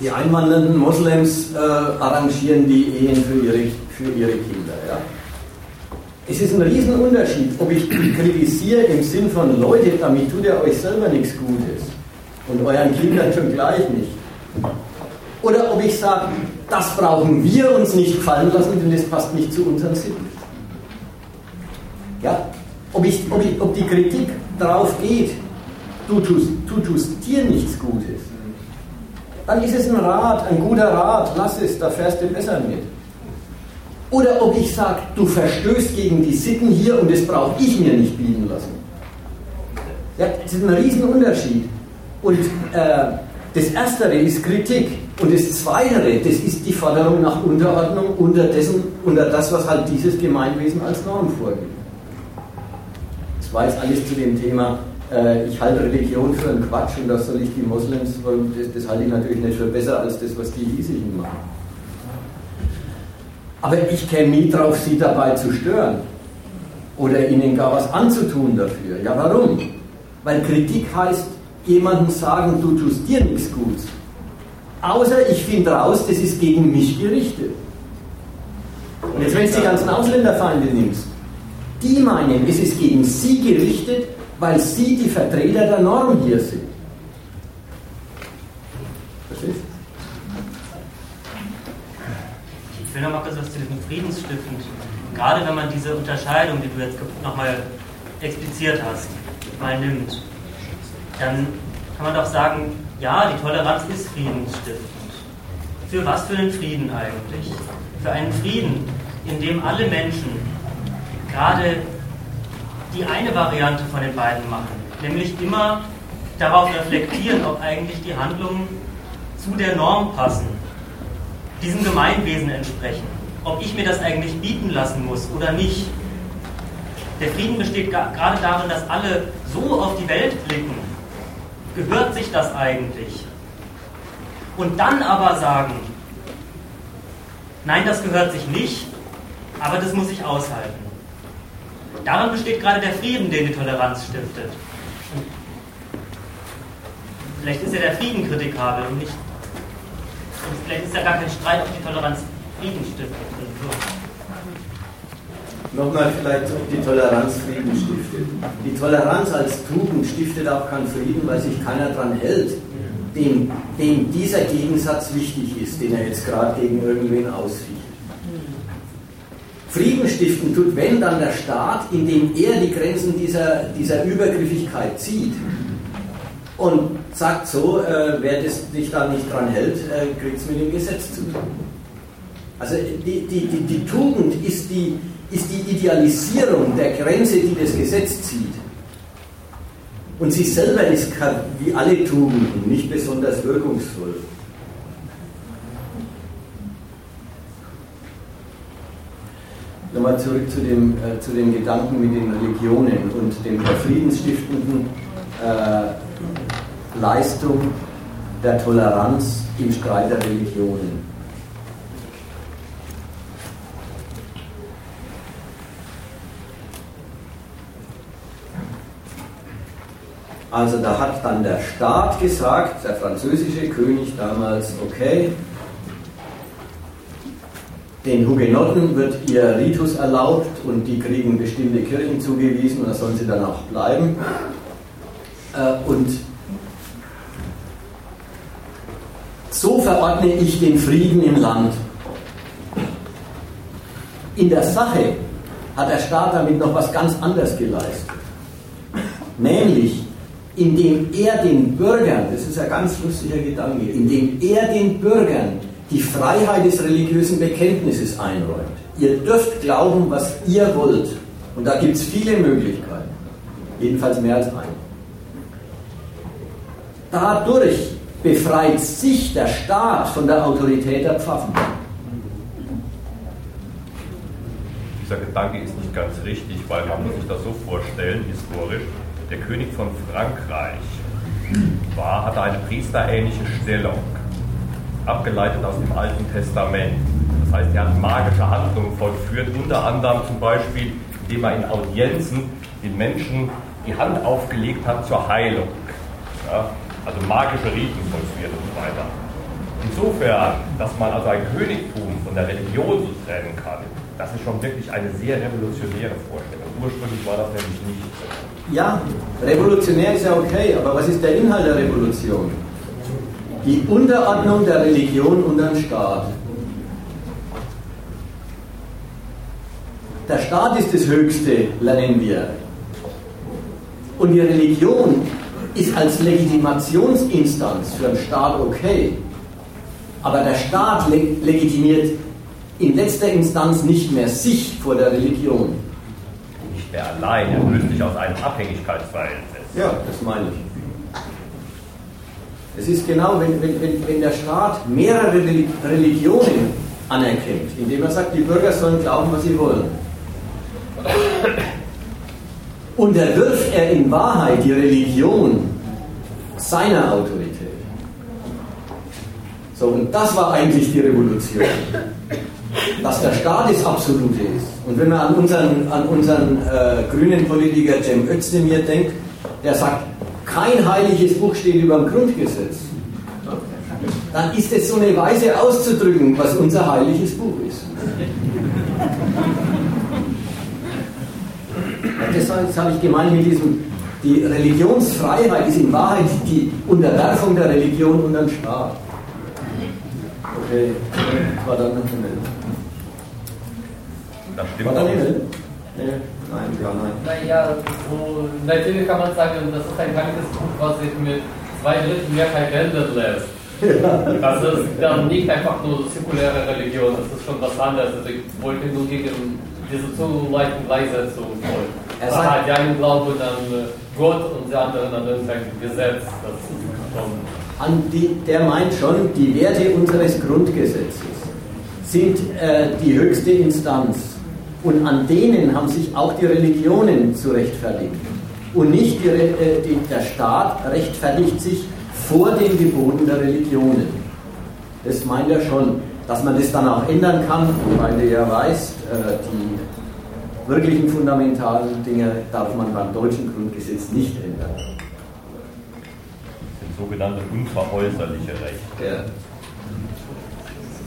die einwandernden Moslems äh, arrangieren die Ehen für ihre, für ihre Kinder. Es ist ein Riesenunterschied, ob ich kritisiere im Sinn von Leute, damit tut ihr euch selber nichts Gutes und euren Kindern schon gleich nicht. Oder ob ich sage, das brauchen wir uns nicht gefallen lassen, denn das passt nicht zu unseren Sitten. Ja? Ob, ich, ob, ich, ob die Kritik darauf geht, du tust, du tust dir nichts Gutes, dann ist es ein Rat, ein guter Rat, lass es, da fährst du besser mit. Oder ob ich sage, du verstößt gegen die Sitten hier und das brauche ich mir nicht bieten lassen. Ja, das ist ein Riesenunterschied. Und äh, das Erstere ist Kritik und das Zweitere, das ist die Forderung nach Unterordnung unter, dessen, unter das, was halt dieses Gemeinwesen als Norm vorgibt. Das war jetzt alles zu dem Thema, äh, ich halte Religion für einen Quatsch und das soll ich die Moslems, das, das halte ich natürlich nicht für besser als das, was die Hiesigen machen. Aber ich käme nie drauf, sie dabei zu stören oder ihnen gar was anzutun dafür. Ja, warum? Weil Kritik heißt, jemandem sagen, du tust dir nichts Gutes. Außer ich finde raus, das ist gegen mich gerichtet. Und jetzt, wenn du die ganzen Ausländerfeinde nimmst, die meinen, es ist gegen sie gerichtet, weil sie die Vertreter der Norm hier sind. Verstehst Ich will noch mal kurz was zu diesem Friedensstiftend. Gerade wenn man diese Unterscheidung, die du jetzt nochmal expliziert hast, mal nimmt dann kann man doch sagen, ja, die Toleranz ist friedensstiftend. Für was für einen Frieden eigentlich? Für einen Frieden, in dem alle Menschen gerade die eine Variante von den beiden machen, nämlich immer darauf reflektieren, ob eigentlich die Handlungen zu der Norm passen, diesem Gemeinwesen entsprechen, ob ich mir das eigentlich bieten lassen muss oder nicht. Der Frieden besteht gerade darin, dass alle so auf die Welt blicken, gehört sich das eigentlich? Und dann aber sagen, nein, das gehört sich nicht, aber das muss ich aushalten. Daran besteht gerade der Frieden, den die Toleranz stiftet. Vielleicht ist ja der Frieden kritikabel und nicht. Und vielleicht ist ja gar kein Streit, ob die Toleranz Frieden stiftet. Nochmal vielleicht, ob die Toleranz Frieden stiftet. Die Toleranz als Tugend stiftet auch keinen Frieden, weil sich keiner daran hält, dem, dem dieser Gegensatz wichtig ist, den er jetzt gerade gegen irgendwen ausficht. Frieden stiften tut, wenn dann der Staat, indem er die Grenzen dieser, dieser Übergriffigkeit zieht und sagt so, äh, wer das, sich da nicht dran hält, äh, kriegt es mit dem Gesetz zu tun. Also die, die, die, die Tugend ist die, ist die Idealisierung der Grenze, die das Gesetz zieht. Und sie selber ist wie alle Tugenden nicht besonders wirkungsvoll. Nochmal zurück zu dem, äh, zu dem Gedanken mit den Religionen und dem friedensstiftenden äh, Leistung der Toleranz im Streit der Religionen. Also da hat dann der Staat gesagt, der französische König damals, okay, den Hugenotten wird ihr Ritus erlaubt und die kriegen bestimmte Kirchen zugewiesen und da sollen sie dann auch bleiben. Äh, und so verordne ich den Frieden im Land. In der Sache hat der Staat damit noch was ganz anderes geleistet. Nämlich, indem er den Bürgern, das ist ein ganz lustiger Gedanke, indem er den Bürgern die Freiheit des religiösen Bekenntnisses einräumt. Ihr dürft glauben, was ihr wollt. Und da gibt es viele Möglichkeiten. Jedenfalls mehr als eine. Dadurch befreit sich der Staat von der Autorität der Pfaffen. Dieser Gedanke ist nicht ganz richtig, weil man muss sich das so vorstellen, historisch, der König von Frankreich war, hatte eine priesterähnliche Stellung, abgeleitet aus dem Alten Testament. Das heißt, er hat magische Handlungen vollführt, unter anderem zum Beispiel, indem er in Audienzen den Menschen die Hand aufgelegt hat zur Heilung. Ja, also magische Riten vollführt und so weiter. Insofern, dass man also ein Königtum von der Religion so trennen kann, das ist schon wirklich eine sehr revolutionäre Vorstellung. Ursprünglich war das nämlich nicht. Ja, revolutionär ist ja okay, aber was ist der Inhalt der Revolution? Die Unterordnung der Religion unter den Staat. Der Staat ist das Höchste, lernen wir. Und die Religion ist als Legitimationsinstanz für den Staat okay. Aber der Staat leg legitimiert in letzter Instanz nicht mehr sich vor der Religion. Nicht mehr allein, er löst sich aus einem Abhängigkeitsverhältnis. Ja, das meine ich. Es ist genau, wenn, wenn, wenn, wenn der Staat mehrere Religionen anerkennt, indem er sagt, die Bürger sollen glauben, was sie wollen unterwirft er in Wahrheit die Religion seiner Autorität. So, und das war eigentlich die Revolution. Dass der Staat das Absolute ist. Und wenn man an unseren, an unseren äh, grünen Politiker Cem Özdemir denkt, der sagt, kein heiliges Buch steht über dem Grundgesetz, dann ist es so eine Weise auszudrücken, was unser heiliges Buch ist. Das habe ich gemeint mit diesem, die Religionsfreiheit ist in Wahrheit die Unterwerfung der Religion unter den Staat. Okay, war dann noch eine Das stimmt. War da eine Nee, nein, ja, nein. Naja, so, natürlich kann man sagen, das ist ein Buch, was sich mit zwei Drittel Mehrheit ändern lässt. Ja. Es ist dann nicht einfach nur säkuläre Religion, das ist schon was anderes. Also ich wollte nur gegen diese zu leichten Gleichsetzung voll. Er sagt, halt, die einen glauben an äh, Gott und die anderen an irgendein Gesetz. An die, der meint schon, die Werte unseres Grundgesetzes sind äh, die höchste Instanz. Und an denen haben sich auch die Religionen zu rechtfertigen. Und nicht die, äh, die, der Staat rechtfertigt sich vor den Geboten der Religionen. Das meint er schon. Dass man das dann auch ändern kann, weil du ja weißt, äh, die wirklichen fundamentalen Dinge darf man beim deutschen Grundgesetz nicht ändern. Das sind sogenannte unveräußerliche Rechte. Ja.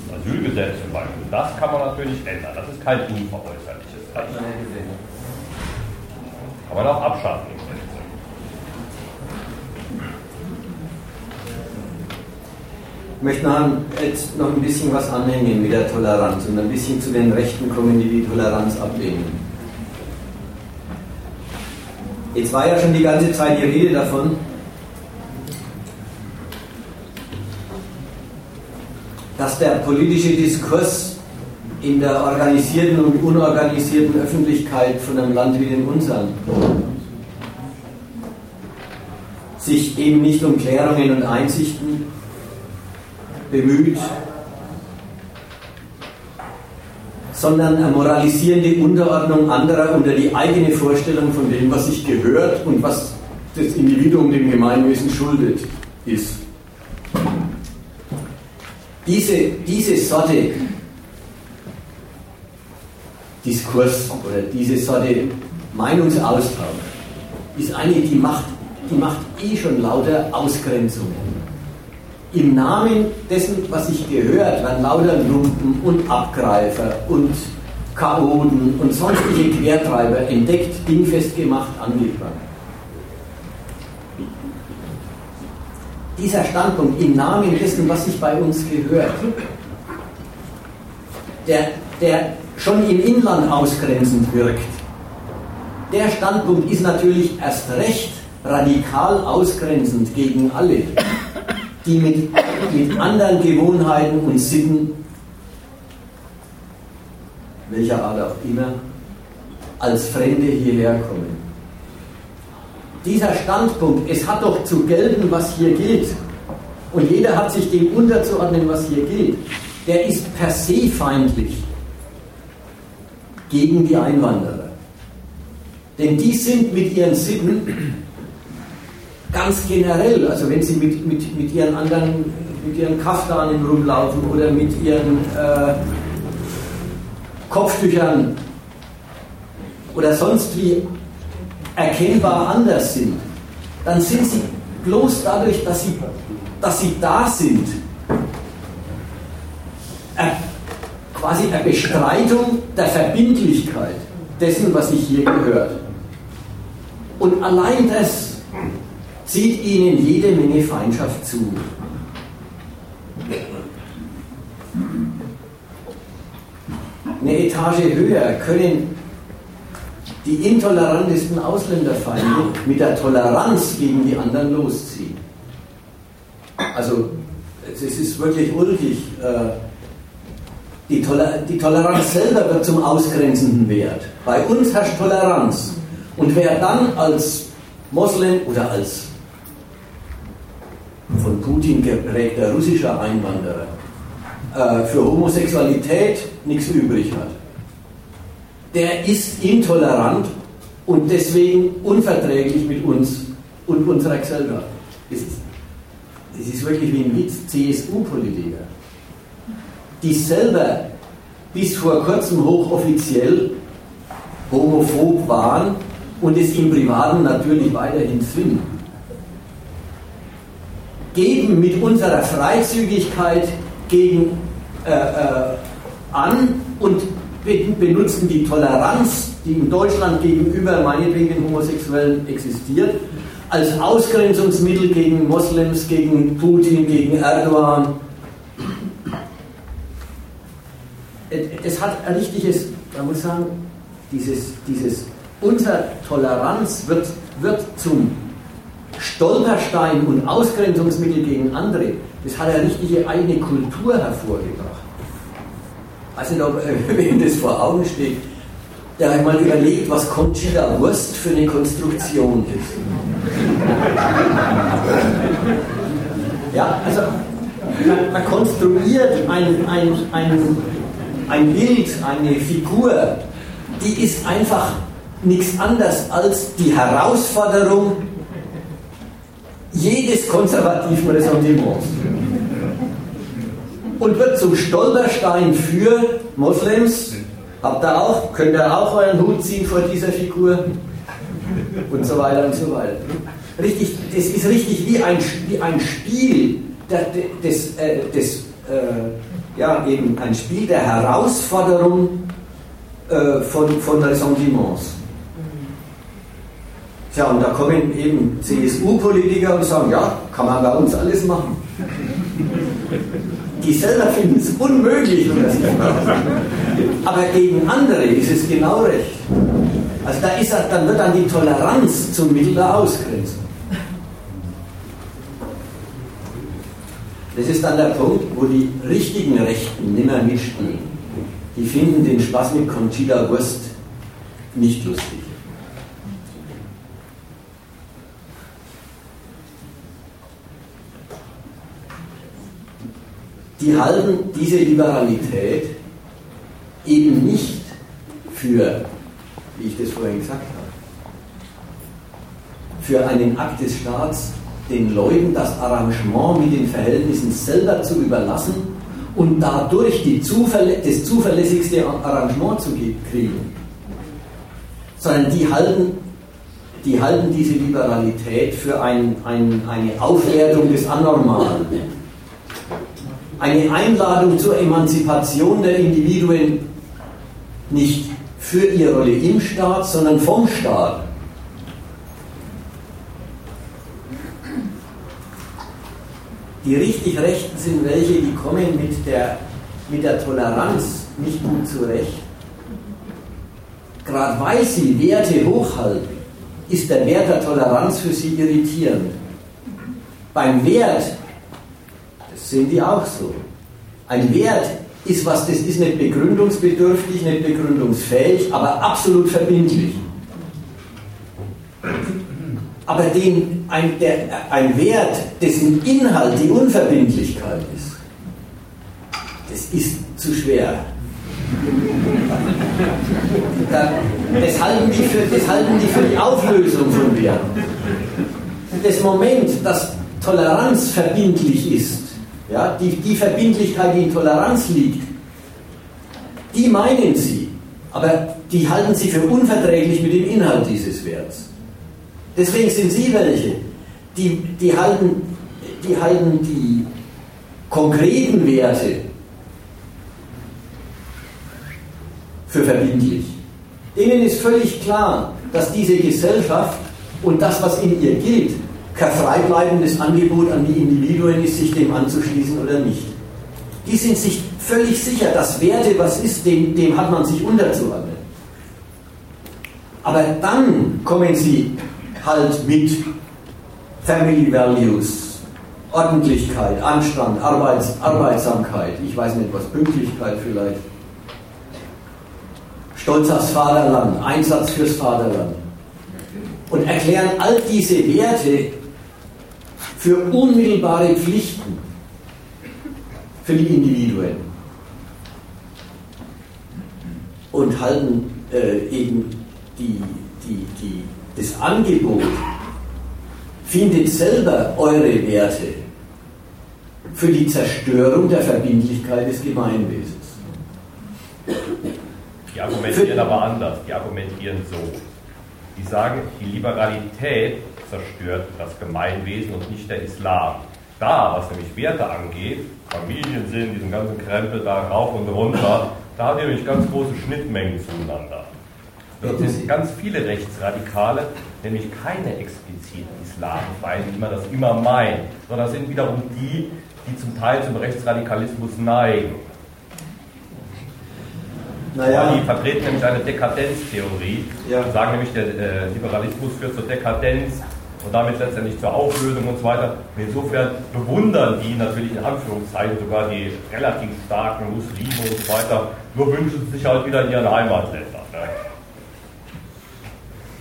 Das Asylgesetz zum Beispiel, das kann man natürlich ändern. Das ist kein unveräußerliches Recht. Kann man auch abschaffen. Ich möchte noch, jetzt noch ein bisschen was anhängen mit der Toleranz und ein bisschen zu den Rechten kommen, die die Toleranz ablehnen. Jetzt war ja schon die ganze Zeit die Rede davon, dass der politische Diskurs in der organisierten und unorganisierten Öffentlichkeit von einem Land wie dem unseren sich eben nicht um Klärungen und Einsichten bemüht, sondern eine moralisierende Unterordnung anderer unter die eigene Vorstellung von dem, was sich gehört und was das Individuum dem Gemeinwesen schuldet, ist. Diese, diese Sorte Diskurs oder diese Sorte Meinungsaustausch ist eine, die macht, die macht eh schon lauter Ausgrenzungen im Namen dessen, was sich gehört, werden lauter Lumpen und Abgreifer und Chaoten und sonstige Quertreiber entdeckt, dingfest gemacht, angefangen. Dieser Standpunkt im Namen dessen, was sich bei uns gehört, der, der schon im Inland ausgrenzend wirkt, der Standpunkt ist natürlich erst recht radikal ausgrenzend gegen alle, die mit mit anderen Gewohnheiten und Sitten, welcher Art auch immer, als Fremde hierher kommen. Dieser Standpunkt, es hat doch zu gelten, was hier gilt, und jeder hat sich dem unterzuordnen, was hier gilt, der ist per se feindlich gegen die Einwanderer. Denn die sind mit ihren Sitten ganz generell, also wenn sie mit, mit, mit ihren anderen, mit ihren Kaftanen rumlaufen oder mit ihren äh, Kopftüchern oder sonst wie erkennbar anders sind, dann sind sie bloß dadurch, dass sie, dass sie da sind, äh, quasi eine Bestreitung der Verbindlichkeit dessen, was sich hier gehört. Und allein das zieht ihnen jede Menge Feindschaft zu. Eine Etage höher können die intolerantesten Ausländerfeinde mit der Toleranz gegen die anderen losziehen. Also es ist wirklich ulkig. Äh, die, die Toleranz selber wird zum ausgrenzenden Wert. Bei uns herrscht Toleranz. Und wer dann als Moslem oder als von Putin geprägter russischer Einwanderer äh, für Homosexualität nichts übrig hat, der ist intolerant und deswegen unverträglich mit uns und unserer Gesellschaft. Das ist wirklich wie ein Witz. CSU-Politiker, die selber bis vor kurzem hochoffiziell homophob waren und es im Privaten natürlich weiterhin sind, geben mit unserer Freizügigkeit gegen äh, äh, an und benutzen die Toleranz, die in Deutschland gegenüber meinetwegen Homosexuellen existiert, als Ausgrenzungsmittel gegen Moslems, gegen Putin, gegen Erdogan. Es hat ein richtiges, man muss sagen, dieses, dieses unsere Toleranz wird, wird zum Stolperstein und Ausgrenzungsmittel gegen andere. Das hat eine richtige eigene Kultur hervorgebracht. Also nicht, ob wem das vor Augen steht, der einmal überlegt, was Conchita Wurst für eine Konstruktion ist. Ja, also man konstruiert ein, ein, ein, ein Bild, eine Figur, die ist einfach nichts anderes als die Herausforderung jedes konservativen Ressentiments und wird zum Stolperstein für Moslems. Habt ihr auch, könnt ihr auch euren Hut ziehen vor dieser Figur? Und so weiter und so weiter. Richtig, das ist richtig wie ein, wie ein Spiel des, äh, des äh, ja, eben ein Spiel der Herausforderung äh, von, von Ressentiments. Tja, und da kommen eben CSU-Politiker und sagen, ja, kann man bei uns alles machen. Die selber finden es unmöglich, wenn das nicht Aber gegen andere ist es genau recht. Also da ist, dann wird dann die Toleranz zum Mittel der Ausgrenzung. Das ist dann der Punkt, wo die richtigen Rechten nimmer mitspielen. Die finden den Spaß mit Conchita Wurst nicht lustig. Die halten diese Liberalität eben nicht für, wie ich das vorhin gesagt habe, für einen Akt des Staats, den Leuten das Arrangement mit den Verhältnissen selber zu überlassen und dadurch Zuverlä das zuverlässigste Arrangement zu kriegen, sondern die halten, die halten diese Liberalität für ein, ein, eine Aufwertung des Anormalen eine Einladung zur Emanzipation der Individuen nicht für ihre Rolle im Staat, sondern vom Staat. Die richtig Rechten sind welche, die kommen mit der, mit der Toleranz nicht gut zurecht. Gerade weil sie Werte hochhalten, ist der Wert der Toleranz für sie irritierend. Beim Wert sehen die auch so. Ein Wert ist was, das ist nicht begründungsbedürftig, nicht begründungsfähig, aber absolut verbindlich. Aber den, ein, der, ein Wert, dessen Inhalt die Unverbindlichkeit ist, das ist zu schwer. Das halten, die für, das halten die für die Auflösung von Werten. Das Moment, dass Toleranz verbindlich ist, ja, die, die Verbindlichkeit, die in Toleranz liegt, die meinen sie, aber die halten sie für unverträglich mit dem Inhalt dieses Werts. Deswegen sind sie welche, die, die, halten, die halten die konkreten Werte für verbindlich. Denen ist völlig klar, dass diese Gesellschaft und das, was in ihr gilt, kein freibleibendes Angebot an die Individuen ist, sich dem anzuschließen oder nicht. Die sind sich völlig sicher, dass Werte was ist, dem, dem hat man sich unterzuordnen. Aber dann kommen sie halt mit Family Values, Ordentlichkeit, Anstand, Arbeits, Arbeitsamkeit, ich weiß nicht was, Pünktlichkeit vielleicht, Stolz aufs Vaterland, Einsatz fürs Vaterland und erklären all diese Werte für unmittelbare Pflichten für die Individuen und halten äh, eben die, die, die, das Angebot, findet selber eure Werte für die Zerstörung der Verbindlichkeit des Gemeinwesens. Die argumentieren aber anders. Die argumentieren so. Die sagen, die Liberalität zerstört das Gemeinwesen und nicht der Islam. Da, was nämlich Werte angeht, Familiensinn, diesen ganzen Krempel da rauf und runter, da haben wir nämlich ganz große Schnittmengen zueinander. Das sind ganz viele Rechtsradikale, nämlich keine expliziten Islamfeinde, wie man das immer meint, sondern das sind wiederum die, die zum Teil zum Rechtsradikalismus neigen. Naja. Die vertreten nämlich eine Dekadenztheorie, ja. sagen nämlich, der äh, Liberalismus führt zur Dekadenz und damit letztendlich zur Auflösung und so weiter. Insofern bewundern die natürlich in Anführungszeichen sogar die relativ starken Muslime und so weiter, nur wünschen sich halt wieder in ihren Heimatländern. Ne?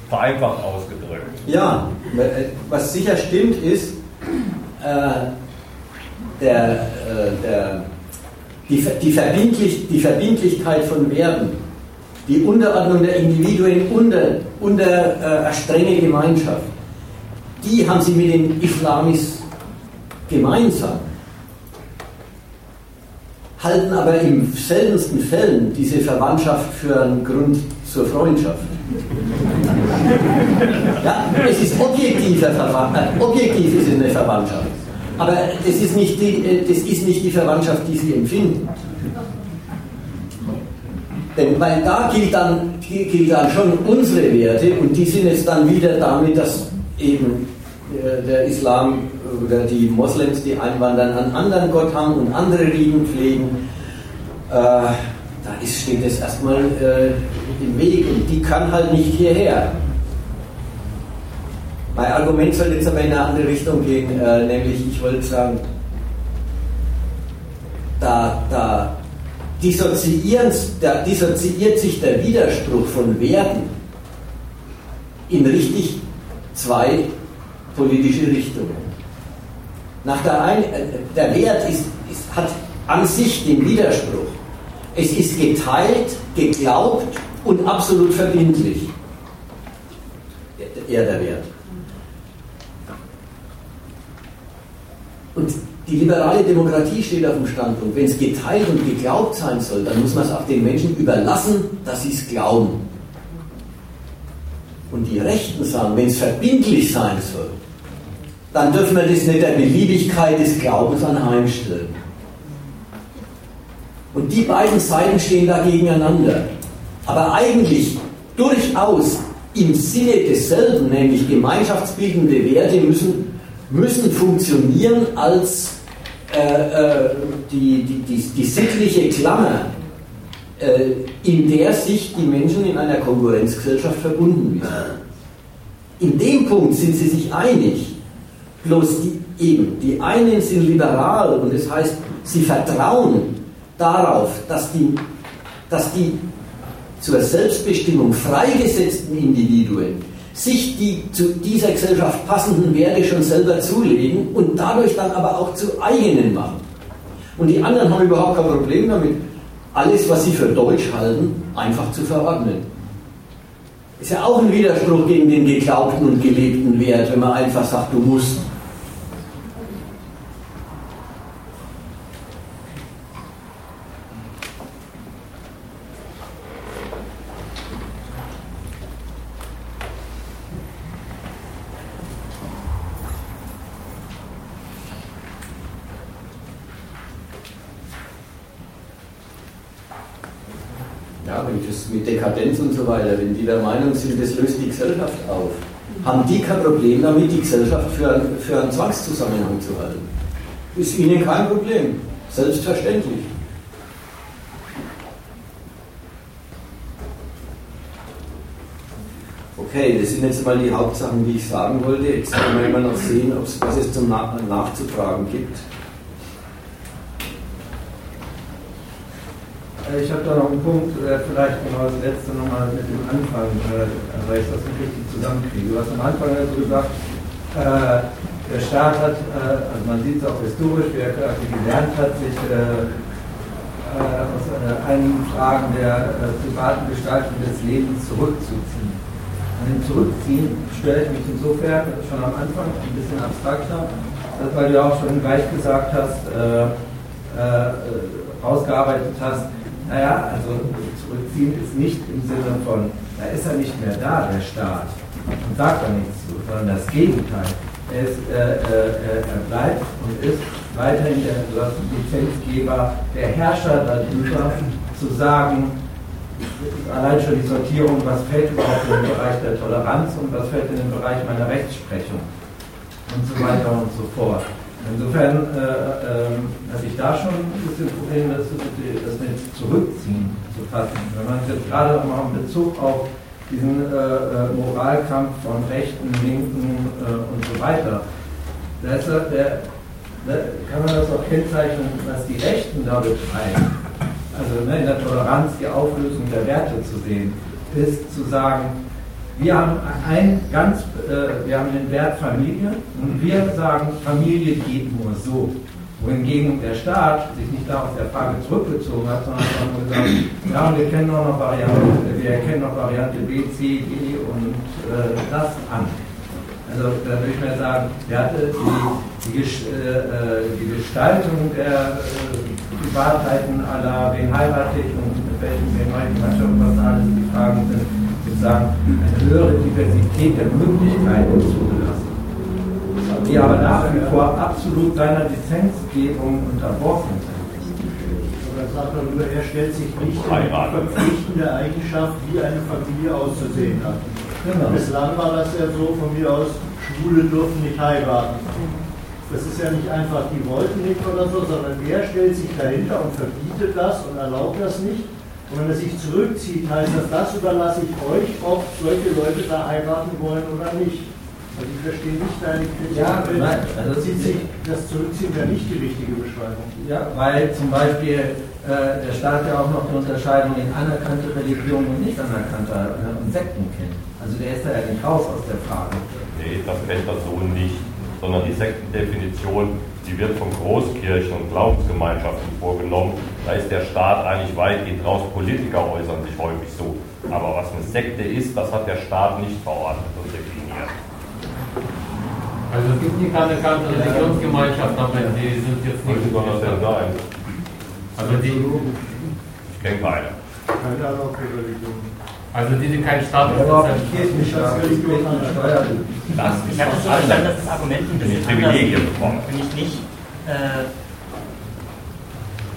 Vereinfacht ausgedrückt. Ja, was sicher stimmt ist, äh, der, äh, der, die, die, Verbindlich, die Verbindlichkeit von Werten, die Unterordnung der Individuen unter, unter äh, strenge Gemeinschaft, die haben sie mit den Islamis gemeinsam, halten aber im seltensten Fällen diese Verwandtschaft für einen Grund zur Freundschaft. Ja, es ist objektiver äh, objektiv ist es eine Verwandtschaft. Aber das ist, nicht die, äh, das ist nicht die Verwandtschaft, die sie empfinden. Denn weil da gilt dann, gilt dann schon unsere Werte und die sind jetzt dann wieder damit, dass eben der Islam oder die Moslems, die einwandern, einen anderen Gott haben und andere Rieden pflegen. Äh, da ist, steht das erstmal äh, im Weg und die kann halt nicht hierher. Mein Argument soll jetzt aber in eine andere Richtung gehen, äh, nämlich ich wollte sagen, da, da, da dissoziiert sich der Widerspruch von Werten in richtig zwei politische Richtungen. Nach der, ein, äh, der Wert ist, ist, hat an sich den Widerspruch. Es ist geteilt, geglaubt und absolut verbindlich. Er der Wert. Und die liberale Demokratie steht auf dem Standpunkt, wenn es geteilt und geglaubt sein soll, dann muss man es auch den Menschen überlassen, dass sie es glauben. Und die Rechten sagen, wenn es verbindlich sein soll, dann dürfen wir das nicht der Beliebigkeit des Glaubens anheimstellen. Und die beiden Seiten stehen da gegeneinander. Aber eigentlich durchaus im Sinne desselben, nämlich gemeinschaftsbildende Werte müssen müssen funktionieren als äh, äh, die, die, die, die, sittliche Klammer, äh, in der sich die Menschen in einer Konkurrenzgesellschaft verbunden wissen. In dem Punkt sind sie sich einig. Bloß die, eben, die einen sind liberal und das heißt, sie vertrauen darauf, dass die, dass die zur Selbstbestimmung freigesetzten Individuen sich die zu dieser Gesellschaft passenden Werte schon selber zulegen und dadurch dann aber auch zu eigenen machen. Und die anderen haben überhaupt kein Problem damit, alles, was sie für deutsch halten, einfach zu verordnen. Ist ja auch ein Widerspruch gegen den geglaubten und gelebten Wert, wenn man einfach sagt, du musst. mit Dekadenz und so weiter, wenn die der Meinung sind, das löst die Gesellschaft auf, haben die kein Problem damit, die Gesellschaft für, für einen Zwangszusammenhang zu halten. Ist ihnen kein Problem. Selbstverständlich. Okay, das sind jetzt mal die Hauptsachen, die ich sagen wollte. Jetzt wollen wir immer noch sehen, was es zum Nachzutragen gibt. Ich habe da noch einen Punkt, äh, vielleicht genau das letzte nochmal mit dem Anfang, äh, weil ich das nicht richtig zusammenkriege. Du hast am Anfang also gesagt, äh, der Staat hat, äh, also man sieht es auch historisch, wer gelernt hat, sich äh, aus einigen Fragen der privaten Gestaltung des Lebens zurückzuziehen. An dem Zurückziehen stelle ich mich insofern schon am Anfang ein bisschen abstrakter, weil du auch schon gleich gesagt hast, ausgearbeitet hast, naja, also zurückziehen ist nicht im Sinne von, da ist er nicht mehr da, der Staat, und sagt da nichts zu, sondern das Gegenteil. Er, ist, äh, äh, er bleibt und ist weiterhin der Lizenzgeber, der Herrscher darüber, zu sagen, allein schon die Sortierung, was fällt überhaupt in den Bereich der Toleranz und was fällt in den Bereich meiner Rechtsprechung und so weiter und so fort. Insofern äh, äh, hatte ich da schon ein bisschen Probleme, das, das mit Zurückziehen zu fassen. Wenn man jetzt gerade mal in Bezug auf diesen äh, äh, Moralkampf von Rechten, Linken äh, und so weiter, da, ist, der, da kann man das auch kennzeichnen, was die Rechten da betreiben. Also ne, in der Toleranz die Auflösung der Werte zu sehen, ist zu sagen, wir haben ein ganz, äh, wir haben den Wert Familie und wir sagen, Familie geht nur so. Wohingegen der Staat sich nicht da aus der Frage zurückgezogen hat, sondern nur gesagt, ja, wir kennen auch noch Variante, wir erkennen noch Variante B, C, D und äh, das an. Also da würde ich mal sagen, der hatte die, die, äh, die Gestaltung der äh, Privatheiten aller, wen heirate ich und mit welchen, ich was alles die Fragen sind, sozusagen eine höhere Diversität der Möglichkeiten zugelassen, die aber nach wie vor absolut seiner Lizenzgebung unterworfen sind. Sagt er nur, er stellt sich nicht in die verpflichtende Eigenschaft, wie eine Familie auszusehen hat. Genau. Bislang war das ja so von mir aus, Schwule dürfen nicht heiraten. Das ist ja nicht einfach, die wollten nicht oder so, sondern er stellt sich dahinter und verbietet das und erlaubt das nicht und wenn er sich zurückzieht, heißt das, das überlasse ich euch, ob solche Leute da heiraten wollen oder nicht. Also ich verstehe nicht deine Kritik. Ja, nein, also das, sich, das Zurückziehen wäre nicht die richtige Beschreibung. Ja, weil zum Beispiel äh, der Staat ja auch noch eine Unterscheidung in anerkannte Religion und nicht anerkannter äh, und Sekten kennt. Also der ist da ja nicht raus aus der Frage. Nee, das kennt er so nicht, sondern die Sektendefinition die wird von Großkirchen und Glaubensgemeinschaften vorgenommen. Da ist der Staat eigentlich weitgehend raus. Politiker äußern sich häufig so. Aber was eine Sekte ist, das hat der Staat nicht verordnet und definiert. Also es gibt nie keine bekannte Religionsgemeinschaft, aber die sind jetzt nicht. Welche soll das denn sein? Also die. Ich kenne keine. Keine Ahnung für Religion. Also die, die keinen Status ja, haben. Ich habe das so verstanden, dass das Argument ein bisschen Privilegien bekommen. Wenn ich nicht, äh,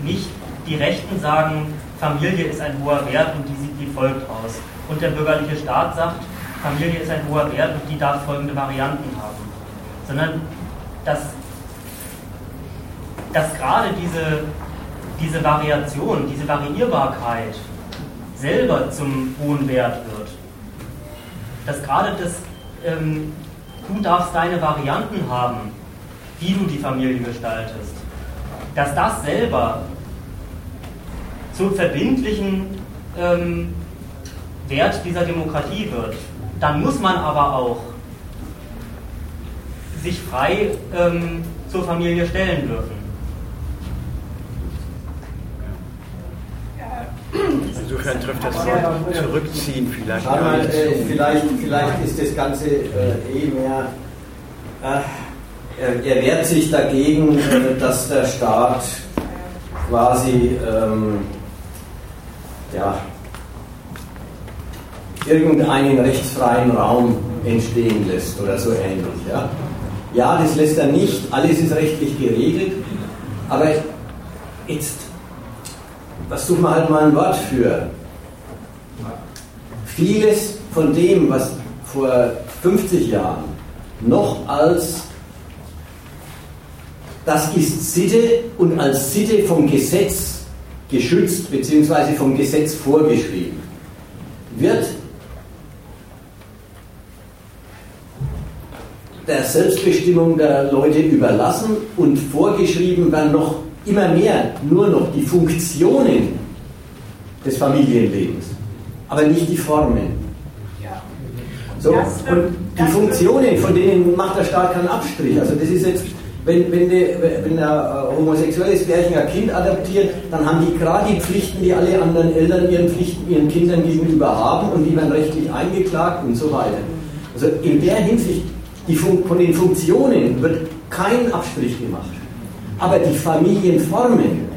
nicht die Rechten sagen, Familie ist ein hoher Wert und die sieht wie folgt aus. Und der bürgerliche Staat sagt, Familie ist ein hoher Wert und die darf folgende Varianten haben. Sondern dass, dass gerade diese, diese Variation, diese Variierbarkeit selber zum hohen Wert wird. Dass gerade das, ähm, du darfst deine Varianten haben, wie du die Familie gestaltest, dass das selber zum verbindlichen ähm, Wert dieser Demokratie wird, dann muss man aber auch sich frei ähm, zur Familie stellen dürfen. Insofern trifft das Wort zurückziehen vielleicht nicht äh, vielleicht, vielleicht ist das Ganze äh, eh mehr. Äh, er, er wehrt sich dagegen, äh, dass der Staat quasi ähm, ja, irgendeinen rechtsfreien Raum entstehen lässt oder so ähnlich. Ja? ja, das lässt er nicht, alles ist rechtlich geregelt, aber jetzt, was suchen wir halt mal ein Wort für? Vieles von dem, was vor 50 Jahren noch als das ist Sitte und als Sitte vom Gesetz geschützt bzw. vom Gesetz vorgeschrieben, wird der Selbstbestimmung der Leute überlassen und vorgeschrieben werden noch immer mehr nur noch die Funktionen des Familienlebens, aber nicht die Formen. So, und die Funktionen, von denen macht der Staat keinen Abstrich. Also das ist jetzt, wenn, wenn, die, wenn ein homosexuelles Pärchen ein Kind adoptiert, dann haben die gerade die Pflichten, die alle anderen Eltern ihren Pflichten ihren Kindern gegenüber haben und die werden rechtlich eingeklagt und so weiter. Also in der Hinsicht, die Fun von den Funktionen wird kein Abstrich gemacht. Aber die Familienformen,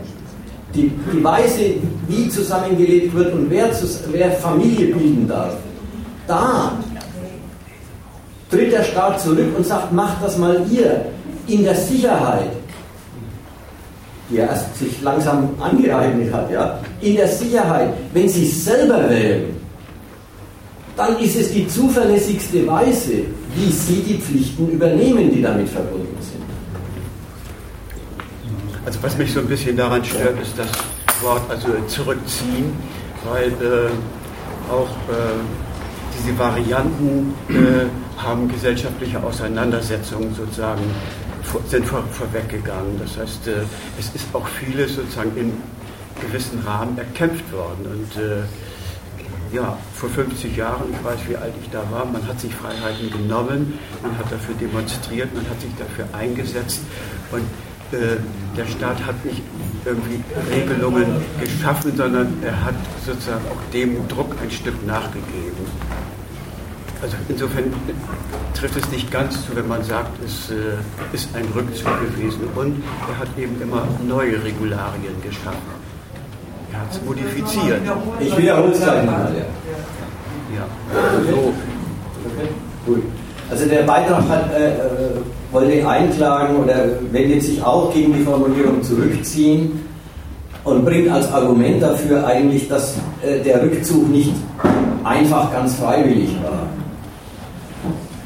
die, die Weise, wie zusammengelebt wird und wer, wer Familie bilden darf, da tritt der Staat zurück und sagt, macht das mal ihr in der Sicherheit, die er erst sich langsam angeeignet hat, ja, in der Sicherheit, wenn sie selber wählen, dann ist es die zuverlässigste Weise, wie sie die Pflichten übernehmen, die damit verbunden sind. Also was mich so ein bisschen daran stört, ist das Wort also zurückziehen, weil äh, auch äh, diese Varianten äh, haben gesellschaftliche Auseinandersetzungen sozusagen vor, sind vor, vorweggegangen. Das heißt, äh, es ist auch vieles sozusagen in gewissen Rahmen erkämpft worden. Und äh, ja, vor 50 Jahren, ich weiß, wie alt ich da war, man hat sich Freiheiten genommen, man hat dafür demonstriert, man hat sich dafür eingesetzt und der Staat hat nicht irgendwie Regelungen geschaffen, sondern er hat sozusagen auch dem Druck ein Stück nachgegeben. Also insofern trifft es nicht ganz zu, wenn man sagt, es äh, ist ein Rückzug gewesen. Und er hat eben immer neue Regularien geschaffen. Er hat es modifiziert. Ich wiederhole es gleich mal. Ja. So. Gut. Also der Beitrag hat, äh, wollte einklagen oder wendet sich auch gegen die Formulierung zurückziehen und bringt als Argument dafür eigentlich, dass äh, der Rückzug nicht einfach ganz freiwillig war.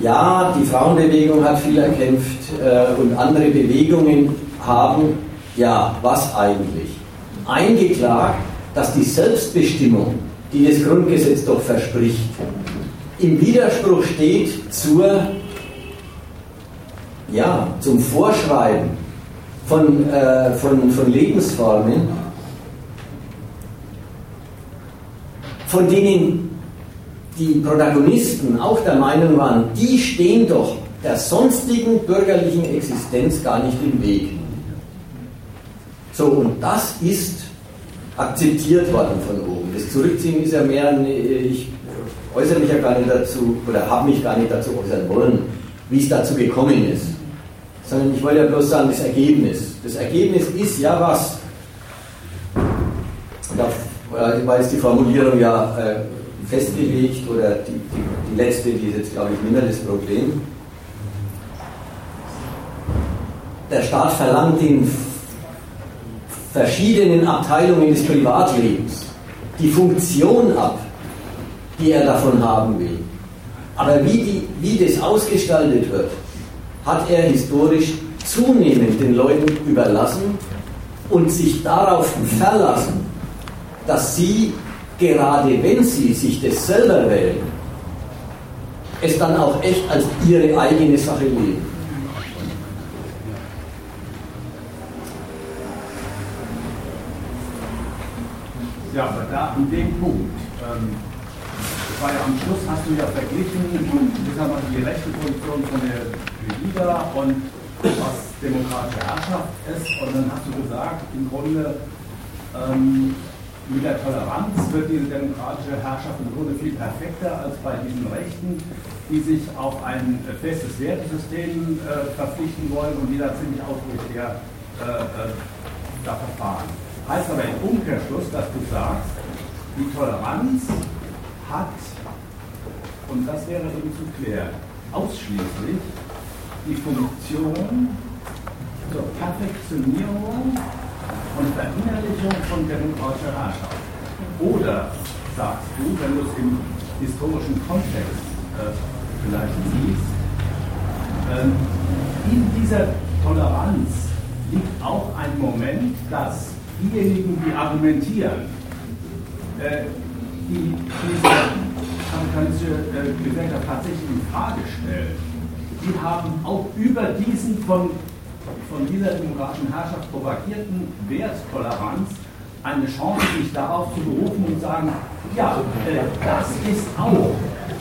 Ja, die Frauenbewegung hat viel erkämpft äh, und andere Bewegungen haben, ja, was eigentlich? Eingeklagt, dass die Selbstbestimmung, die das Grundgesetz doch verspricht, im Widerspruch steht zur, ja, zum Vorschreiben von, äh, von, von Lebensformen, von denen die Protagonisten auch der Meinung waren, die stehen doch der sonstigen bürgerlichen Existenz gar nicht im Weg. So, und das ist akzeptiert worden von oben. Das Zurückziehen ist ja mehr, ich äußere mich ja gar nicht dazu, oder habe mich gar nicht dazu äußern wollen, wie es dazu gekommen ist. Sondern ich wollte ja bloß sagen, das Ergebnis. Das Ergebnis ist ja was. Da war jetzt die Formulierung ja äh, festgelegt, oder die, die, die letzte, die ist jetzt, glaube ich, mehr das Problem. Der Staat verlangt den verschiedenen Abteilungen des Privatlebens die Funktion ab, die er davon haben will. Aber wie, die, wie das ausgestaltet wird, hat er historisch zunehmend den Leuten überlassen und sich darauf verlassen, dass sie, gerade wenn sie sich das selber wählen, es dann auch echt als ihre eigene Sache leben. Ja, aber da an dem Punkt, ähm ja am Schluss hast du ja verglichen, ich sag mal, die rechte Position von der Liga und was demokratische Herrschaft ist. Und dann hast du gesagt, im Grunde ähm, mit der Toleranz wird diese demokratische Herrschaft im Grunde viel perfekter als bei diesen Rechten, die sich auf ein festes Wertesystem äh, verpflichten wollen und die da ziemlich autoritär äh, äh, da verfahren. Heißt aber im Umkehrschluss, dass du sagst, die Toleranz hat, und das wäre eben zu klären, ausschließlich die Funktion zur Perfektionierung und Verinnerlichung von demokratischer Herrschaft. Oder sagst du, wenn du es im historischen Kontext äh, vielleicht siehst, äh, in dieser Toleranz liegt auch ein Moment, dass diejenigen, die argumentieren, äh, die diese amerikanische äh, Gesellschaft tatsächlich in Frage stellen, die haben auch über diesen von, von dieser demokratischen Herrschaft propagierten Wert Toleranz eine Chance, sich darauf zu berufen und sagen, ja, äh, das ist auch.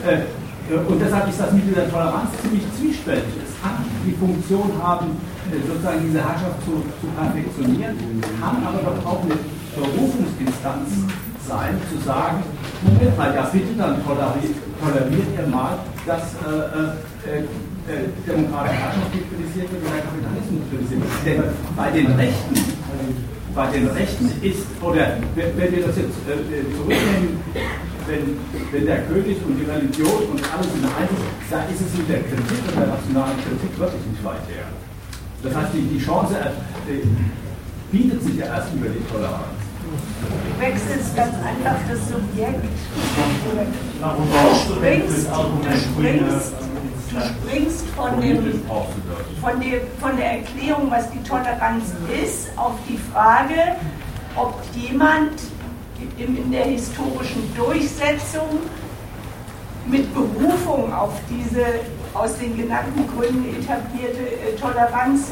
Äh, und deshalb ist das mit dieser Toleranz ziemlich zwiespältig. Es kann die Funktion haben, äh, sozusagen diese Herrschaft zu, zu perfektionieren, kann aber doch auch eine Berufungsinstanz sein, zu sagen, Moment mal, ja bitte, dann toleriert, toleriert ihr mal, dass äh, äh, äh, demokratische Herrschaft kritisiert wird und der Kapitalismus kritisiert wird. Denn bei den Rechten, bei den Rechten ist, oder wenn wir das jetzt äh, zurücknehmen, wenn, wenn der König und die Religion und alles in eins ist, da ist es mit der Kritik und der nationalen Kritik wirklich nicht weit her. Das heißt, die, die Chance äh, bietet sich ja erst über die Toleranz. Du wechselst ganz einfach das Subjekt. Warum Du springst, du springst, du springst von, dem, von, der, von der Erklärung, was die Toleranz ist, auf die Frage, ob jemand in der historischen Durchsetzung mit Berufung auf diese aus den genannten Gründen etablierte äh, Toleranz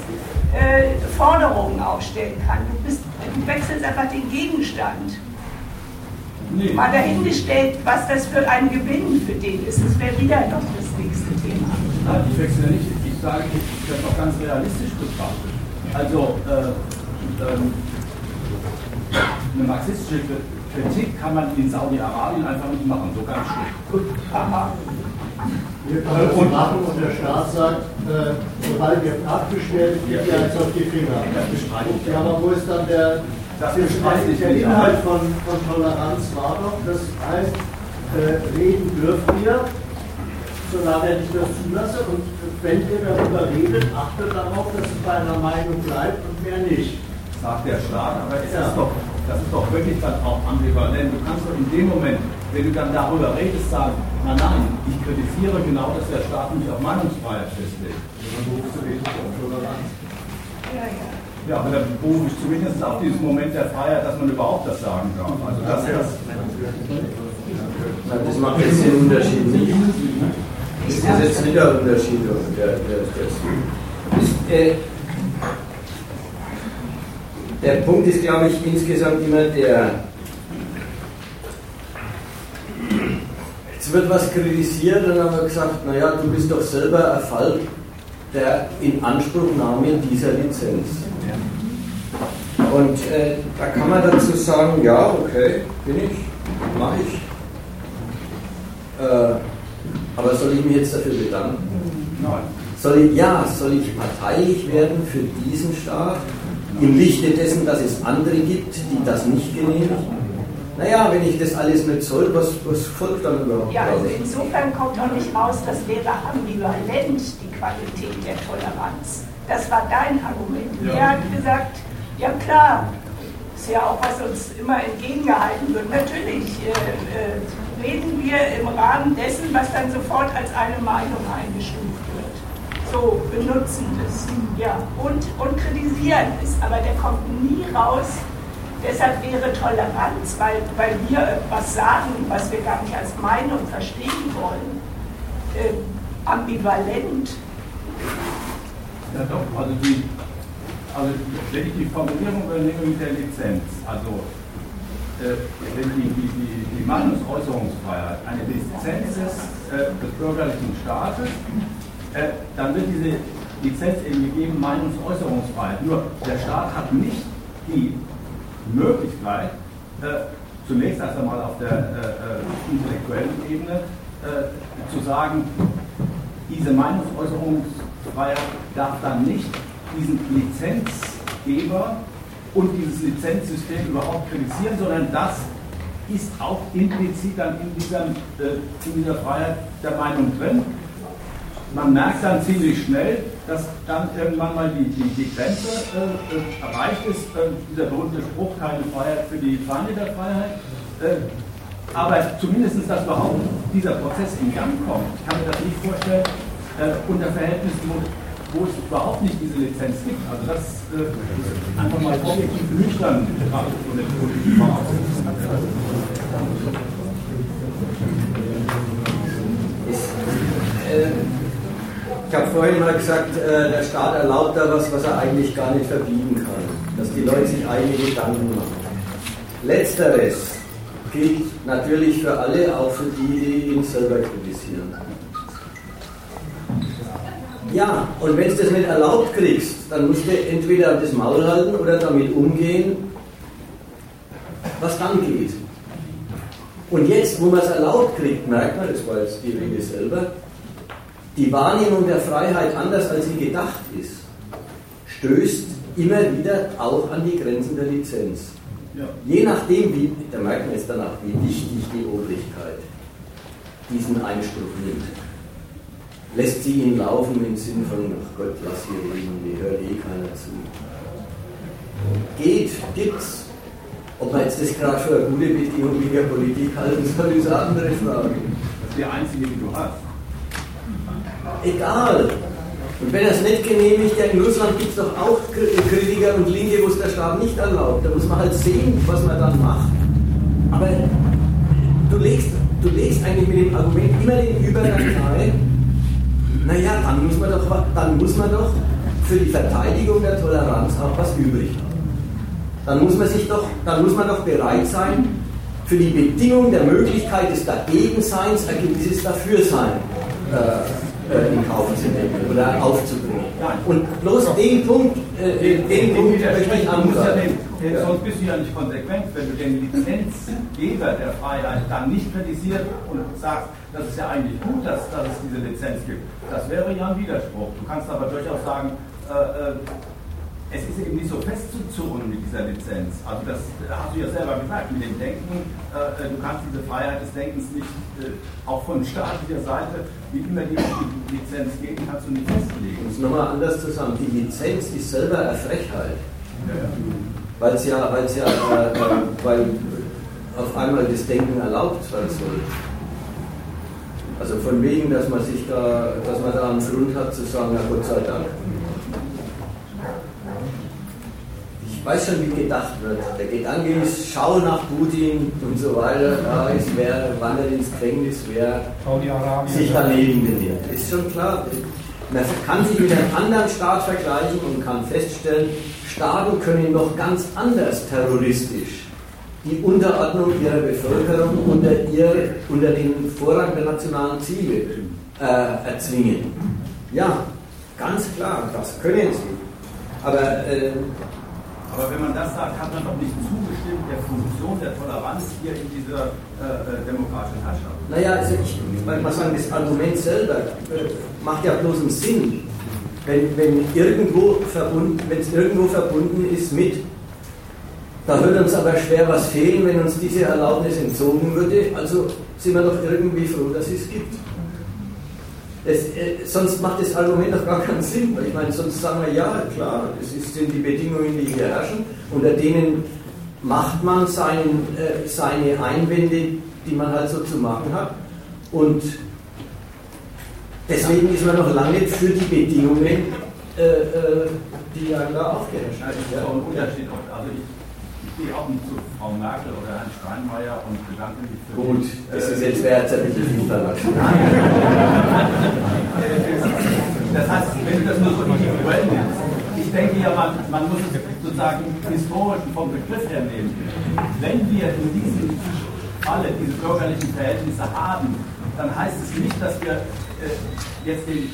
äh, Forderungen aufstellen kann. Du, bist, du wechselst einfach den Gegenstand. Nee. Mal dahingestellt, was das für ein Gewinn für den ist. Das wäre wieder noch das nächste Thema. Nein, ich wechsle nicht. Ich sage, ich das doch ganz realistisch betrachtet. Also, äh, ähm, eine marxistische Kritik kann man in Saudi-Arabien einfach nicht machen, so ganz schlicht. Wir können das machen und der Staat sagt, äh, sobald ihr abgestellt, geht ihr jetzt auf die Finger. Ja, aber wo ist dann der, das der Inhalt von, von Toleranz war doch, das heißt, äh, reden dürft ihr, solange ich das zulasse und wenn ihr darüber redet, achtet darauf, dass es bei einer Meinung bleibt und mehr nicht. Sagt der Staat, aber es ja. ist doch, das ist doch wirklich dann auch ambivalent. Du kannst doch in dem Moment wenn du dann darüber redest, sagen, na nein, ich kritisiere genau, dass der Staat nicht auf Meinungsfreiheit festlegt. Dann berufst du dich auf Toleranz. Ja, ja. Ja, aber dann berufe ich zumindest auf diesen Moment der Freiheit, dass man überhaupt das sagen darf. Also das, das, das macht jetzt den Unterschied nicht. Das ist jetzt nicht der Unterschied. Der, der, der, ist, der Punkt ist, glaube ich, insgesamt immer der, Es wird was kritisiert und dann haben wir gesagt, naja, du bist doch selber ein Fall der Inanspruchnahme dieser Lizenz. Und äh, da kann man dazu sagen, ja, okay, bin ich, mache ich. Äh, aber soll ich mich jetzt dafür bedanken? Nein. Soll ich, ja, soll ich parteilich werden für diesen Staat im Lichte dessen, dass es andere gibt, die das nicht genehmigen? Naja, wenn ich das alles nicht soll, was, was folgt dann überhaupt? Ja, also insofern kommt auch nicht raus, das wäre ambivalent, die Qualität der Toleranz. Das war dein Argument. Ja. Er hat gesagt, ja klar, ist ja auch, was uns immer entgegengehalten wird. Natürlich äh, äh, reden wir im Rahmen dessen, was dann sofort als eine Meinung eingestuft wird. So benutzen das. Ja, und, und kritisieren es. Aber der kommt nie raus, Deshalb wäre Toleranz, weil, weil wir etwas sagen, was wir gar nicht als Meinung verstehen wollen, äh, ambivalent. Ja doch, also, die, also wenn ich die Formulierung übernehme mit der Lizenz, also äh, wenn die, die, die, die Meinungsäußerungsfreiheit eine Lizenz ist äh, des bürgerlichen Staates, äh, dann wird diese Lizenz eben gegeben, Meinungsäußerungsfreiheit. Nur der Staat hat nicht die Möglichkeit, äh, zunächst erst einmal auf der äh, intellektuellen Ebene zu sagen, diese Meinungsäußerungsfreiheit darf dann nicht diesen Lizenzgeber und dieses Lizenzsystem überhaupt kritisieren, sondern das ist auch implizit dann in dieser, in dieser Freiheit der Meinung drin. Man merkt dann ziemlich schnell, dass dann irgendwann mal die, die, die Grenze äh, äh erreicht ist, äh, dieser berühmte Spruch, keine Freiheit für die Feinde der Freiheit. Äh, aber zumindest, dass überhaupt dieser Prozess in Gang kommt, ich kann mir das nicht vorstellen, äh, unter Verhältnissen, wo, wo, es überhaupt nicht diese Lizenz gibt. Also das äh, einfach mal objektiv nüchtern betrachtet von der Politik ich habe vorhin mal gesagt, äh, der Staat erlaubt da was, was er eigentlich gar nicht verbieten kann. Dass die Leute sich eigene Gedanken machen. Letzteres gilt natürlich für alle, auch für die, die ihn selber kritisieren. Ja, und wenn du das nicht erlaubt kriegst, dann musst du entweder das Maul halten oder damit umgehen, was dann geht. Und jetzt, wo man es erlaubt kriegt, merkt man, das war jetzt die Rede selber, die Wahrnehmung der Freiheit anders als sie gedacht ist, stößt immer wieder auch an die Grenzen der Lizenz. Ja. Je nachdem, wie, da merkt man jetzt danach, wie wichtig die Obrigkeit diesen Einspruch nimmt. Lässt sie ihn laufen im Sinn von, ach Gott, lass sie reden, die hört eh keiner zu. Geht, gibt's. Ob man jetzt das gerade für eine gute Bedingung in der Politik halten soll, ist eine andere Frage. Das ist die einzige, die du hast. Egal. Und wenn er es nicht genehmigt, ja in Russland gibt es doch auch Kritiker und Linke, wo es der Staat nicht erlaubt. Da muss man halt sehen, was man dann macht. Aber du legst, du legst eigentlich mit dem Argument immer den Übergang nahe, naja, dann muss, man doch, dann muss man doch für die Verteidigung der Toleranz auch was übrig haben. Dann muss man sich doch, dann muss man doch bereit sein, für die Bedingung der Möglichkeit des Dagegenseins ein gewisses Dafürsein äh, äh, in Kauf zu nehmen oder aufzubringen. Und bloß den Punkt, äh, den, den Punkt möchte ich angreifen. Ja sonst bist du ja nicht konsequent, wenn du den Lizenzgeber der Freiheit dann nicht kritisierst und sagst, das ist ja eigentlich gut, dass, dass es diese Lizenz gibt. Das wäre ja ein Widerspruch. Du kannst aber durchaus sagen, äh, äh es ist eben nicht so festzuzurren mit dieser Lizenz. Also das hast du ja selber gesagt, mit dem Denken, äh, du kannst diese Freiheit des Denkens nicht, äh, auch von staatlicher Seite, wie immer die, die Lizenz geht, kannst du nicht festlegen. Um es nochmal anders zu sagen, die Lizenz ist selber eine Frechheit. Ja. Weil es ja, weil's ja äh, äh, weil auf einmal das Denken erlaubt sein soll. Also von wegen, dass man sich da, dass man da einen Grund hat zu sagen, ja Gott sei Dank. Weiß schon, wie gedacht wird. Der Gedanke ist, schau nach Putin und so weiter, da ist wer wandert ins Gefängnis, wer sich daneben benimmt. Ist schon klar. Man kann sich mit einem anderen Staat vergleichen und kann feststellen, Staaten können noch ganz anders terroristisch die Unterordnung ihrer Bevölkerung unter, ihr, unter den Vorrang der nationalen Ziele äh, erzwingen. Ja, ganz klar, das können sie. Aber äh, aber wenn man das sagt, hat man doch nicht zugestimmt der Funktion der Toleranz hier in dieser äh, äh demokratischen Herrschaft. Naja, also ich mal sagen, das Argument selber äh, macht ja bloß einen Sinn, wenn, wenn irgendwo verbunden, wenn es irgendwo verbunden ist mit, da würde uns aber schwer was fehlen, wenn uns diese Erlaubnis entzogen würde. Also sind wir doch irgendwie froh, dass es gibt. Das, äh, sonst macht das Argument doch gar keinen Sinn. Ich meine, sonst sagen wir, ja, klar, das sind die Bedingungen, die hier herrschen, unter denen macht man seinen, äh, seine Einwände, die man halt so zu machen hat. Und deswegen ist man noch lange für die Bedingungen, äh, äh die ja da aufgeherrscht werden. Also, ich gehe auch nicht zu Frau Merkel oder Herrn Steinmeier und bedanke mich für Gut, das ist jetzt viel verlangt. das heißt, wenn du das nur so individuell nimmst, ich denke ja, man, man muss es sozusagen historisch vom Begriff her nehmen. Wenn wir in diesem Falle diese bürgerlichen Verhältnisse haben, dann heißt es nicht, dass wir äh, jetzt den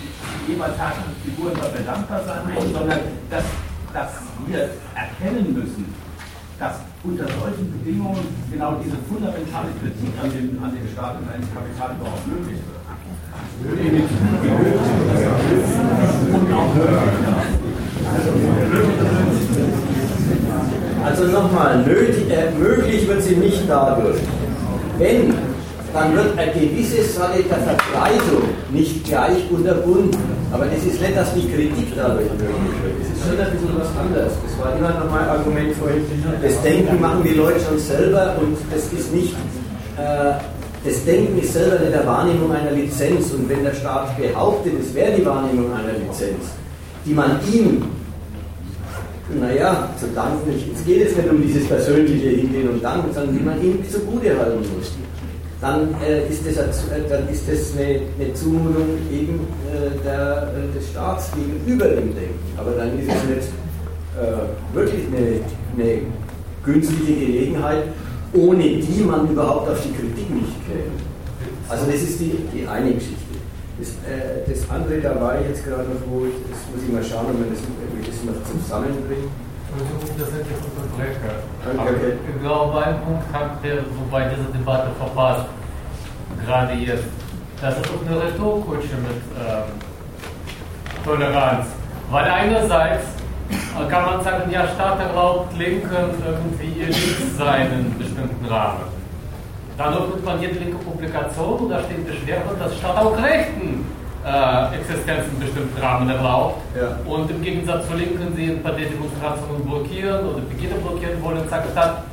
jeweils herrschenden Figuren dankbar sein müssen, sondern dass, dass wir erkennen müssen, dass unter solchen Bedingungen genau diese fundamentale Kritik an dem, an dem Staat und an dem Kapital überhaupt möglich wird. Also nochmal, äh, möglich wird sie nicht dadurch, wenn, dann wird eine gewisse Verbreitung nicht gleich unterbunden. Aber das ist nicht, dass die Kritik dadurch möglich wird. Das ist schon ein bisschen was anderes. Das war immer noch mein Argument vorhin. Das Denken machen die Leute schon selber und das ist nicht. Äh, das Denken ist selber nicht der Wahrnehmung einer Lizenz und wenn der Staat behauptet, es wäre die Wahrnehmung einer Lizenz, die man ihm, naja, zu danken, es geht jetzt nicht um dieses persönliche Hingehen und Danken, sondern die man ihm zugute halten muss, dann, äh, ist, das, äh, dann ist das eine, eine Zumutung eben äh, der, äh, des Staats gegenüber dem Denken. Aber dann ist es nicht äh, wirklich eine, eine günstige Gelegenheit, ohne die man überhaupt auf die Kritik nicht käme. Also das ist die, die eine Geschichte. Das, äh, das andere, da war ich jetzt gerade noch, wo ich, das muss ich mal schauen, ob man das, ob ich das noch zusammenbringt. Das hätte ich unterbrechen. Okay. Ich glaube, ein Punkt habt ihr so bei dieser Debatte verpasst, gerade jetzt. Das ist auch eine Retourkutsche mit ähm, Toleranz. Weil einerseits kann man sagen, ja, Staat erlaubt Linken irgendwie ihr Linkssein in einem bestimmten Rahmen. Dann öffnet man jede linke Publikation und da steht Beschwerde, dass Staat auch Rechten äh, Existenz in bestimmten Rahmen erlaubt. Ja. Und im Gegensatz zu Linken, die ein paar Demonstrationen blockieren oder Beginn blockieren wollen, sagt Staat,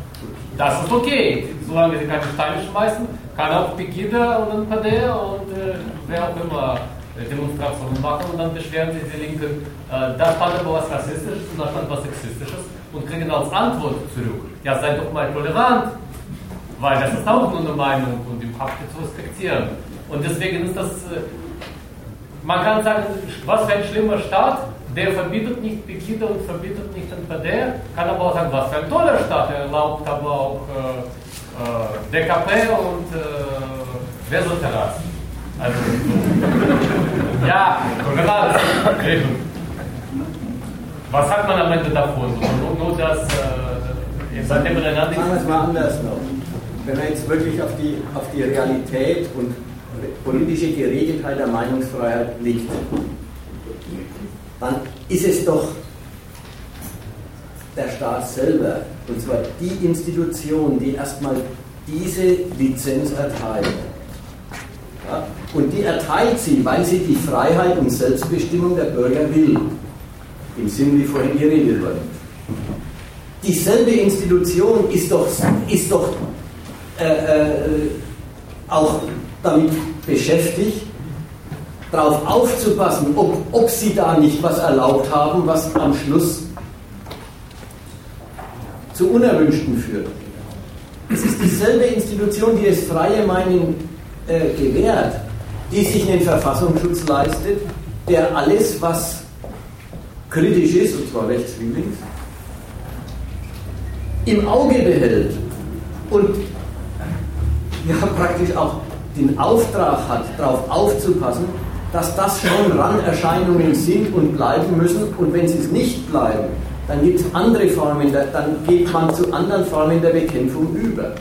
das ist okay. Solange sie keine Steine schmeißen, kann auch Pegida und ein paar und äh, wer auch immer Demonstrationen machen und dann beschweren sich die Linken, äh, da stand aber was Rassistisches und da stand was Sexistisches und kriegen als Antwort zurück, ja, seid doch mal tolerant, weil das ist auch nur eine Meinung und die habt ihr zu respektieren. Und deswegen ist das, äh, man kann sagen, was für ein schlimmer Staat, der verbietet nicht Pegida und verbietet nicht NPD, kann aber auch sagen, was für ein toller Staat, er erlaubt aber auch äh, äh DKP und äh, Weserterrassen. Also, ja, Toleranz. Was hat man am Ende davon? Nur, nur das, äh, Sagen wir es mal anders noch. Wenn man jetzt wirklich auf die, auf die Realität und politische Geregeltheit der Meinungsfreiheit liegt, dann ist es doch der Staat selber, und zwar die Institution, die erstmal diese Lizenz erteilt. Ja? Und die erteilt sie, weil sie die Freiheit und Selbstbestimmung der Bürger will. Im Sinne, wie vorhin geredet wurde. Dieselbe Institution ist doch, ist doch äh, äh, auch damit beschäftigt, darauf aufzupassen, ob, ob sie da nicht was erlaubt haben, was am Schluss zu Unerwünschten führt. Es ist dieselbe Institution, die das freie Meinen äh, gewährt, die sich einen Verfassungsschutz leistet, der alles, was kritisch ist, und zwar rechts wie links, im Auge behält und ja praktisch auch den Auftrag hat, darauf aufzupassen, dass das schon Randerscheinungen sind und bleiben müssen und wenn sie es nicht bleiben, dann gibt es andere Formen, dann geht man zu anderen Formen der Bekämpfung über.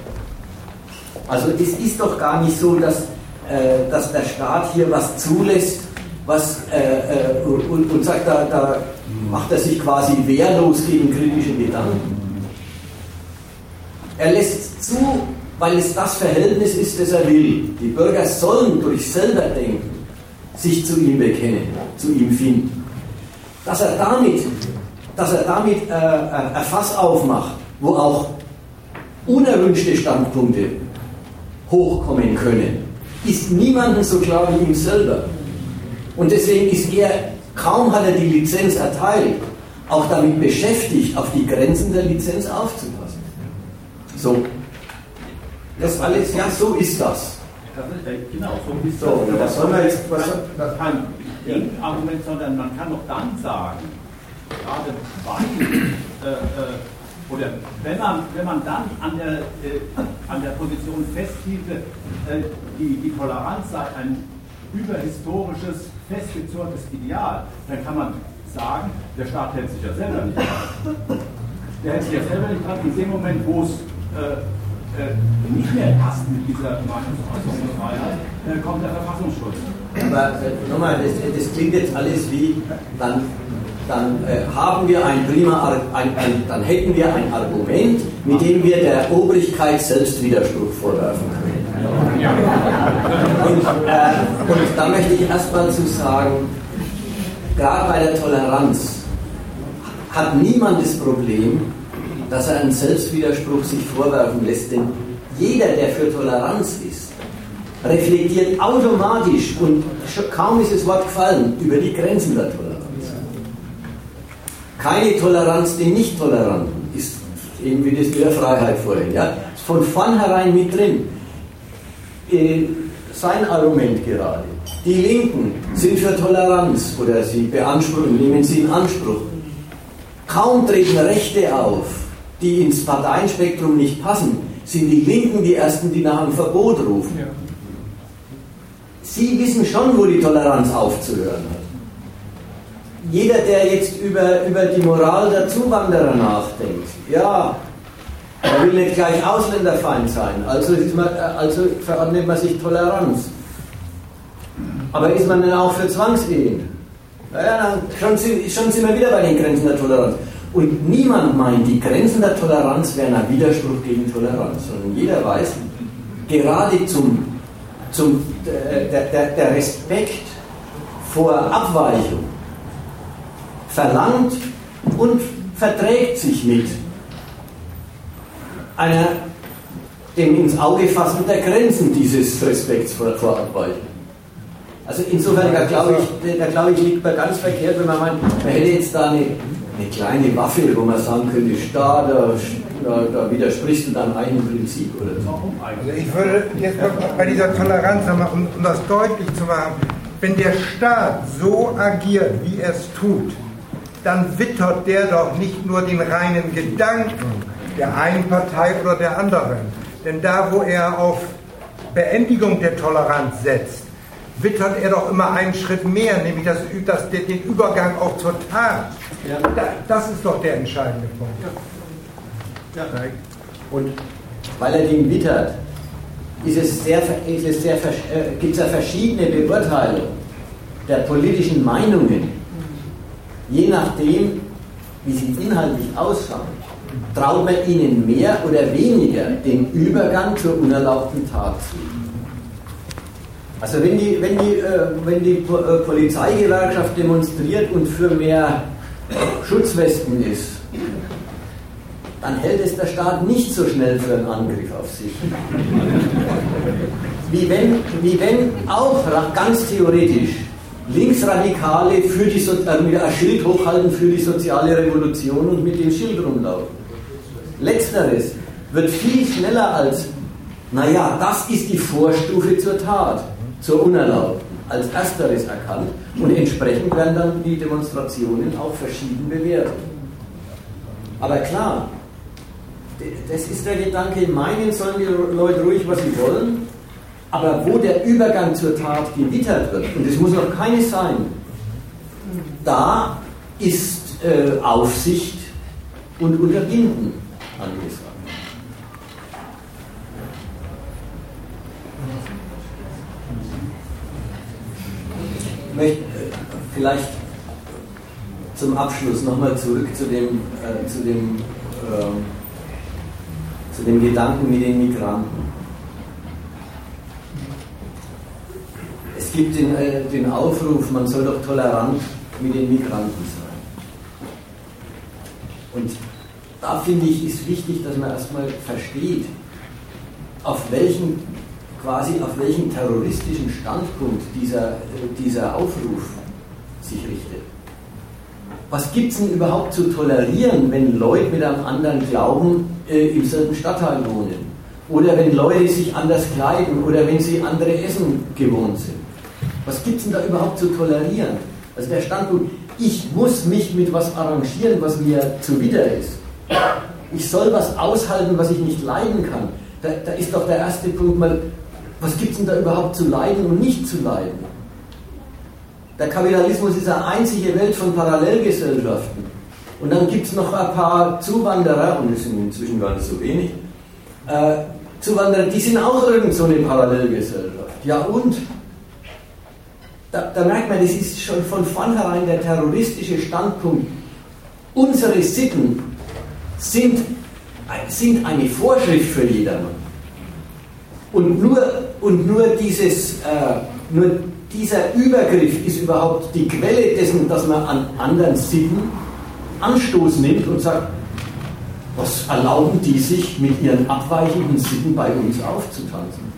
Also es ist doch gar nicht so, dass, äh, dass der Staat hier was zulässt, was, äh, äh, und, und, sagt, da, da macht er sich quasi wehrlos gegen kritische Gedanken. Er lässt zu, weil es das Verhältnis ist, das er will. Die Bürger sollen durch selber denken sich zu ihm bekennen, zu ihm finden. Dass er damit, dass er damit äh, äh ein Fass aufmacht, wo auch unerwünschte Standpunkte hochkommen können, ist niemandem so klar wie ihm selber. Und deswegen ist er, kaum hat er die Lizenz erteilt, auch damit beschäftigt, auf die Grenzen der Lizenz aufzupassen. So. Das alles, ja, so ist das. Genau, so ist das. So, was soll man jetzt, was soll, kein Gegenargument, sondern man kann doch dann sagen, gerade weil, äh, äh, oder wenn man, wenn man dann an der, äh, an der Position festhielte, äh, die, die Toleranz sei ein überhistorisches, festgezurrtes Ideal, dann kann man sagen, der Staat hält sich ja selber nicht dran. Der hält sich ja selber nicht dran. In dem Moment, wo es äh, nicht mehr passt mit dieser Meinungsäußerungsfreiheit, äh, kommt der Verfassungsschutz. Aber äh, nochmal, das, das, klingt jetzt alles wie, dann, dann äh, haben wir ein prima, ein, ein, dann hätten wir ein Argument, mit dem wir der Obrigkeit Selbstwiderspruch vorwerfen können. Und, äh, und da möchte ich erstmal zu sagen, gerade bei der Toleranz hat niemand das Problem, dass er einen Selbstwiderspruch sich vorwerfen lässt, denn jeder, der für Toleranz ist, reflektiert automatisch und kaum ist das Wort gefallen über die Grenzen der Toleranz. Keine Toleranz den Nicht-Toleranten ist eben wie das mit der Freiheit vorhin. Ja? Ist von vornherein mit drin. Äh, sein Argument gerade. Die Linken sind für Toleranz oder sie beanspruchen, nehmen sie in Anspruch. Kaum treten Rechte auf, die ins Parteienspektrum nicht passen, sind die Linken die Ersten, die nach einem Verbot rufen. Sie wissen schon, wo die Toleranz aufzuhören hat. Jeder, der jetzt über, über die Moral der Zuwanderer nachdenkt, ja, er will nicht gleich Ausländerfeind sein, also, man, also verordnet man sich Toleranz. Aber ist man denn auch für Zwangsehen? Naja, schon, schon sind wir wieder bei den Grenzen der Toleranz. Und niemand meint, die Grenzen der Toleranz wären ein Widerspruch gegen Toleranz, sondern jeder weiß, gerade zum, zum der, der, der Respekt vor Abweichung verlangt und verträgt sich mit einer dem ins Auge fassen der Grenzen dieses Respekts vor, vor Abweichung. Also insofern, da glaube ich, da glaube ich, liegt man ganz verkehrt, wenn man meint, man hätte jetzt da eine eine kleine Waffe, wo man sagen könnte, da, da, da, widersprichst du deinem eigenen Prinzip oder so. Also ich würde jetzt bei dieser Toleranz um, um das deutlich zu machen, wenn der Staat so agiert, wie er es tut, dann wittert der doch nicht nur den reinen Gedanken der einen Partei oder der anderen. Denn da, wo er auf Beendigung der Toleranz setzt, wittert er doch immer einen Schritt mehr, nämlich das, das, den Übergang auch zur Tat. Ja. Das ist doch der entscheidende Punkt. Ja. Und weil er den wittert, ist es sehr, ist es sehr, äh, gibt es ja verschiedene Beurteilungen der politischen Meinungen, je nachdem, wie sie inhaltlich ausschauen. Traut man ihnen mehr oder weniger den Übergang zur unerlaubten Tat zu? Also wenn die, wenn die, äh, wenn die äh, Polizeigewerkschaft demonstriert und für mehr Schutzwesten ist, dann hält es der Staat nicht so schnell für einen Angriff auf sich. Wie wenn, wie wenn auch ganz theoretisch Linksradikale für die so äh, ein Schild hochhalten für die soziale Revolution und mit dem Schild rumlaufen. Letzteres wird viel schneller als, naja, das ist die Vorstufe zur Tat, zur Unerlaubten als ersteres erkannt und entsprechend werden dann die Demonstrationen auch verschieden bewertet. Aber klar, das ist der Gedanke, meinen sollen die Leute ruhig, was sie wollen, aber wo der Übergang zur Tat gewittert wird, und es muss noch keine sein, da ist äh, Aufsicht und Unterbinden angesagt. Möchte vielleicht zum Abschluss nochmal zurück zu dem, äh, zu, dem, äh, zu dem Gedanken mit den Migranten. Es gibt den, äh, den Aufruf, man soll doch tolerant mit den Migranten sein. Und da finde ich, ist wichtig, dass man erstmal versteht, auf welchen quasi auf welchen terroristischen Standpunkt dieser, dieser Aufruf sich richtet. Was gibt es denn überhaupt zu tolerieren, wenn Leute mit einem anderen Glauben äh, im selben Stadtteil wohnen? Oder wenn Leute sich anders kleiden oder wenn sie andere Essen gewohnt sind? Was gibt es denn da überhaupt zu tolerieren? Also der Standpunkt, Ich muss mich mit was arrangieren, was mir zuwider ist. Ich soll was aushalten, was ich nicht leiden kann. Da, da ist doch der erste Punkt mal, was gibt es denn da überhaupt zu leiden und nicht zu leiden? Der Kapitalismus ist eine einzige Welt von Parallelgesellschaften. Und dann gibt es noch ein paar Zuwanderer, und es sind inzwischen gar nicht so wenig, äh, Zuwanderer, die sind auch irgend so eine Parallelgesellschaft. Ja und? Da, da, merkt man, das ist schon von vornherein der terroristische Standpunkt. Unsere Sitten sind, sind eine Vorschrift für jedermann. Und nur, und nur, dieses, äh, nur dieser Übergriff ist überhaupt die Quelle dessen, dass man an anderen Sitten Anstoß nimmt und sagt, was erlauben die sich mit ihren abweichenden Sitten bei uns aufzutanzen?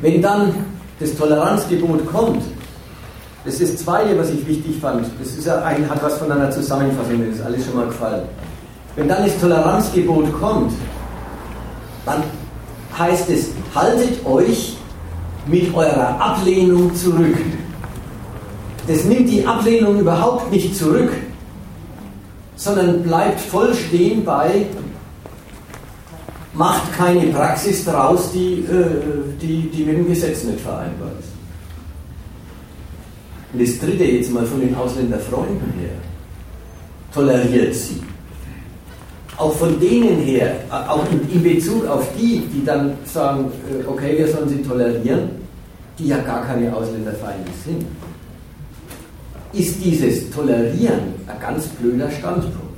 Wenn dann das Toleranzgebot kommt, das ist das Zweite, was ich wichtig fand, das ist ja ein, hat was von einer Zusammenfassung, das ist alles schon mal gefallen. Wenn dann das Toleranzgebot kommt, dann heißt es, haltet euch mit eurer Ablehnung zurück. Das nimmt die Ablehnung überhaupt nicht zurück, sondern bleibt voll stehen bei, macht keine Praxis daraus, die, äh, die, die mit dem Gesetz nicht vereinbar ist. Und das dritte jetzt mal von den Ausländerfreunden her, toleriert sie. Auch von denen her, auch in Bezug auf die, die dann sagen, äh, okay, wir sollen sie tolerieren, die ja gar keine Ausländerfeinde sind, ist dieses Tolerieren ein ganz blöder Standpunkt.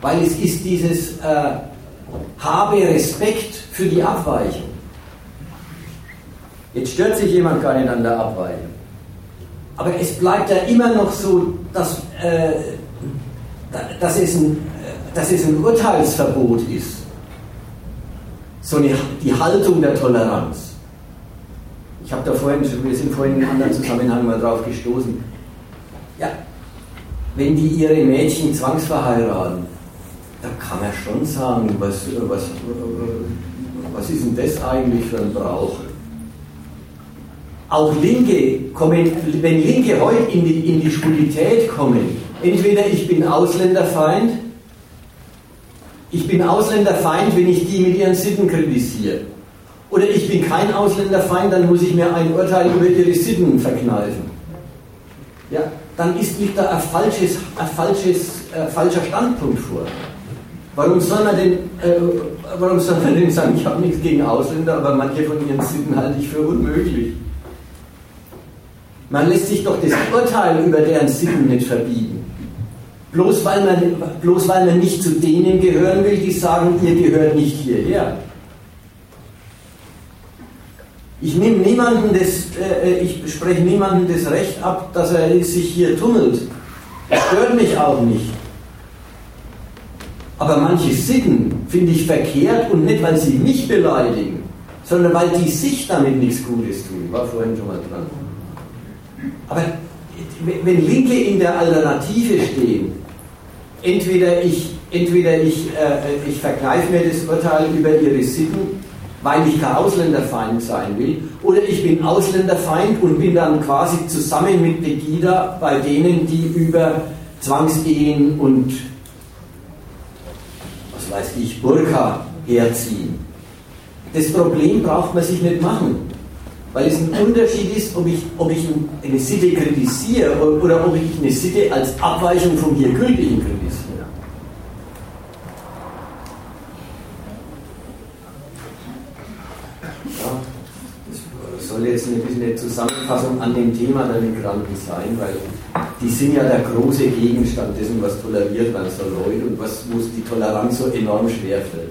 Weil es ist dieses äh, habe Respekt für die Abweichung. Jetzt stört sich jemand gar nicht an der Abweichung. Aber es bleibt ja immer noch so, dass, äh, dass, es, ein, dass es ein Urteilsverbot ist. So eine, die Haltung der Toleranz. Ich habe da vorhin, wir sind vorhin in einem anderen Zusammenhang mal drauf gestoßen. Ja, wenn die ihre Mädchen zwangsverheiraten, da kann man schon sagen, was, was, was ist denn das eigentlich für ein Brauch? Auch Linke kommen, wenn Linke heute in die, in die Schwulität kommen, entweder ich bin Ausländerfeind, ich bin Ausländerfeind, wenn ich die mit ihren Sitten kritisiere. Oder ich bin kein Ausländerfeind, dann muss ich mir ein Urteil über ihre Sitten verkneifen. Ja, dann ist liegt da ein, falsches, ein falsches, äh, falscher Standpunkt vor. Warum soll man denn, äh, warum soll man denn sagen, ich habe nichts gegen Ausländer, aber manche von ihren Sitten halte ich für unmöglich? Man lässt sich doch das Urteil über deren Sitten nicht verbieten. Bloß weil, man, bloß weil man nicht zu denen gehören will, die sagen, ihr gehört nicht hierher. Ich nehme niemanden das, äh, ich spreche niemandem das Recht ab, dass er sich hier tummelt. Das stört mich auch nicht. Aber manche Sitten finde ich verkehrt und nicht, weil sie mich beleidigen, sondern weil die sich damit nichts Gutes tun. War vorhin schon mal dran. Aber wenn Linke in der Alternative stehen, entweder ich, entweder ich, äh, ich vergleiche mir das Urteil über ihre Sitten, weil ich kein Ausländerfeind sein will, oder ich bin Ausländerfeind und bin dann quasi zusammen mit Pegida bei denen, die über Zwangsehen und weiß ich, Burka herziehen. Das Problem braucht man sich nicht machen, weil es ein Unterschied ist, ob ich, ob ich eine Sitte kritisiere oder ob ich eine Sitte als Abweichung vom hier gültigen kritisiere. Ja, das soll jetzt ein bisschen eine Zusammenfassung an dem Thema der Migranten sein, weil die sind ja der große Gegenstand dessen, was toleriert man soll heute und was, wo es die Toleranz so enorm schwer fällt.